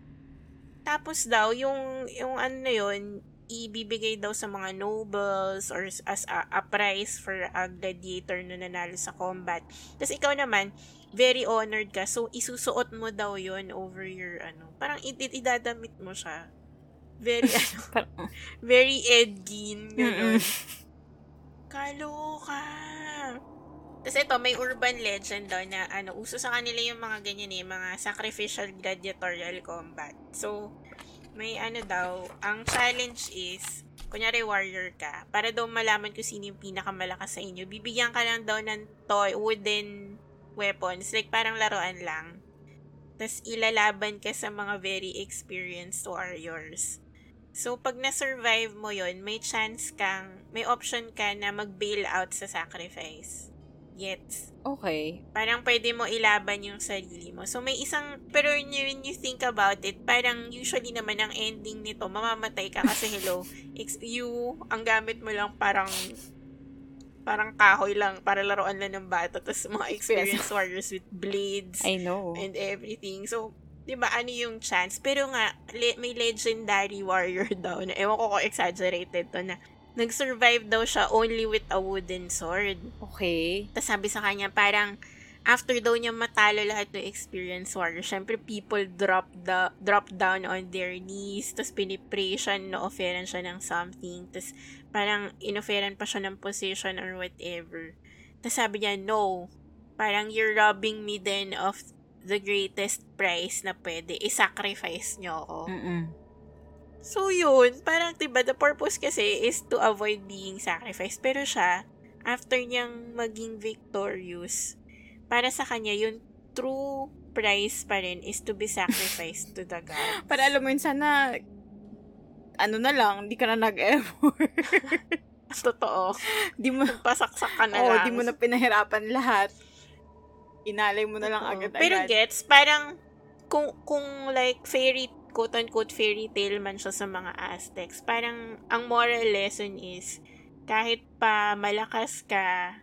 Tapos daw, yung, yung ano na yun, ibibigay daw sa mga nobles or as a, a prize for a gladiator na nanalo sa combat. Tapos ikaw naman, very honored ka. So, isusuot mo daw yon over your, ano, parang i- i- idadamit mo siya. Very, ano, Parang- very Ed Gein, ganun. Kaloka! Tapos ito, may urban legend daw na ano, uso sa kanila yung mga ganyan eh, mga sacrificial gladiatorial combat. So, may ano daw, ang challenge is, kunyari warrior ka, para daw malaman kung sino yung pinakamalakas sa inyo, bibigyan ka lang daw ng toy, wooden weapons, like parang laruan lang. tas ilalaban ka sa mga very experienced warriors. So, pag na-survive mo yon may chance kang, may option ka na mag-bail out sa sacrifice. Gets? Okay. Parang pwede mo ilaban yung sarili mo. So, may isang, pero when you, think about it, parang usually naman ang ending nito, mamamatay ka kasi hello, ex- you, ang gamit mo lang parang, parang kahoy lang para laruan lang ng bata. Tapos mga experienced warriors with blades I know. and everything. So, di ba, ano yung chance? Pero nga, le- may legendary warrior daw na, ewan ko kung exaggerated to na, nag-survive daw siya only with a wooden sword. Okay. Tapos sabi sa kanya, parang, after daw niya matalo lahat ng experience warrior, syempre people drop the drop down on their knees, tapos pinipray siya, no-offeran siya ng something, tapos parang inofferan pa siya ng position or whatever. Tapos sabi niya, no, parang you're robbing me then of the greatest prize na pwede. I-sacrifice niyo ako. Mm-mm. So, yun. Parang, diba, the purpose kasi is to avoid being sacrificed. Pero siya, after niyang maging victorious, para sa kanya, yung true prize pa rin is to be sacrificed to the God. Para alam mo yun, sana, ano na lang, di ka na nag-effort. Totoo. di mo, Pasaksak ka na oh, lang. di mo na pinahirapan lahat. Inalay mo na lang agad-agad. Pero gets, parang, kung, kung like, fairy, quote-unquote fairy tale man siya sa mga Aztecs, parang, ang moral lesson is, kahit pa malakas ka,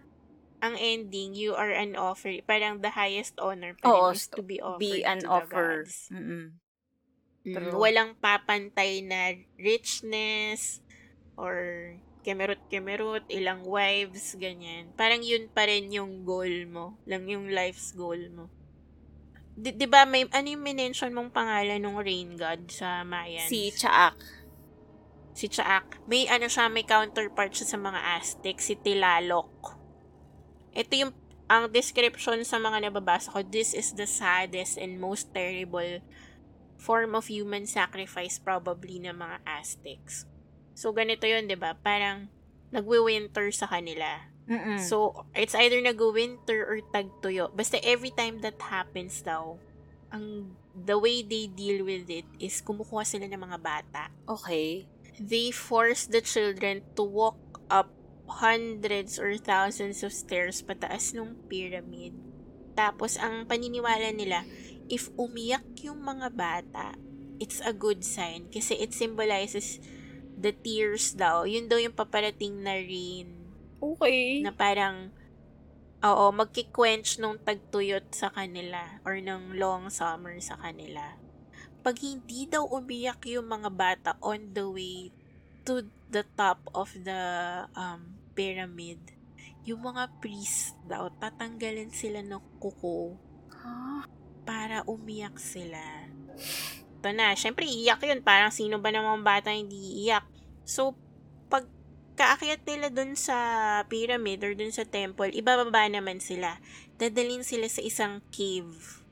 ang ending, you are an offer. Parang the highest honor pa Oo, is to be offered be an to offer. the gods. Mm-mm. Mm, True. walang papantay na richness or kemerut-kemerut, ilang wives, ganyan. Parang yun pa rin yung goal mo. Lang yung life's goal mo. Di, di ba may, ano yung minention mong pangalan ng rain god sa Mayans? Si Chaak. si Chaak. May ano siya, may counterpart siya sa mga Aztec, si Tilalok. Ito yung, ang description sa mga nababasa ko, this is the saddest and most terrible form of human sacrifice probably ng mga Aztecs. So, ganito yun, di ba? Parang, nagwi-winter sa kanila. Mm-mm. So, it's either nag-winter or tagtuyo. Basta every time that happens daw, ang the way they deal with it is kumukuha sila ng mga bata okay. they force the children to walk up hundreds or thousands of stairs pataas ng pyramid. Tapos, ang paniniwala nila, if umiyak yung mga bata, it's a good sign kasi it symbolizes the tears daw. Yun daw yung paparating na rain Okay. na parang oo, magkikwench nung tagtuyot sa kanila or ng long summer sa kanila. Pag hindi daw umiyak yung mga bata on the way to the top of the um, pyramid, yung mga priest daw, tatanggalin sila ng kuko Ah, para umiyak sila. Ito na, syempre iyak yun. Parang sino ba namang bata hindi iyak. So, kaakyat nila dun sa pyramid or dun sa temple, ibababa naman sila. Dadalhin sila sa isang cave.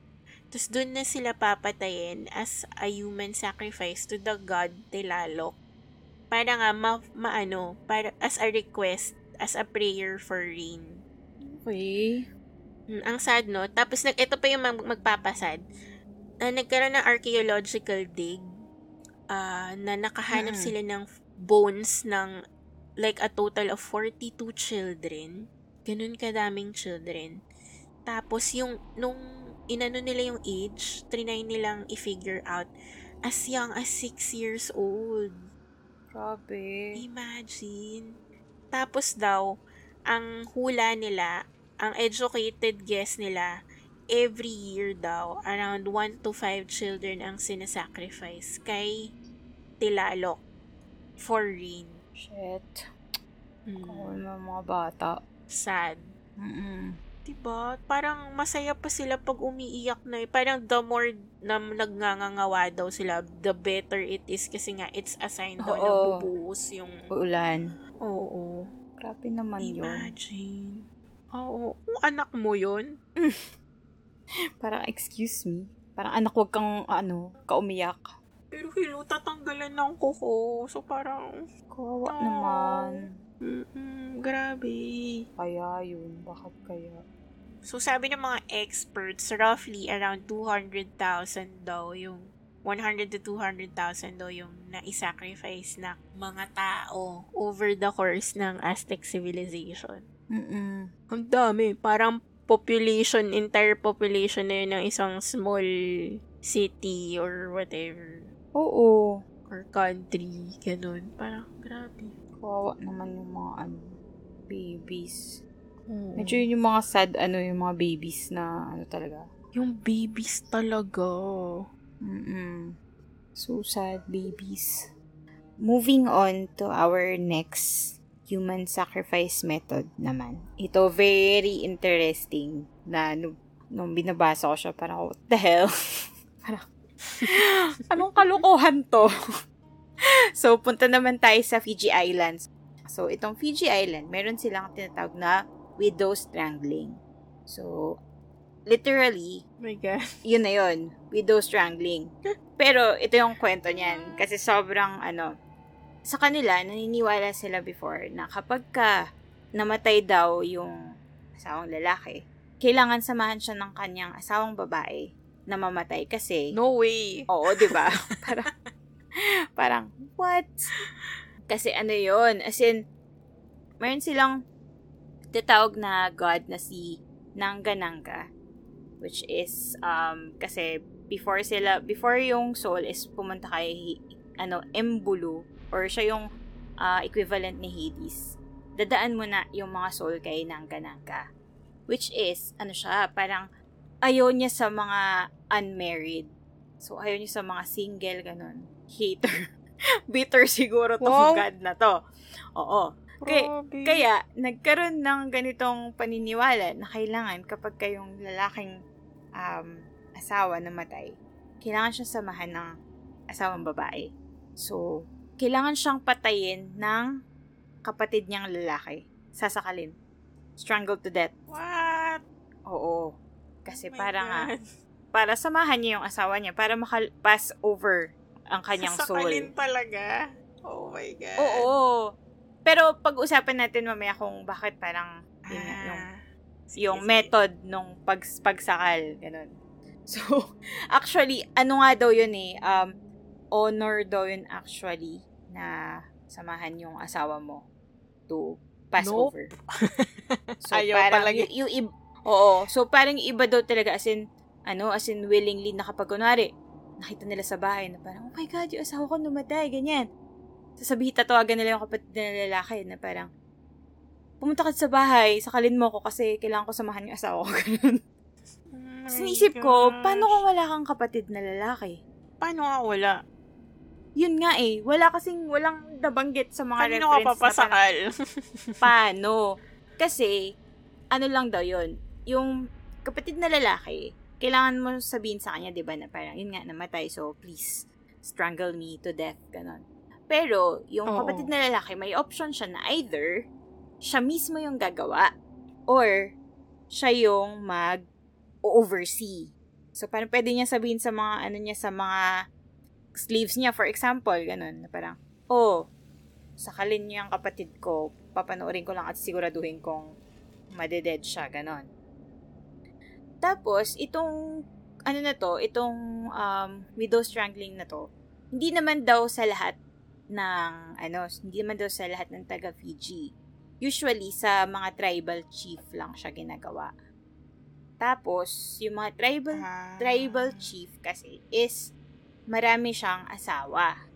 Tapos dun na sila papatayin as a human sacrifice to the god Tilalok. Para nga, ma, maano, para, as a request, as a prayer for rain. okay. Mm, ang sad, no? Tapos, nag, ito pa yung mag, magpapasad. Ah, nagkaroon ng archaeological dig ah, na nakahanap Mm. sila ng bones ng like a total of 42 children. Ganun kadaming children. Tapos, yung, nung inano nila yung age, trinay nilang i-figure out as young as 6 years old. Grabe. Imagine. Tapos daw, ang hula nila, ang educated guess nila, every year daw, around 1 to 5 children ang sinasacrifice kay Tilalok for rain. Shit. Hmm. Kawal ng mga bata. Sad. Mm-mm. Diba? Parang masaya pa sila pag umiiyak na eh. Parang the more na nagngangangawa daw sila, the better it is kasi nga it's a sign daw na bubuhos yung... Uulan. Oo. Grabe naman yun. Imagine. Oo. Kung anak mo yun, Parang, excuse me. Parang anak, wag kang, ano, kaumiyak. Pero hilo, tatanggalan ng kuko. So, parang, Kawawa No. naman. mm grabe. Kaya yun. Bakit kaya? So, sabi ng mga experts, roughly around 200,000 daw yung 100 to 200,000 daw yung na-sacrifice na mga tao over the course ng Aztec civilization. Mm-mm. Ang dami. Parang population, entire population na yun ng isang small city or whatever. Oo. Or country. Ganun. Parang, grabe. Kawawa naman yung mga ano, babies. Oo. Medyo yun yung mga sad, ano, yung mga babies na, ano talaga. Yung babies talaga. Mm-mm. So sad, babies. Moving on to our next human sacrifice method naman. Ito, very interesting na nung, nung binabasa ko siya, parang, what the hell? parang, anong kalukuhan to? so, punta naman tayo sa Fiji Islands. So, itong Fiji Island, meron silang tinatawag na widow strangling. So, literally, Oh my God. yun na yun, widow strangling. Pero ito yung kwento niyan kasi sobrang ano, sa kanila naniniwala sila before na kapag ka namatay daw yung asawang lalaki, kailangan samahan siya ng kanyang asawang babae na mamatay kasi No way. Oo, 'di ba? parang parang what? Kasi ano 'yon? As in meron silang tinatawag na god na si Nangananga which is um kasi before sila before yung soul is pumunta kay ano Embulu or siya yung ah, equivalent ni Hades. Dadaan mo na yung mga soul kay Nangananga. Which is ano siya, parang ayaw niya sa mga unmarried. So, ayaw niya sa mga single, ganun. Hater. Bitter siguro tong Wow. God na to. Oo. Kay-. Kaya, nagkaroon ng ganitong paniniwala na kailangan kapag kayong lalaking um, asawa namatay, kailangan siyang samahan ng asawang babae. So, kailangan siyang patayin ng kapatid niyang lalaki. Sasakalin. Strangled to death. What? Oo. Kasi Oh para nga, para samahan niya yung asawa niya, para makapass over ang kanyang Sasakalin soul. talaga. Oh my God. Oo. Pero pag-usapan natin mamaya kung bakit parang yun yung, Ah. Sige, yung sige. method nung pag, pagsakal. Ganun. So, actually, ano nga daw yun eh, um, honor daw yun actually na samahan yung asawa mo to pass Nope. over. So, Ayaw parang palagi. yung, yung ib- Oo. So, parang iba daw talaga as in, ano, as in willingly na kapag kunwari, nakita nila sa bahay na parang, oh my God, yung asawa ko namatay, ganyan. Sasabihin, tatawagan nila yung kapatid na lalaki na parang, pumunta ka sa bahay, sakalin mo ko kasi kailangan ko samahan yung asawa ko. Oh naisip ko, paano kung wala kang kapatid na lalaki? Paano nga wala? Yun nga eh, wala kasing, walang nabanggit sa mga ka reference na parang, papasakal? paano? Kasi, ano lang daw yun, yung kapatid na lalaki, kailangan mo sabihin sa kanya, di ba, na parang, yun nga, namatay, so please, strangle me to death, ganon. Pero, yung Oo. kapatid na lalaki, may option siya na either, siya mismo yung gagawa, or, siya yung mag-oversee. So, parang pwede niya sabihin sa mga, ano niya, sa mga sleeves niya, for example, ganon, na parang, oh, sakalin niyo yung kapatid ko, papanoorin ko lang at siguraduhin kong madeded siya, ganon. Tapos, itong, ano na to, itong um, widow strangling na to, hindi naman daw sa lahat ng, ano, hindi naman daw sa lahat ng taga Fiji. Usually, sa mga tribal chief lang siya ginagawa. Tapos, yung mga tribal Ah. tribal chief kasi is marami siyang asawa.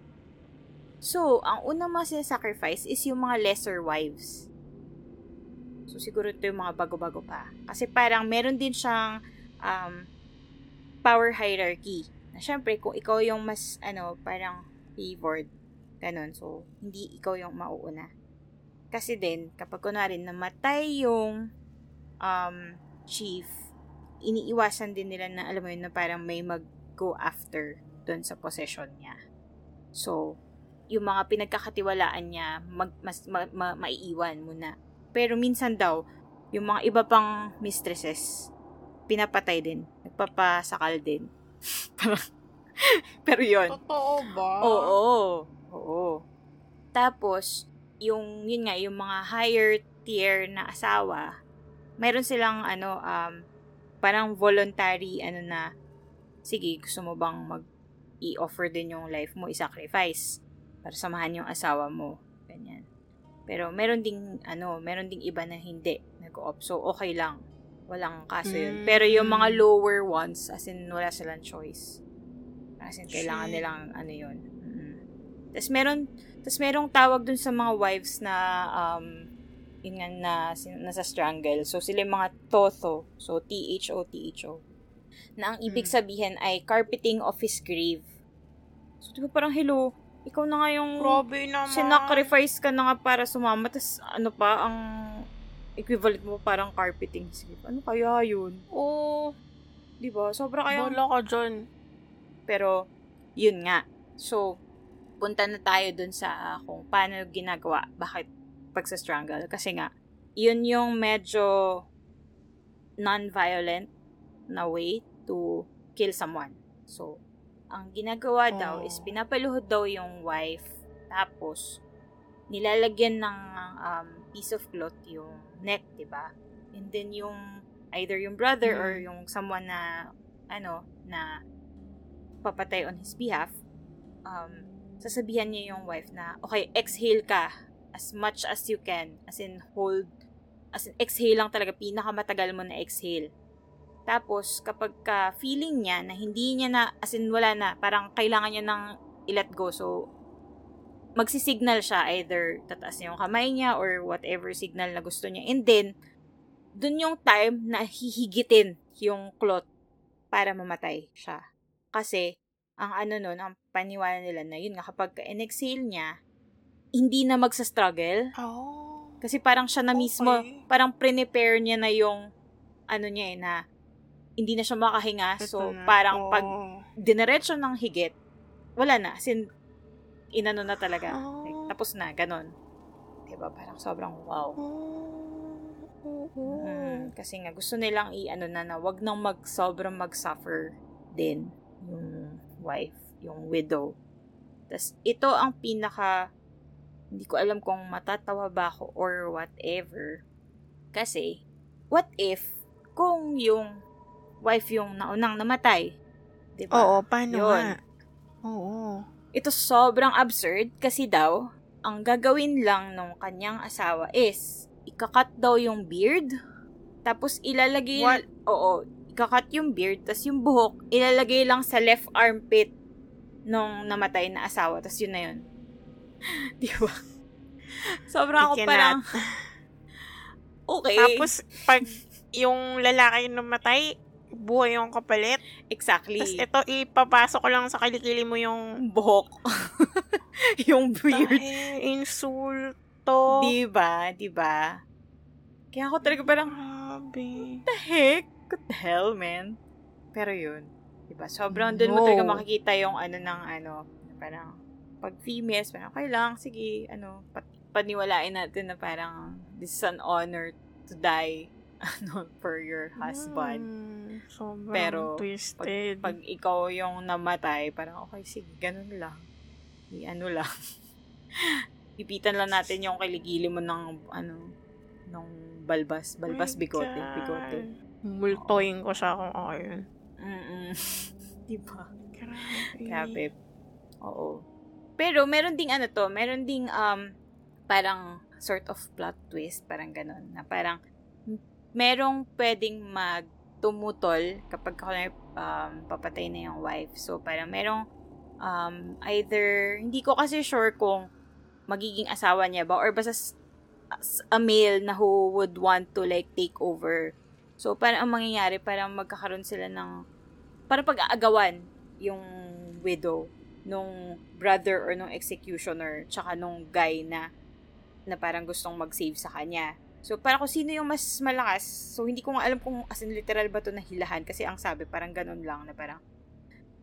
So, ang unang mga sacrifice is yung mga lesser wives. So, siguro ito yung mga bago-bago pa. Kasi parang meron din siyang um, power hierarchy. Na syempre, kung ikaw yung mas, ano, parang favored, ganun. So, hindi ikaw yung mauuna. Kasi din, kapag kunwari namatay yung um, chief, iniiwasan din nila na, alam mo yun, na parang may mag-go after doon sa possession niya. So, yung mga pinagkakatiwalaan niya, mag, mas, ma, ma, maiiwan muna. Pero minsan daw, yung mga iba pang mistresses, pinapatay din. Nagpapasakal din. Pero yun. Totoo ba? Oo. Oo. Tapos, yung, yun nga, yung mga higher tier na asawa, meron silang ano, um, parang voluntary, ano na, sige, gusto mo bang mag i-offer din yung life mo, i-sacrifice para samahan yung asawa mo. Ganyan. Pero meron ding, ano, meron ding iba na hindi nag-opt. So, okay lang. Walang kaso yun. Pero yung mga Mm. lower ones, as in, wala silang choice. As in, kailangan Shit. nilang, ano yun. Mm. Tapos meron, tapos merong tawag dun sa mga wives na, um, yun nga na, sin- nasa strangle. So, sila yung mga totho. So, T-H-O-T-H-O. Na ang ibig Mm. sabihin ay carpeting of his grave. So, di ba parang, hello, ikaw na nga yung Grabe naman. sinacrifice ka na nga para sumama. Tapos, ano pa, ang equivalent mo parang carpeting grave. Ano kaya yun? Oo. Di ba? Sobra kaya Wala ka dyan. pero, yun nga. So, punta na tayo dun sa ah, kung paano ginagawa. Bakit pagsa-strangle? Kasi nga, yun yung medyo non-violent na way to kill someone. So, ang ginagawa daw Oh. is pinapaluhod daw yung wife. Tapos, nilalagyan ng um, piece of cloth yung neck, di ba? And then yung either yung brother Mm. or yung someone na ano na papatay on his behalf, um, sasabihan niya yung wife na, okay, exhale ka as much as you can. As in, hold, as in, exhale lang talaga, pinakamatagal mo na exhale. Tapos, kapag ka feeling niya na hindi niya na, as in, wala na, parang kailangan niya nang i-let go. So, magsisignal siya, either tataas niya yung kamay niya or whatever signal na gusto niya. And then, dun yung time na hihigitin yung cloth para mamatay siya. Kasi, ang ano nun, ang paniwala nila na yun nga, kapag in-exhale niya, hindi na magsa-struggle. Oh. Kasi parang siya na mismo, Okay. parang prepare niya na yung, ano niya eh, na hindi na siya makahinga. So, Ito na. parang Oo. pag dinerecho ng higit, wala na. As in, inano na talaga. Oh. Like, tapos na, ganun. Diba? Parang sobrang wow. Oh. Mm, kasi nga, gusto nilang i-ano na na, wag nang mag, sobrang mag-suffer din yung wife, yung widow. Tapos, ito ang pinaka, hindi ko alam kung matatawa ba ako or whatever. Kasi, what if, kung yung wife yung naunang namatay? Diba? Oo, paano Yun. nga? Oo. Ito sobrang absurd kasi daw, ang gagawin lang ng kanyang asawa is, ikakat daw yung beard, tapos ilalagay, What? oo, ikakat yung beard, tapos yung buhok, ilalagay lang sa left armpit nung namatay na asawa, tapos yun na yun. Di ba? Sobrang ako parang, okay. Tapos, pag yung lalaki namatay, buhay yung kapalit. exactly. Tapos ito, ipapasok ko lang sa kilikili mo yung buhok. yung beard. Dahil insulto. Di ba? Di ba? Kaya ako talaga parang, Grabe. the heck? What the hell, man? Pero yun, diba? Sobrang dun mo No. talaga makikita yung ano ng ano, parang, pag females, parang, okay lang, sige, ano, pat, paniwalain natin na parang, this is an honor to die, ano, for your husband. Hmm, sobrang Pero, twisted. Pag ikaw yung namatay, parang, okay, sige, ganun lang. I, ano lang. Ipitan lang natin yung kiligili mo ng, ano, ng balbas, balbas, My bigote, God. bigote. Multoyin ko siya kung ako yun. Mm-mm. diba? Grabe. Grabe. Oo. Pero meron ding ano to, meron ding um parang sort of plot twist, parang ganun, na parang merong pwedeng magtumutol kapag um, papatay na yung wife. So, parang merong um, either, hindi ko kasi sure kung magiging asawa niya ba or basta a male na who would want to like take over. So, parang ang mangyayari, parang magkakaroon sila ng, parang pag-aagawan yung widow nung brother or nung executioner tsaka nung guy na na parang gustong mag-save sa kanya. So, parang kung sino yung mas malakas, so hindi ko nga alam kung as in literal ba to nahilahan kasi ang sabi parang ganun lang na parang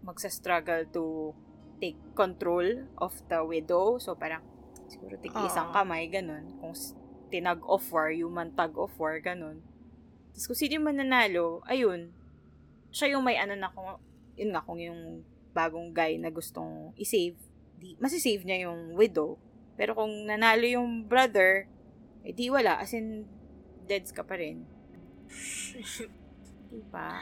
magsa-struggle to take control of the widow. So, parang siguro tig isang Oo. kamay, ganun. Kung tinag of war, human tag of war, ganun. Tapos kung sino yung mananalo, ayun, siya yung may ano na kung, yun nga, kung yung bagong guy na gustong i-save, di, masisave niya yung widow. Pero kung nanalo yung brother, eh di wala, as in, deads ka pa rin. Diba?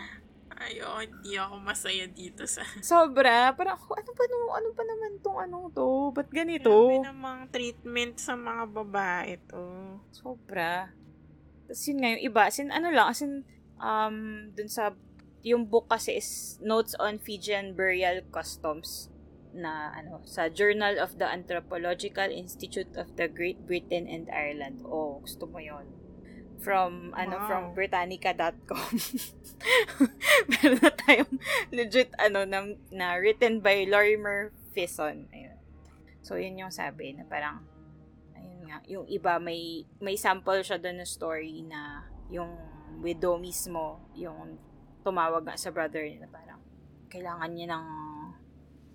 Ayo, hindi ako masaya dito sa... Sobra. Parang ako, ano ba, no, ano ba naman tong anong to? Ba't ganito? Grabe namang treatment sa mga babae to. Sobra. Tapos yun nga, yung iba, as in, ano lang, as in, um, dun sa, yung book kasi is Notes on Fijian Burial Customs na ano sa Journal of the Anthropological Institute of the Great Britain and Ireland. Oh, gusto mo 'yon from ano Wow. from britannica.com. Meron na tayong legit ano na, na written by Lorimer Fison. Ayun. So yun yung sabi na parang ayun nga, yung iba may may sample siya doon ng story na yung widow mismo yung tumawag nga sa brother niya na parang kailangan niya ng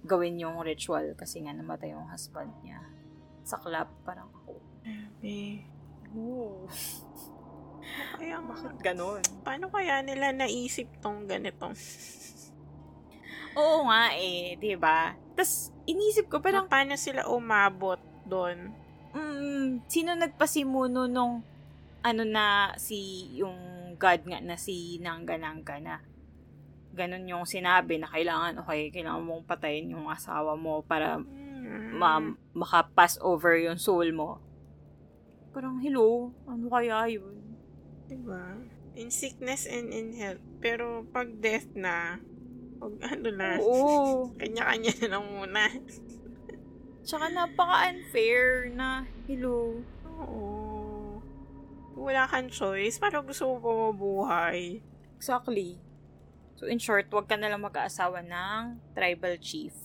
gawin yung ritual kasi nga namatay yung husband niya. Sa club, parang ako. Grabe. Oh, Kaya bakit ganon? paano kaya nila naisip tong ganito? Oo nga eh, di ba? Tapos, inisip ko parang, Parang paano sila umabot doon? mm, sino nagpasimuno nung, ano na, si, yung God nga na si Nangga Nangga na, ganon yung sinabi na kailangan, okay, kailangan mong patayin yung asawa mo para Hmm. ma makapass over yung soul mo. Parang, hello, ano kaya yun? Diba? In sickness and in health. Pero pag death na, pag ano na, Oo. kanya-kanya na lang muna. Tsaka napaka-unfair na, hello. Oo. Wala kang choice. Parang gusto mo pa mabuhay. Exactly. So, in short, wag ka na lang mag-aasawa ng tribal chief.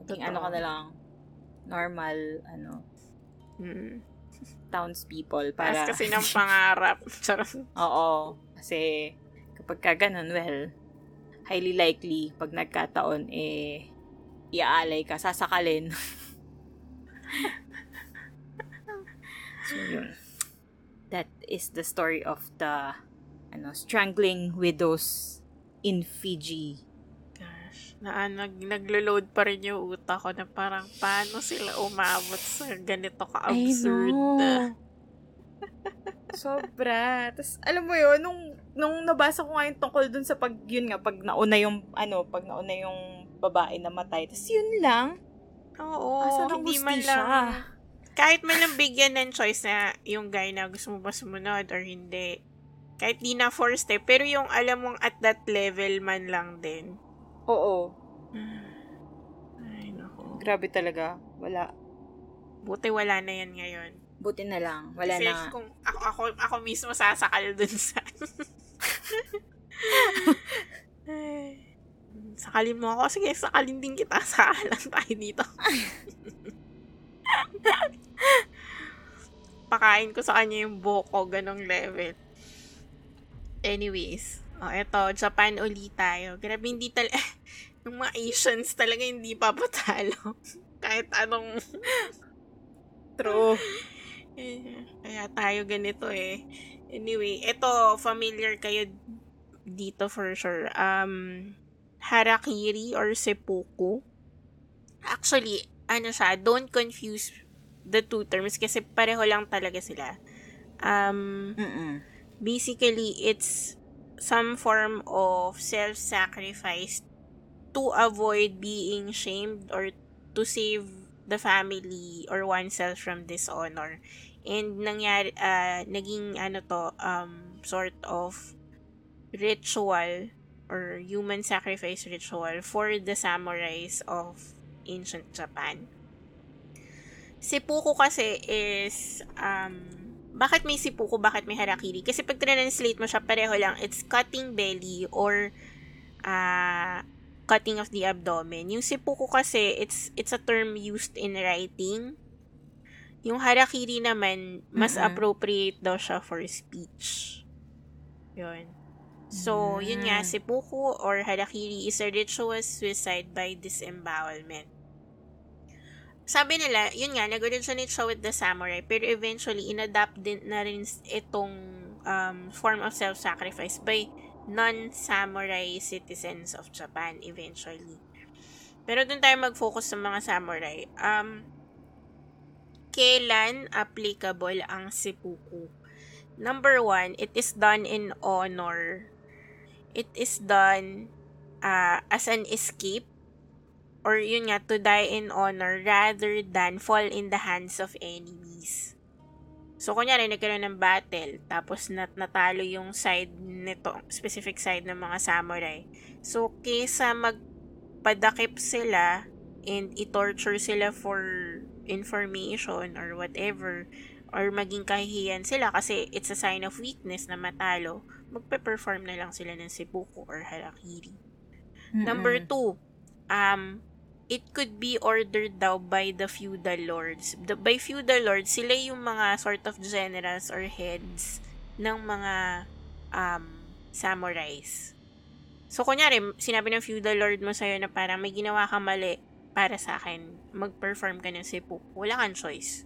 Maging ano ka na lang, normal, ano, Hmm. townspeople Taas para... kasi ng pangarap. Oo. Kasi, kapag ka ganun, well, highly likely, pag nagkataon, eh, iaalay ka, sasakalin. so, yun. That is the story of the, ano, strangling widows in Fiji. Gosh. Na, nag, naglo-load pa rin yung utak ko na parang paano sila umabot sa ganito ka-absurd. Sobra. Tapos, alam mo yun, nung, nung nabasa ko nga yung tungkol dun sa pag, yun nga, pag nauna yung, ano, pag nauna yung babae na matay. Tapos, yun lang. Oo. Asa ng hindi man lang. Kahit man lang bigyan ng choice na yung guy na gusto mo ba sumunod or hindi. Kahit di na forced eh. Pero yung alam mong at that level man lang din. Oo. Ay, naku. Grabe talaga. Wala. Buti wala na yan ngayon. Buti na lang. Wala Kasi na. kung ako, ako, ako mismo sasakal dun sa... Sakalin mo ako. Sige, sakalin din kita. Sakalan tayo dito. Pakain ko sa kanya yung buko. Ganong level. Anyways. Oh, eto. Japan ulit tayo. Grabe, hindi talaga... yung mga Asians talaga hindi papatalo. Kahit anong... True. Kaya tayo ganito eh. Anyway, ito, familiar kayo dito for sure. Um, harakiri or seppuku. Actually, ano siya, don't confuse the two terms kasi pareho lang talaga sila. Um, Mm-mm. Basically, it's some form of self-sacrifice to avoid being shamed or to save the family or oneself from dishonor. And nangyari, ah, naging ano to, um, sort of ritual or human sacrifice ritual for the samurais of ancient Japan. Seppuku kasi is, um, bakit may seppuku, bakit may harakiri? Kasi pag translate mo siya, pareho lang, it's cutting belly or ah cutting of the abdomen. Yung seppuku kasi, it's, it's a term used in writing. Yung harakiri naman, mas Mm-mm. appropriate daw siya for speech. Yun. So, yun nga, Mm. seppuku or harakiri is a ritual suicide by disembowelment. Sabi nila, yun nga, nag-originate siya with the samurai, pero eventually, inadapt din na rin itong um, form of self-sacrifice by non-samurai citizens of Japan eventually. Pero dun tayo mag-focus sa mga samurai. Um, kailan applicable ang seppuku? number one, it is done in honor. It is done uh, as an escape or yun nga, to die in honor rather than fall in the hands of enemies. So, kunyari, nagkaroon ng battle, tapos nat natalo yung side nito, specific side ng mga samurai. So, kesa magpadakip sila and i-torture sila for information or whatever, or maging kahihiyan sila kasi it's a sign of weakness na matalo, magpe-perform na lang sila ng seppuku or harakiri. Mm-mm. Number two, um, it could be ordered daw by the feudal lords. The, by feudal lords, sila yung mga sort of generals or heads ng mga um, samurais. So, kunyari, sinabi ng feudal lord mo sa'yo na parang may ginawa ka mali para sa akin, mag-perform ka ng sipu. Wala kang choice.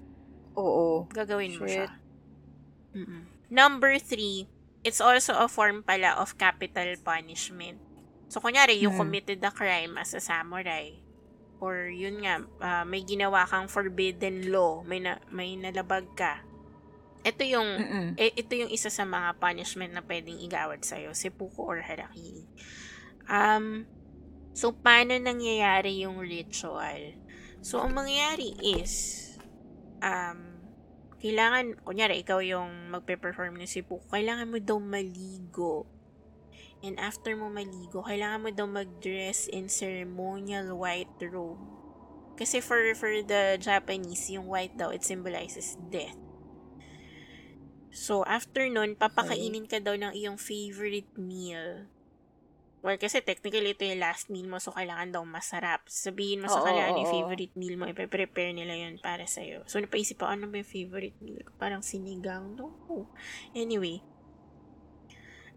Oo. Gagawin Shit. mo siya. Mm-mm. Number three, it's also a form pala of capital punishment. So, kunyari, you hmm. committed a crime as a samurai or yun nga uh, may ginawa kang forbidden law, may na, may nalabag ka. Ito yung eh, ito yung isa sa mga punishment na pwedeng igawad sa iyo, seppuku or harakiri. Um so paano nangyayari yung ritual? So ang mangyayari is um kailangan, kunyari, ikaw yung magpe-perform ng seppuku, kailangan mo daw maligo And after mo maligo, kailangan mo daw mag-dress in ceremonial white robe. Kasi for, for the Japanese, yung white daw, it symbolizes death. So, after nun, papakainin ka daw ng iyong favorite meal. Well, kasi technically, ito yung last meal mo, so kailangan daw masarap. Sabihin mo sa kanila ano yung favorite meal mo, ipe-prepare nila yun para sa'yo. So, napaisip ako, ano ba yung favorite meal ko? Parang sinigang, no? Anyway,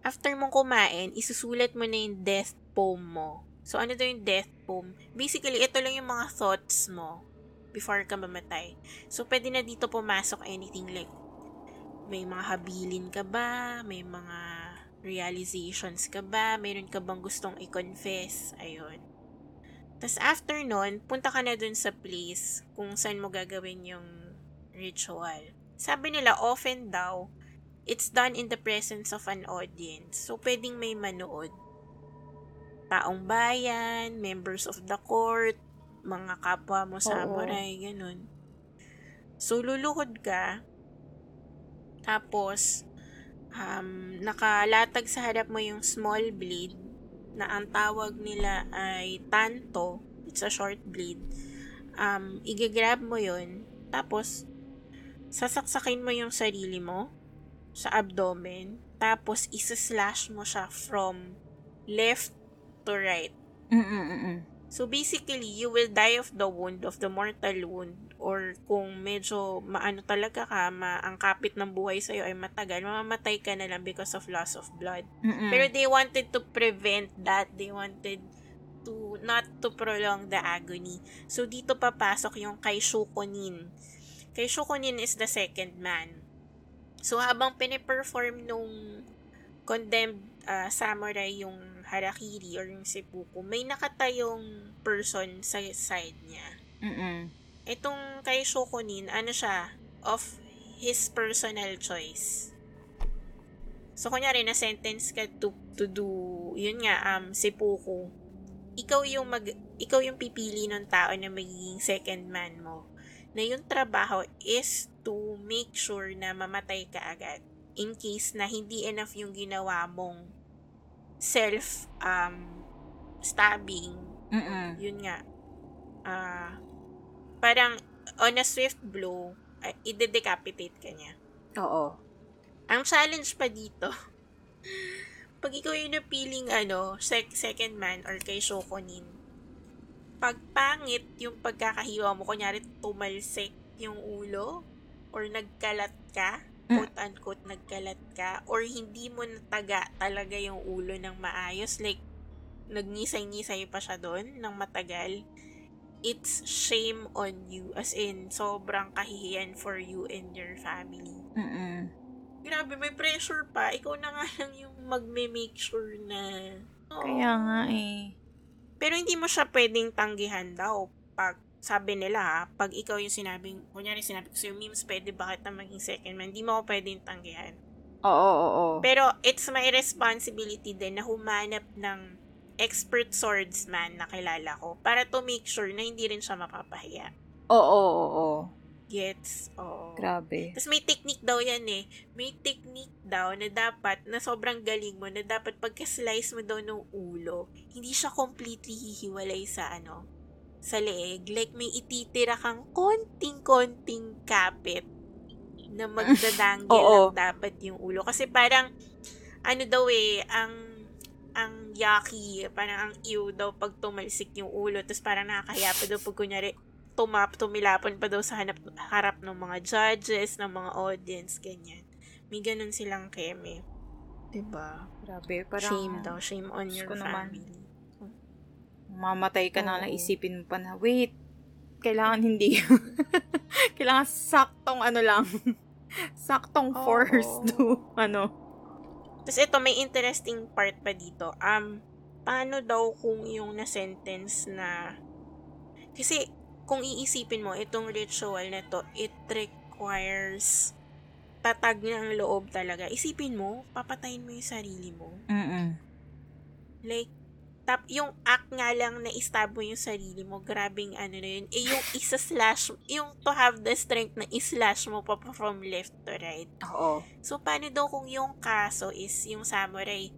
after mong kumain, isusulat mo na yung death poem mo. So, ano daw yung death poem? Basically, ito lang yung mga thoughts mo before ka mamatay. So, pwede na dito pumasok anything like may mga habilin ka ba? May mga realizations ka ba? Mayroon ka bang gustong i-confess? Ayun. Tapos after nun, punta ka na dun sa place kung saan mo gagawin yung ritual. Sabi nila, often daw, it's done in the presence of an audience. So, pwedeng may manood. Taong bayan, members of the court, mga kapwa mo samurai, ganun. So, luluhod ka, tapos, um, nakalatag sa harap mo yung small blade, na ang tawag nila ay tanto, it's a short blade. Um, igagrab mo yun, tapos, sasaksakin mo yung sarili mo, sa abdomen, tapos isa-slash mo siya from left to right. Mm-mm-mm. So basically, you will die of the wound, of the mortal wound, or kung medyo maano talaga ka, ma ang kapit ng buhay sa'yo ay matagal, mamamatay ka na lang because of loss of blood. Mm-mm. Pero they wanted to prevent that. They wanted to not to prolong the agony. So dito papasok yung kay Shukonin. Kay Shukonin is the second man. So, habang piniperform nung condemned uh, samurai yung harakiri or yung seppuku, may nakatayong person sa side niya. Mm-mm. Itong kay Shokunin, ano siya, of his personal choice. So, kunyari, na-sentence ka to, to do, yun nga, um, seppuku. Ikaw yung mag, ikaw yung pipili ng tao na magiging second man mo na yung trabaho is to make sure na mamatay ka agad in case na hindi enough yung ginawa mong self um stabbing. Mm-mm. yun nga. Uh, parang on a swift blow uh, ide-decapitate ka niya. Oo. Ang challenge pa dito pag ikaw yung napiling ano sec- second man or kay Shokonin pagpangit yung pagkakahiwa mo, kunyari tumalsik yung ulo, or nagkalat ka, mm. quote-unquote nagkalat ka, or hindi mo nataga talaga yung ulo ng maayos, like, nagnisay-nisay pa siya doon ng matagal, it's shame on you. As in, sobrang kahihiyan for you and your family. Mm-mm. Grabe, may pressure pa. Ikaw na nga lang yung magme-make sure na... Oh, Kaya nga eh. Pero hindi mo siya pwedeng tanggihan daw pag sabi nila ha, pag ikaw yung sinabing, kunyari sinabi ko sa'yo, memes, pwede ba kita maging second man? Hindi mo ako pwedeng tanggihan. Oo, oo, oo. Pero it's my responsibility din na humanap ng expert swordsman na kilala ko para to make sure na hindi rin siya mapapahiya. Oo, oo, oo. Gets? Oo. Grabe. Tapos may technique daw yan eh. May technique daw na dapat, na sobrang galing mo, na dapat pagka-slice mo daw ng ulo, hindi siya completely hihiwalay sa ano, sa leeg. Like may ititira kang konting-konting kapit na magdadanggil lang dapat yung ulo. Kasi parang, ano daw eh, ang ang yucky, parang ang ew daw pag tumalsik yung ulo. Tapos parang nakakahiya pa daw pag kunyari tumap, tumilapon pa daw sa hanap, harap ng mga judges, ng mga audience, ganyan. May ganun silang keme. Diba? Grabe. Parang, shame daw. Shame on your ko naman. family. mamatay ka na Oo. lang isipin mo pa na, wait, kailangan hindi. kailangan saktong ano lang. saktong Oo. force to, ano. Tapos ito, may interesting part pa dito. Um, paano daw kung yung na-sentence na... Kasi, kung iisipin mo, itong ritual na to, it requires tatag ng loob talaga. Isipin mo, papatayin mo yung sarili mo. Mm-mm. Like, tap, yung act nga lang na istab mo yung sarili mo, grabing ano na yun. Eh, yung isa-slash, yung to have the strength na islash mo pa pa from left to right. Oo. So, paano daw kung yung kaso is yung samurai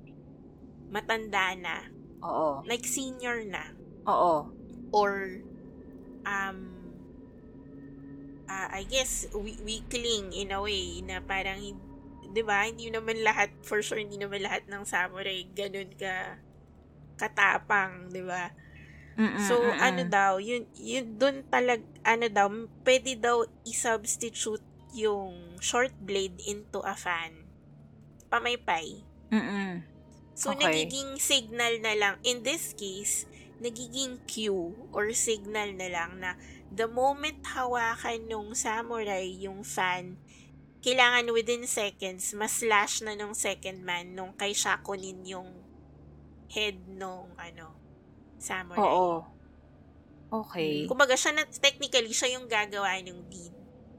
matanda na, Oo. like senior na, Oo. or um, ah, I guess, we- weakling in a way na parang, di ba, hindi naman lahat, for sure, hindi naman lahat ng samurai ganun ka katapang, di ba? Mm-mm, So, mm-mm. ano daw, yun, yun doon talag, ano daw, pwede daw i-substitute yung short blade into a fan. Pamaypay. Mm-mm. So, Okay. nagiging signal na lang, in this case, nagiging cue or signal na lang na the moment hawakan nung samurai yung fan, kailangan within seconds, mas-slash na nung second man nung kay Shakunin yung head nung ano, samurai. Oo. Okay. Kumbaga, siya na, technically, siya yung gagawa ng deed.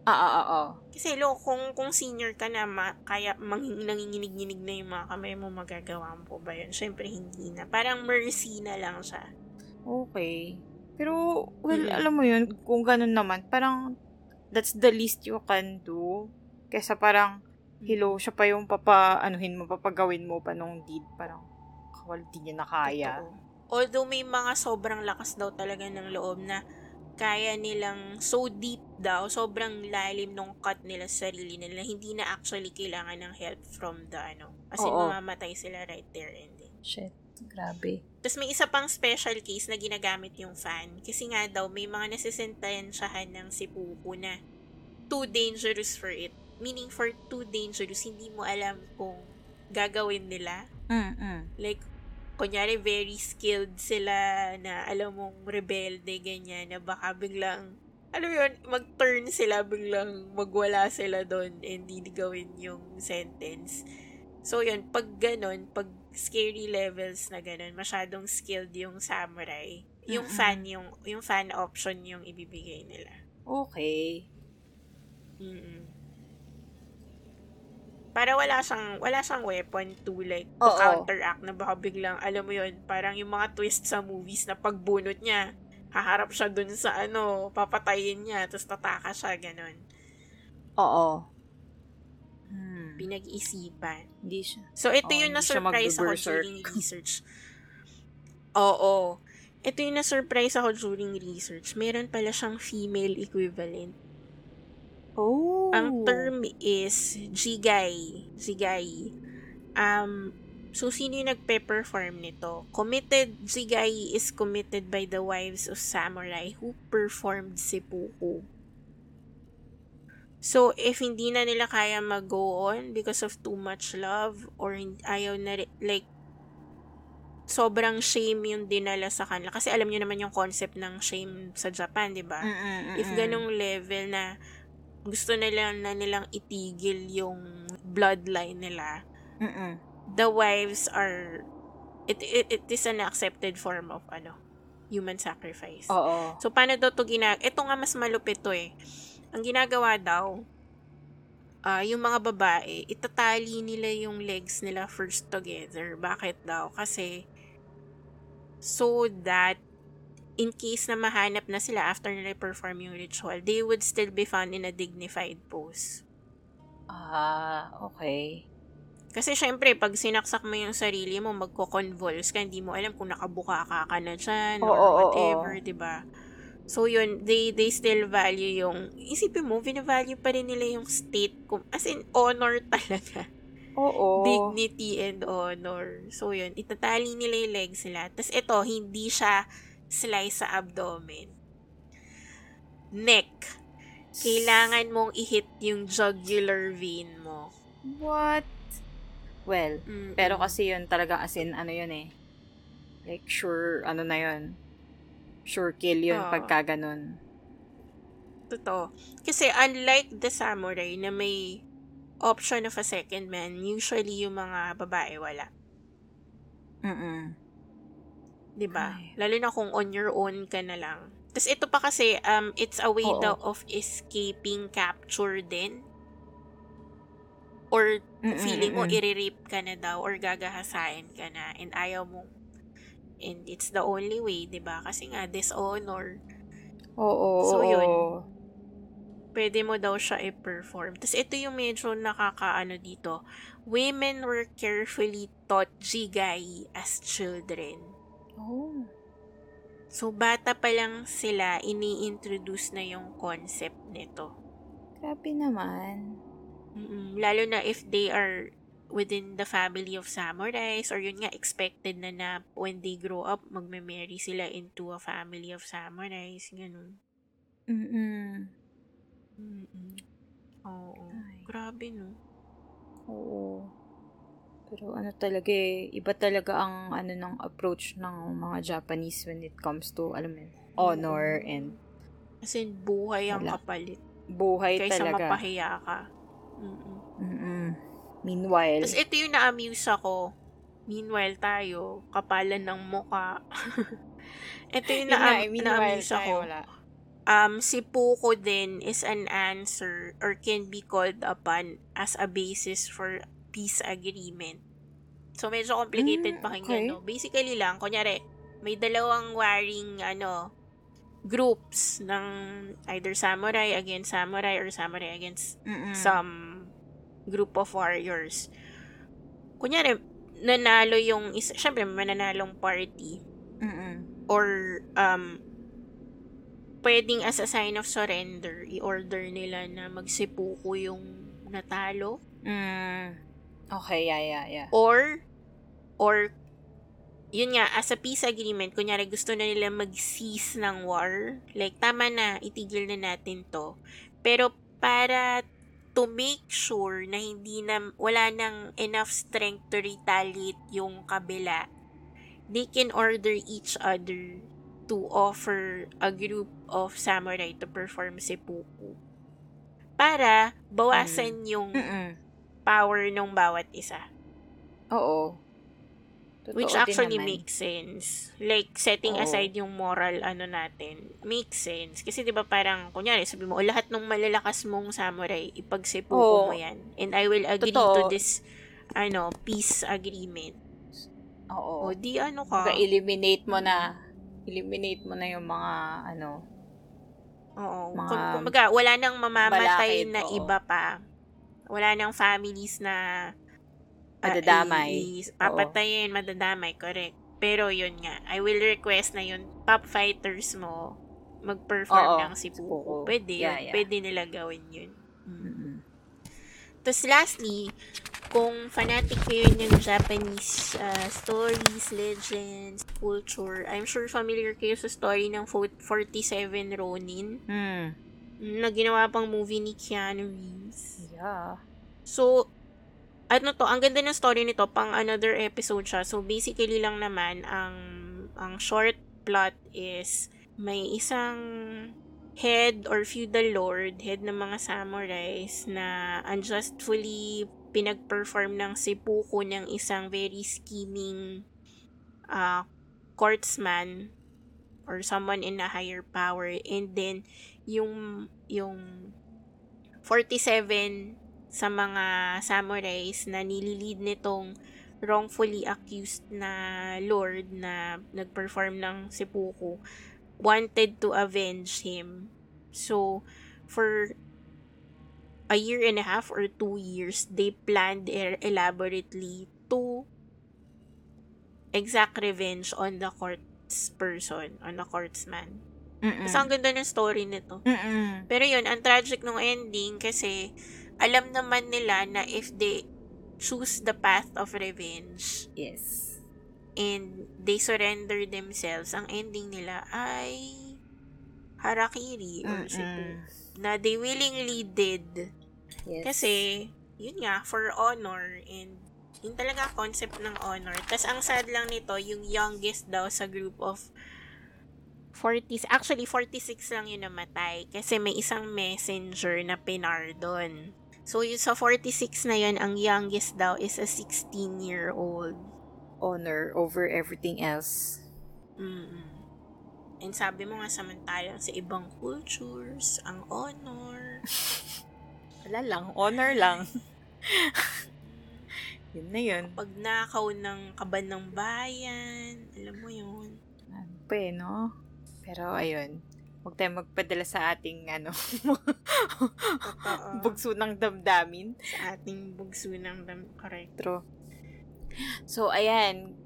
Ah, ah. Kasi lo, kung, kung senior ka na, ma, kaya manging, nanginginig-nginig na yung mga kamay mo, magagawa mo po ba yun? Siyempre, hindi na. Parang mercy na lang siya. Okay. Pero, well, Mm-mm. alam mo yun, kung ganun naman, parang, that's the least you can do. Kesa parang, hello, siya pa yung papa, anuhin mo, papagawin mo pa nung deed. Parang, kawal, di niya na kaya. Totoo. Although may mga sobrang lakas daw talaga ng loob na kaya nilang so deep daw, sobrang lalim nung cut nila sa sarili nila, hindi na actually kailangan ng help from the ano. Kasi Oo. mamamatay sila right there and then. Shit, grabe. Tapos may isa pang special case na ginagamit yung fan. Kasi nga daw, may mga nasisentensyahan ng sipuko na too dangerous for it. Meaning for too dangerous, hindi mo alam kung gagawin nila. Mm-mm. Like, kunyari, very skilled sila na alam mong rebelde, ganyan, na baka biglang, alam mo yun, mag-turn sila, biglang magwala sila doon and hindi gawin yung sentence. So, yun, pag ganon, pag scary levels na ganon, masyadong skilled yung samurai, yung Mm-mm. fan, yung, yung fan option yung ibibigay nila. Okay. mm Para wala siyang, wala siyang weapon to like, to Oo. counteract na baka biglang, alam mo yun, parang yung mga twist sa movies na pagbunot niya, haharap siya dun sa ano, papatayin niya, tapos tataka siya, ganon. Oo. Pinag-isipan. Hindi siya. So, ito Oo, yung na-surprise ako during research. Oo. Ito yung na-surprise ako during research. Meron pala siyang female equivalent. Oh. Ang term is jigay. Jigay. Um, so, sino yung nagpe-perform nito? Committed, jigay is committed by the wives of samurai who performed seppuku. So, if hindi na nila kaya mag-go on because of too much love or ayaw na, like, sobrang shame yung dinala sa kanila. Kasi alam niyo naman yung concept ng shame sa Japan, di ba? Mm-mm, If mm-mm. ganong level na gusto nila na nilang itigil yung bloodline nila, Mm-mm. the wives are it, it, it is an accepted form of ano human sacrifice. Oo. So paano daw to ginag Ito nga mas malupit to eh. Ang ginagawa daw uh, yung mga babae, itatali nila yung legs nila first together. Bakit daw? Kasi, so that, in case na mahanap na sila after nila perform yung ritual, they would still be found in a dignified pose. Ah, okay. Kasi syempre, pag sinaksak mo yung sarili mo, magko-convulse ka, hindi mo alam kung nakabuka ka ka na dyan, oo, or whatever, oo. di ba? So, yun, they, they still value yung, isipin mo, vina-value pa rin nila yung state, kung, as in, honor talaga. Oo. Dignity and honor. So, yun, itatali nila yung legs nila. Tapos, ito, hindi siya slice sa abdomen. Neck. Kailangan mong i-hit yung jugular vein mo. What? Well, Mm-mm. pero kasi yun talaga as in, ano yun eh. Like, sure, ano na yun. Sure kill yun Oo. pagka ganun. Totoo. Kasi unlike the samurai na may option of a second man, usually yung mga babae wala. Mm-mm. 'Di ba? Ay. Lalo na kung on your own ka na lang. Tapos ito pa kasi, um, it's a way daw of escaping capture din. Or feeling mo mm-mm. ka na daw or gagahasain ka na and ayaw mo. And it's the only way, 'di ba? Kasi nga dishonor. Oo, So, yun. pwede mo daw siya i-perform. Tapos ito yung medyo nakakaano dito. Women were carefully taught jigai as children. Oh. So, bata pa lang sila, ini-introduce na yung concept nito. Grabe naman. Mm-mm. Lalo na if they are within the family of samurais or yun nga, expected na na when they grow up, magme-marry sila into a family of samurais. Ganun. Mm-mm. Mm-mm. Oo. Ay. Grabe, no? Oo. Pero ano talaga eh, iba talaga ang ano ng approach ng mga Japanese when it comes to, alam mo honor and As in, buhay ang Wala. kapalit. buhay Kaysa talaga. mapahiya ka. Mm-mm. Mm-mm. Meanwhile, Tapos ito yung na-amuse ako. Meanwhile tayo, kapalan ng muka. ito yung yun nga na- eh, na-amuse ako. wala. Um, si Puko din is an answer or can be called upon as a basis for peace agreement. So, medyo complicated Mm, pakinggan, okay. no? Basically lang, kunyari, may dalawang warring, ano, groups ng either samurai against samurai or samurai against Mm-mm. some group of warriors. Kunyari, nanalo yung isa, syempre, mananalong party Mm-mm. or um, pwedeng as a sign of surrender, i-order nila na magsipuko yung natalo Mm. Okay, yeah, yeah, yeah. or or yun nga, as a peace agreement, kunyari gusto na nila mag-cease ng war, like, tama na, itigil na natin to. Pero, para to make sure na hindi na, wala nang enough strength to retaliate yung kabila, they can order each other to offer a group of samurai to perform seppuku. Para bawasan yung Mm-mm. power ng bawat isa. Oo. Totoo Which actually naman. makes sense. Like, setting Oo. aside yung moral ano natin, makes sense. Kasi di ba parang, kunyari, sabi mo, "O, lahat ng malalakas mong samurai, ipagsipuko Oo. mo yan. And I will agree Totoo. to this, ano, peace agreement. Oo. O, di ano ka. Kumbaga, eliminate mo na, eliminate mo na yung mga, ano, Oo. mga Kung, kumbaga, wala nang mamamatay balakid, na oo. iba pa. Wala nang families na Madadamay. papatayin, madadamay, correct. Pero yun nga, I will request na yun, top fighters mo, mag-perform Oo, ng si sipuko. Pwede Yeah, yun. yeah. Pwede nila gawin yun. Mm. Mm-mm. Tapos lastly, kung fanatic kayo ng Japanese ah, stories, legends, culture, I'm sure familiar kayo sa story ng fo- 47 Ronin Hmm. na ginawa pang movie ni Keanu Reeves. Yeah. So, ano to, ang ganda ng story nito, pang another episode siya. So, basically lang naman, ang, ang short plot is, may isang head or feudal lord, head ng mga samurais, na unjustfully pinag-perform ng seppuku ng isang very scheming uh, courtsman or someone in a higher power. And then, yung, yung 47 sa mga samurais na nililid nitong wrongfully accused na lord na nagperform ng seppuku wanted to avenge him. So, for a year and a half or two years, they planned elaborately to exact revenge on the court's person, on the courtsman. Mm-mm. Kasi ang ganda ng story nito. Mm-mm. Pero yun, ang tragic ng ending kasi alam naman nila na if they choose the path of revenge, yes. And they surrender themselves, ang ending nila ay harakiri or. Na they willingly did. Yes. Kasi, yun nga, for honor and yun talaga concept ng honor. Tapos, ang sad lang nito, yung youngest daw sa group of 40, actually 46 lang yun namatay kasi may isang messenger na pinardon. So, yung sa 46 na yun, ang youngest daw is a 16-year-old. Honor over everything else. mm And sabi mo nga samantalang sa ibang cultures, ang honor. Wala lang, honor lang. yun na yun. Pag nakaw ng kaban ng bayan, alam mo yun. Ano pa eh, no? Pero ayun, huwag tayo magpadala sa ating ano, bugso ng damdamin. Sa ating bugso ng dam, correct. True. So, ayan,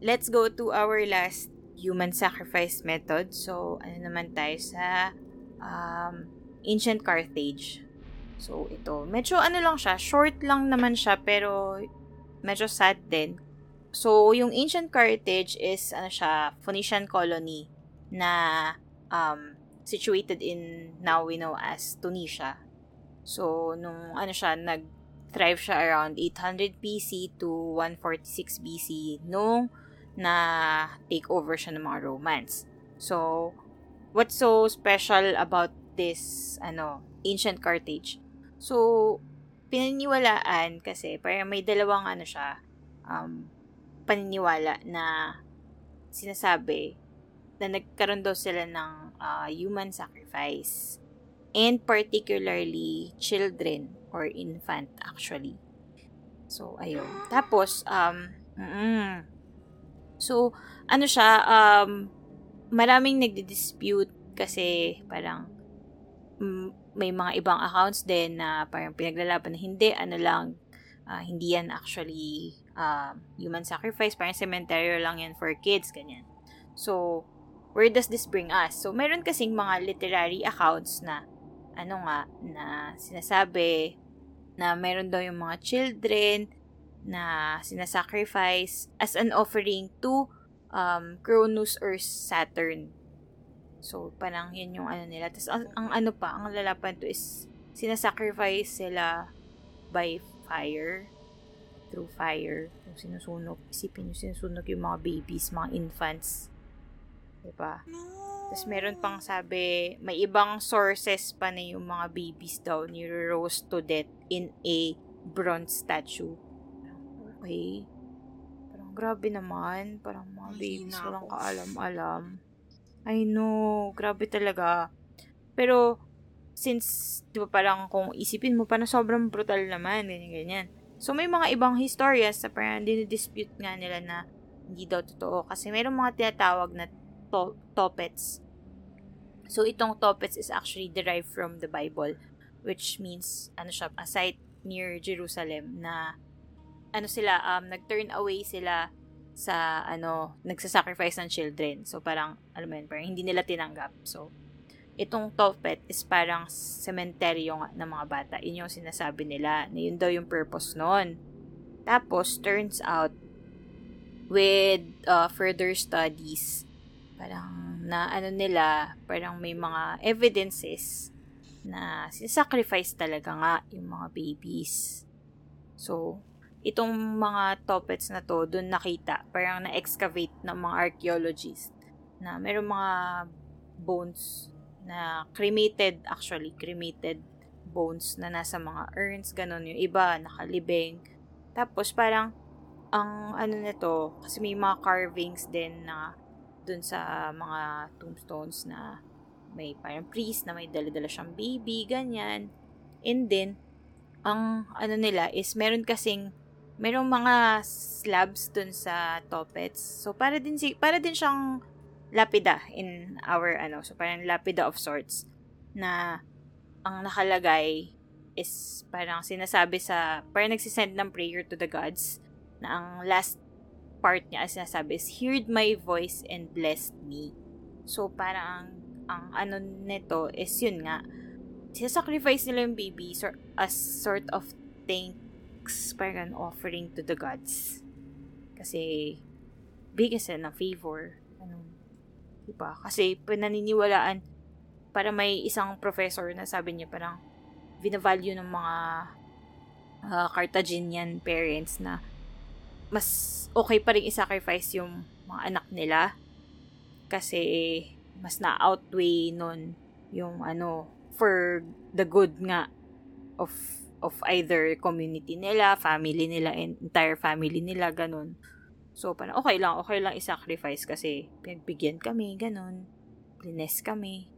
let's go to our last human sacrifice method. So, ano naman tayo sa um, ancient Carthage. So, ito, medyo ano lang siya, short lang naman siya, pero medyo sad din. So, yung ancient Carthage is, ano siya, Phoenician colony na um, situated in now we know as Tunisia. So, nung ano siya, nag-thrive siya around 800 BC to 146 BC nung na take over siya ng mga Romans. So, what's so special about this ano ancient Carthage? So, pininiwalaan kasi parang may dalawang ano siya um, paniniwala na sinasabi na nagkaroon daw sila ng uh, human sacrifice. And particularly, children or infant actually. So, ayun. Tapos, um, mm, so, ano siya, um, maraming nagdi-dispute kasi parang mm, may mga ibang accounts din na parang pinaglalaban na hindi, ano lang, uh, hindi yan actually uh, human sacrifice, parang cemetery lang yan for kids, ganyan. So, where does this bring us? So, meron kasing mga literary accounts na, ano nga, na sinasabi na meron daw yung mga children na sinasacrifice as an offering to um, Cronus or Saturn. So, parang yun yung ano nila. Tapos, ang, ang ano pa, ang lalapan to is sinasacrifice sila by fire through fire. Yung sinusunog. Isipin nyo, sinusunog yung mga babies, mga infants. Diba? Tapos meron pang sabi, may ibang sources pa na yung mga babies daw ni-roast to death in a bronze statue. Okay. Parang grabe naman. Parang mga babies walang kaalam-alam. I know. Grabe talaga. Pero, since, di ba parang kung isipin mo, parang sobrang brutal naman, ganyan-ganyan. So, may mga ibang historians na parang dinidispute nga nila na hindi daw totoo. Kasi mayroong mga tinatawag na to- topets. So, itong topets is actually derived from the Bible, which means, ano siya, a site near Jerusalem na, ano sila, um, nag-turn away sila sa, ano, nagsasacrifice ng children. So, parang, alam mo yun, parang hindi nila tinanggap. So, itong topet is parang sementeryo ng mga bata. Yun yung sinasabi nila na yun daw yung purpose nun. Tapos, turns out, with uh, further studies, parang na ano nila, parang may mga evidences na sinasacrifice talaga nga yung mga babies. So, itong mga toppets na to, doon nakita, parang na-excavate ng mga archaeologists na mayroong mga bones na cremated, actually, cremated bones na nasa mga urns, ganun. Yung iba, nakalibing. Tapos, parang, ang ano nito, kasi may mga carvings din na dun sa mga tombstones na may parang priest na may dala-dala siyang baby, ganyan. And then, ang ano nila is meron kasing merong mga slabs dun sa toppets. So para din si para din siyang lapida in our ano, so parang lapida of sorts na ang nakalagay is parang sinasabi sa parang nagsisend ng prayer to the gods na ang last part niya as sinasabi is heard my voice and blessed me. So parang ang, ang ano nito is yun nga sinasacrifice nila yung baby so, as sort of thanks parang offering to the gods. Kasi bigyan sila ng favor. Ano, diba? Kasi pananiniwalaan para may isang professor na sabi niya parang binavalue ng mga uh, Carthaginian parents na mas okay pa rin i-sacrifice yung mga anak nila kasi mas na-outweigh nun yung ano for the good nga of of either community nila, family nila, entire family nila, ganun. So, parang okay lang, okay lang i-sacrifice kasi pinagbigyan kami, ganun. Bless kami.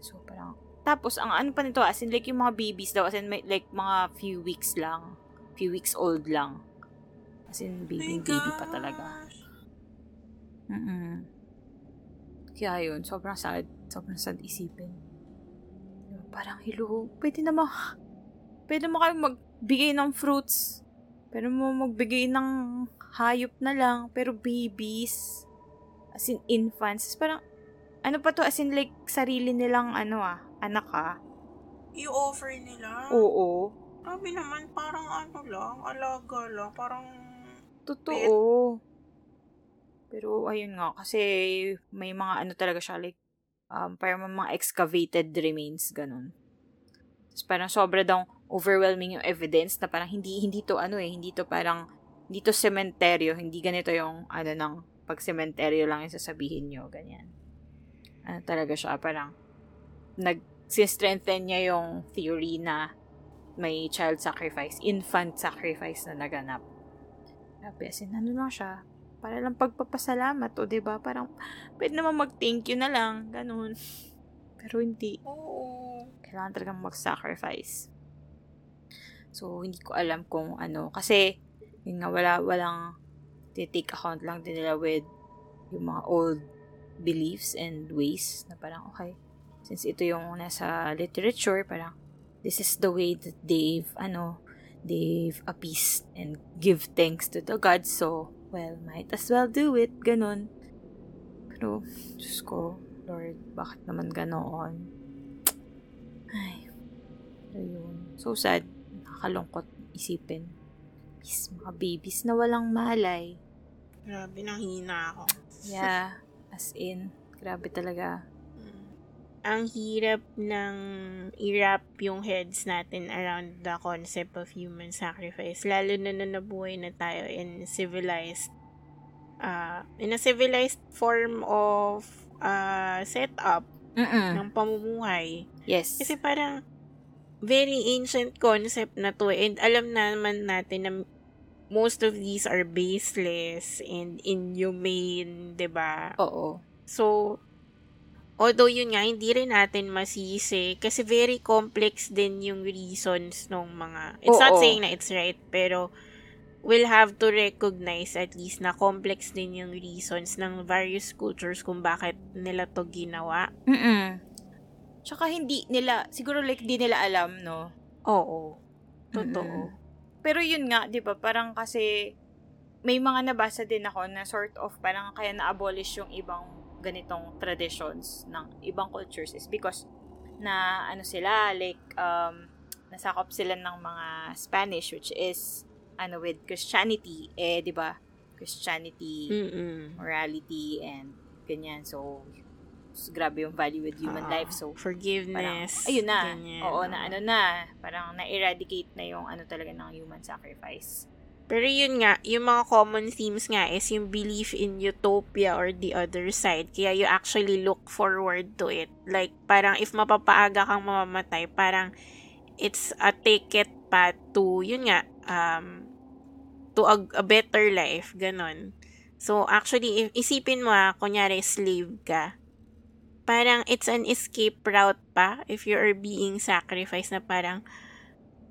So, parang, tapos, ang ano pa nito, as in, like, yung mga babies daw, as in, like, mga few weeks lang. Few weeks old lang. As in, baby, baby pa talaga. Mm-mm. Kaya yun, sobrang sad. Sobrang sad isipin. Parang, hello, pwede naman, pwede mo kayo magbigay ng fruits. Pero mo magbigay ng hayop na lang. Pero babies, as in infants, parang, ano pa to, as in like, sarili nilang, ano ah, anak ah. I-offer nila? Oo. Sabi naman, parang ano lang, alaga lang, parang... Totoo. Pero, ayun nga, kasi may mga ano talaga siya, like, um, parang mga excavated remains, ganun. Tapos parang sobra daw overwhelming yung evidence na parang hindi, hindi to ano eh, hindi to parang, hindi to sementeryo, hindi ganito yung ano ng pag sementeryo lang yung sasabihin nyo, ganyan. Ano talaga siya, parang nag-strengthen niya yung theory na may child sacrifice, infant sacrifice na naganap. Sabi, as in, ano lang siya, para lang pagpapasalamat, o, ba diba? Parang, pwede naman mag-thank you na lang, ganun. Pero hindi. Oo. Kailangan talagang mag-sacrifice. So, hindi ko alam kung ano. Kasi, yun nga, wala, walang take account lang din nila with yung mga old beliefs and ways na parang, okay, since ito yung nasa literature, parang, this is the way that they've, ano, they've appeased and give thanks to the gods. So, well, might as well do it, ganun. Pero, Diyos ko, Lord, bakit naman ganoon? Ay, pero yun. So sad, nakakalungkot isipin. Please, mga babies na walang malay. Grabe, hina ako. Yeah, as in, grabe talaga. Ang hirap ng i-wrap yung heads natin around the concept of human sacrifice. Lalo na na nabuhay na tayo in civilized uh, in a civilized form of uh, setup Mm-mm. ng pamumuhay. Yes. Kasi parang very ancient concept na to and alam naman natin na most of these are baseless and inhumane, 'di ba? Oo. So although yun nga hindi rin natin masisi kasi very complex din yung reasons ng mga It's Oo. not saying na it's right, pero we'll have to recognize at least na complex din yung reasons ng various cultures kung bakit nila to ginawa. Mm. Tsaka hindi nila siguro like di nila alam, no. Oo. Totoo. Mm-mm. Pero yun nga, 'di ba? Parang kasi may mga nabasa din ako na sort of parang kaya na-abolish yung ibang ganitong traditions ng ibang cultures is because na ano sila like um nasakop sila ng mga Spanish which is ano with Christianity eh 'di ba Christianity Mm-mm. morality and ganyan so So, grabe yung value with human uh, life. So, forgiveness. Parang, ayun na. Ganyan. Oo, na ano na. Parang na-eradicate na yung ano talaga ng human sacrifice. Pero yun nga, yung mga common themes nga is yung belief in utopia or the other side. Kaya you actually look forward to it. Like, parang if mapapaaga kang mamamatay, parang it's a ticket path to, yun nga, um, to a, a better life. Ganon. So, actually, if, isipin mo ha, kunyari slave ka, parang it's an escape route pa if you are being sacrificed na parang,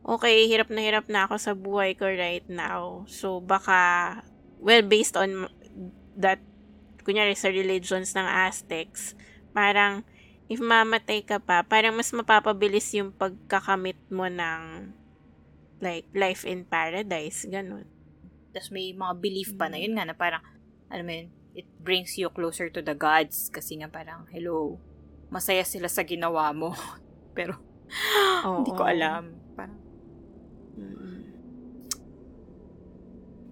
okay, hirap na hirap na ako sa buhay ko right now. So, baka, well, based on that, kunyari sa religions ng Aztecs, parang, if mamatay ka pa, parang mas mapapabilis yung pagkakamit mo ng like life in paradise, ganun. Tapos may mga belief pa na yun nga na parang, ano mo yun, it brings you closer to the gods kasi nga parang, hello, masaya sila sa ginawa mo. Pero, Oo. hindi ko alam. Parang, Mm.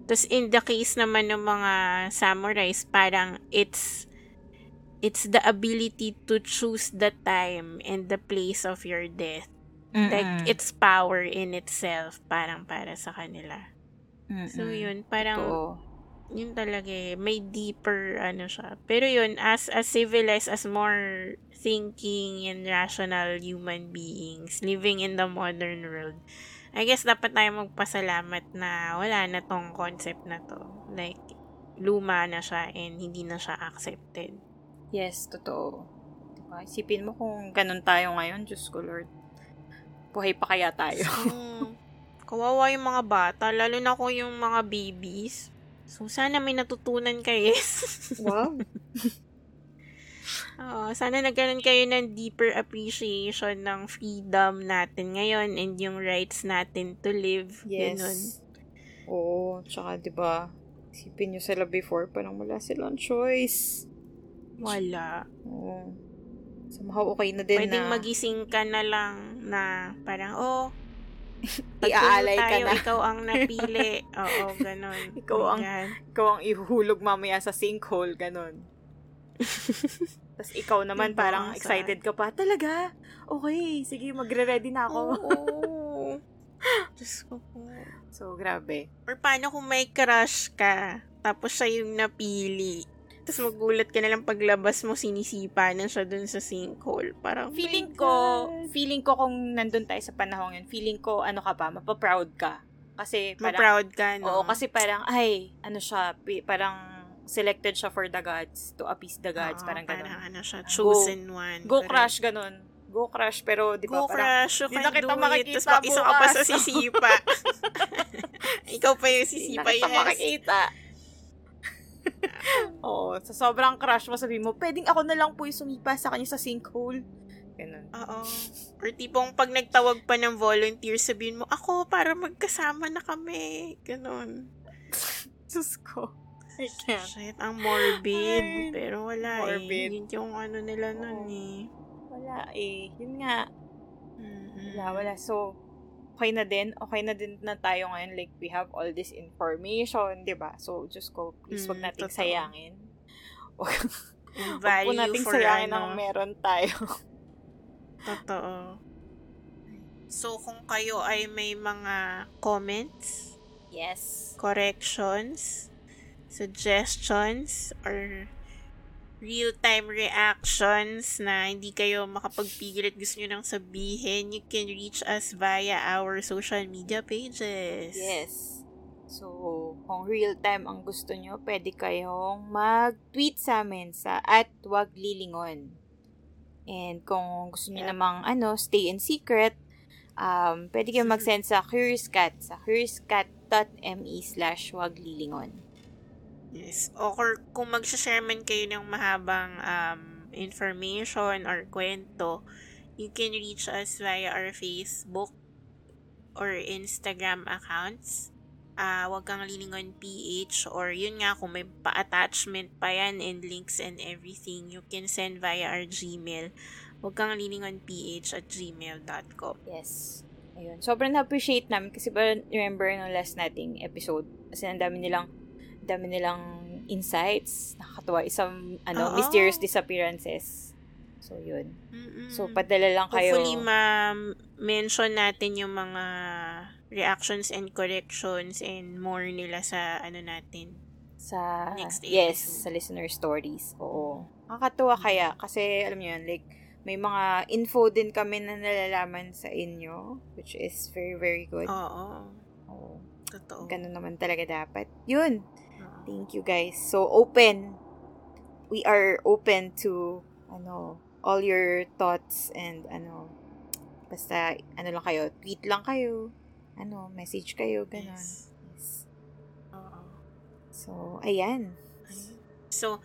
Tapos in the case naman ng mga samurais, parang it's it's the ability to choose the time and the place of your death. Like, it's power in itself, parang para sa kanila. So, yun, parang, Totoo. yun talaga eh, may deeper, ano siya. Pero yun, as, as civilized, as more thinking and rational human beings living in the modern world, I guess dapat tayo magpasalamat na wala na tong concept na to. Like, luma na siya and hindi na siya accepted. Yes, totoo. Diba? Isipin mo kung ganun tayo ngayon, Diyos ko Lord. Buhay pa kaya tayo. Mm, kawawa yung mga bata, lalo na kung yung mga babies. So, sana may natutunan kayo. wow. Oo, sana nagkaroon kayo ng deeper appreciation ng freedom natin ngayon and yung rights natin to live. Ganun. Yes. Oo, tsaka 'di ba? Isipin niyo sila before, parang wala silang choice. Wala. Oo. Somehow okay na din Pwedeng na magising ka na lang na parang, oh, iaalay ka tayo, na. ikaw ang napili. Oo, ganun. Ikaw ang-. Ikaw ang ihuhulog mamaya sa sinkhole, ganun. Tapos ikaw naman Diba, parang excited ka pa. Talaga? Okay, sige, magre-ready na ako. Oo. Diyos ko po. So, grabe. Or paano kung may crush ka, tapos siya yung napili. Tapos magulat ka na lang paglabas mo, sinisipa na siya dun sa sinkhole. Parang, Feeling "Oh my ko, God." feeling ko kung nandun tayo sa panahon yun, feeling ko, ano ka pa, mapaproud ka. Kasi parang, Ma-proud ka, no? Oo, kasi parang, ay, ano siya, parang selected siya for the gods, to appease the gods, Oo, parang ganun. ano siya, chosen one. Go Correct. crush, ganun. Go crush, pero di ba Go parang, crush, you can do it. makikita Tapos mag-isa ka pa sa sisipa. Ikaw pa yung hindi sisipa, yes. makikita. Oo, sa sobrang crush mo, sabi mo, pwedeng ako na lang po yung sumipa sa kanya sa sinkhole. Ganun. Oo. Or tipong pag nagtawag pa ng volunteer, sabihin mo, ako, para magkasama na kami. Ganon. Diyos ko. Can't. Shit, ang morbid. Ay, pero wala morbid. eh. Yun yung ano nila nun eh. Wala eh. Yun nga. Mm-mm. Wala, wala. So, okay na din. Okay na din na tayo ngayon. Like, we have all this information, di ba? So, just ko, please, wag Mm, nating totoo. sayangin. Wag, wag po nating sayangin ano. ang meron tayo. Totoo. So, kung kayo ay may mga comments, yes. corrections, suggestions, or real-time reactions na hindi kayo makapagpigil at gusto nyo nang sabihin, you can reach us via our social media pages. Yes. So, kung real time ang gusto nyo, pwede kayong mag-tweet sa amin sa at wag lilingon. And kung gusto nyo Yeah. namang ano, stay in secret, um, pwede kayong mag-send sa CuriousCat sa curiouscat.me slash wag lilingon. Yes. Or kung mag-share man kayo ng mahabang um, information or kwento, you can reach us via our Facebook or Instagram accounts. Ah, wag kang lilingon PH or yun nga kung may pa-attachment pa yan and links and everything, you can send via our Gmail. Wag kang lilingon PH at gmail.com. Yes. Ayun. Sobrang na-appreciate namin kasi ba remember no last nating episode kasi ang dami nilang dami nilang insights. Nakakatuwa. Isang ano, Oo. mysterious disappearances. So, yun. Mm-mm. So, padala lang kayo. Hopefully, ma-mention natin yung mga reactions and corrections and more nila sa ano natin. sa Next yes episode. sa listener stories oo nakakatuwa kaya kasi alam niyo yun like may mga info din kami na nalalaman sa inyo which is very very good Oo. oo Totoo. ganun naman talaga dapat yun. Thank you guys so open we are open to ano all your thoughts and ano basta ano lang kayo tweet lang kayo ano, message kayo, ganun. Yes. Yes. Oo. So, ayan. So,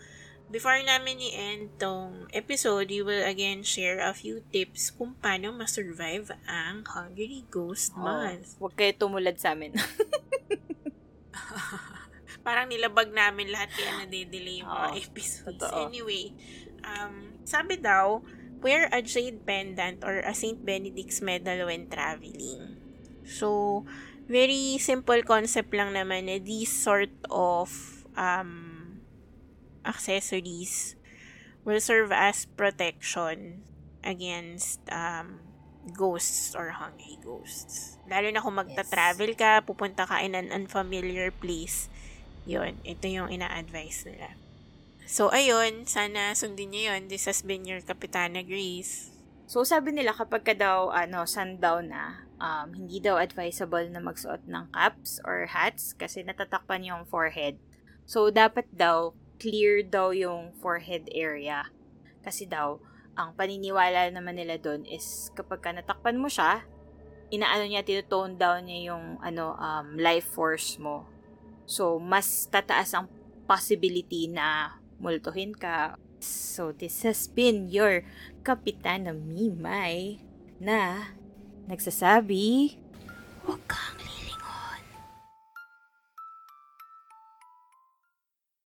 before namin i-end tong episode, we will again share a few tips kung paano ma-survive ang Hungry Ghost Oh, Month. huwag kayo tumulad sa amin. Parang nilabag namin lahat kaya nade-delay yung mga Oo, episodes. totoo. Anyway, um, sabi daw, wear a jade pendant or a St. Benedict's medal when traveling. So, very simple concept lang naman na these sort of um, accessories will serve as protection against um, ghosts or hungry ghosts. Lalo na kung magta-travel ka, pupunta ka in an unfamiliar place, yun, ito yung ina-advise nila. So, ayun, sana sundin niyo yun. This has been your Kapitana Grace. So, sabi nila kapag ka daw, ano, sundown na, um, hindi daw advisable na magsuot ng caps or hats kasi natatakpan yung forehead. So, dapat daw, clear daw yung forehead area. Kasi daw, ang paniniwala naman nila doon is kapag ka natakpan mo siya, inaano niya, tinutone down niya yung ano, um, life force mo. So, mas tataas ang possibility na multuhin ka. So, this has been your Kapitana Mimay na nagsasabi, Huwag ka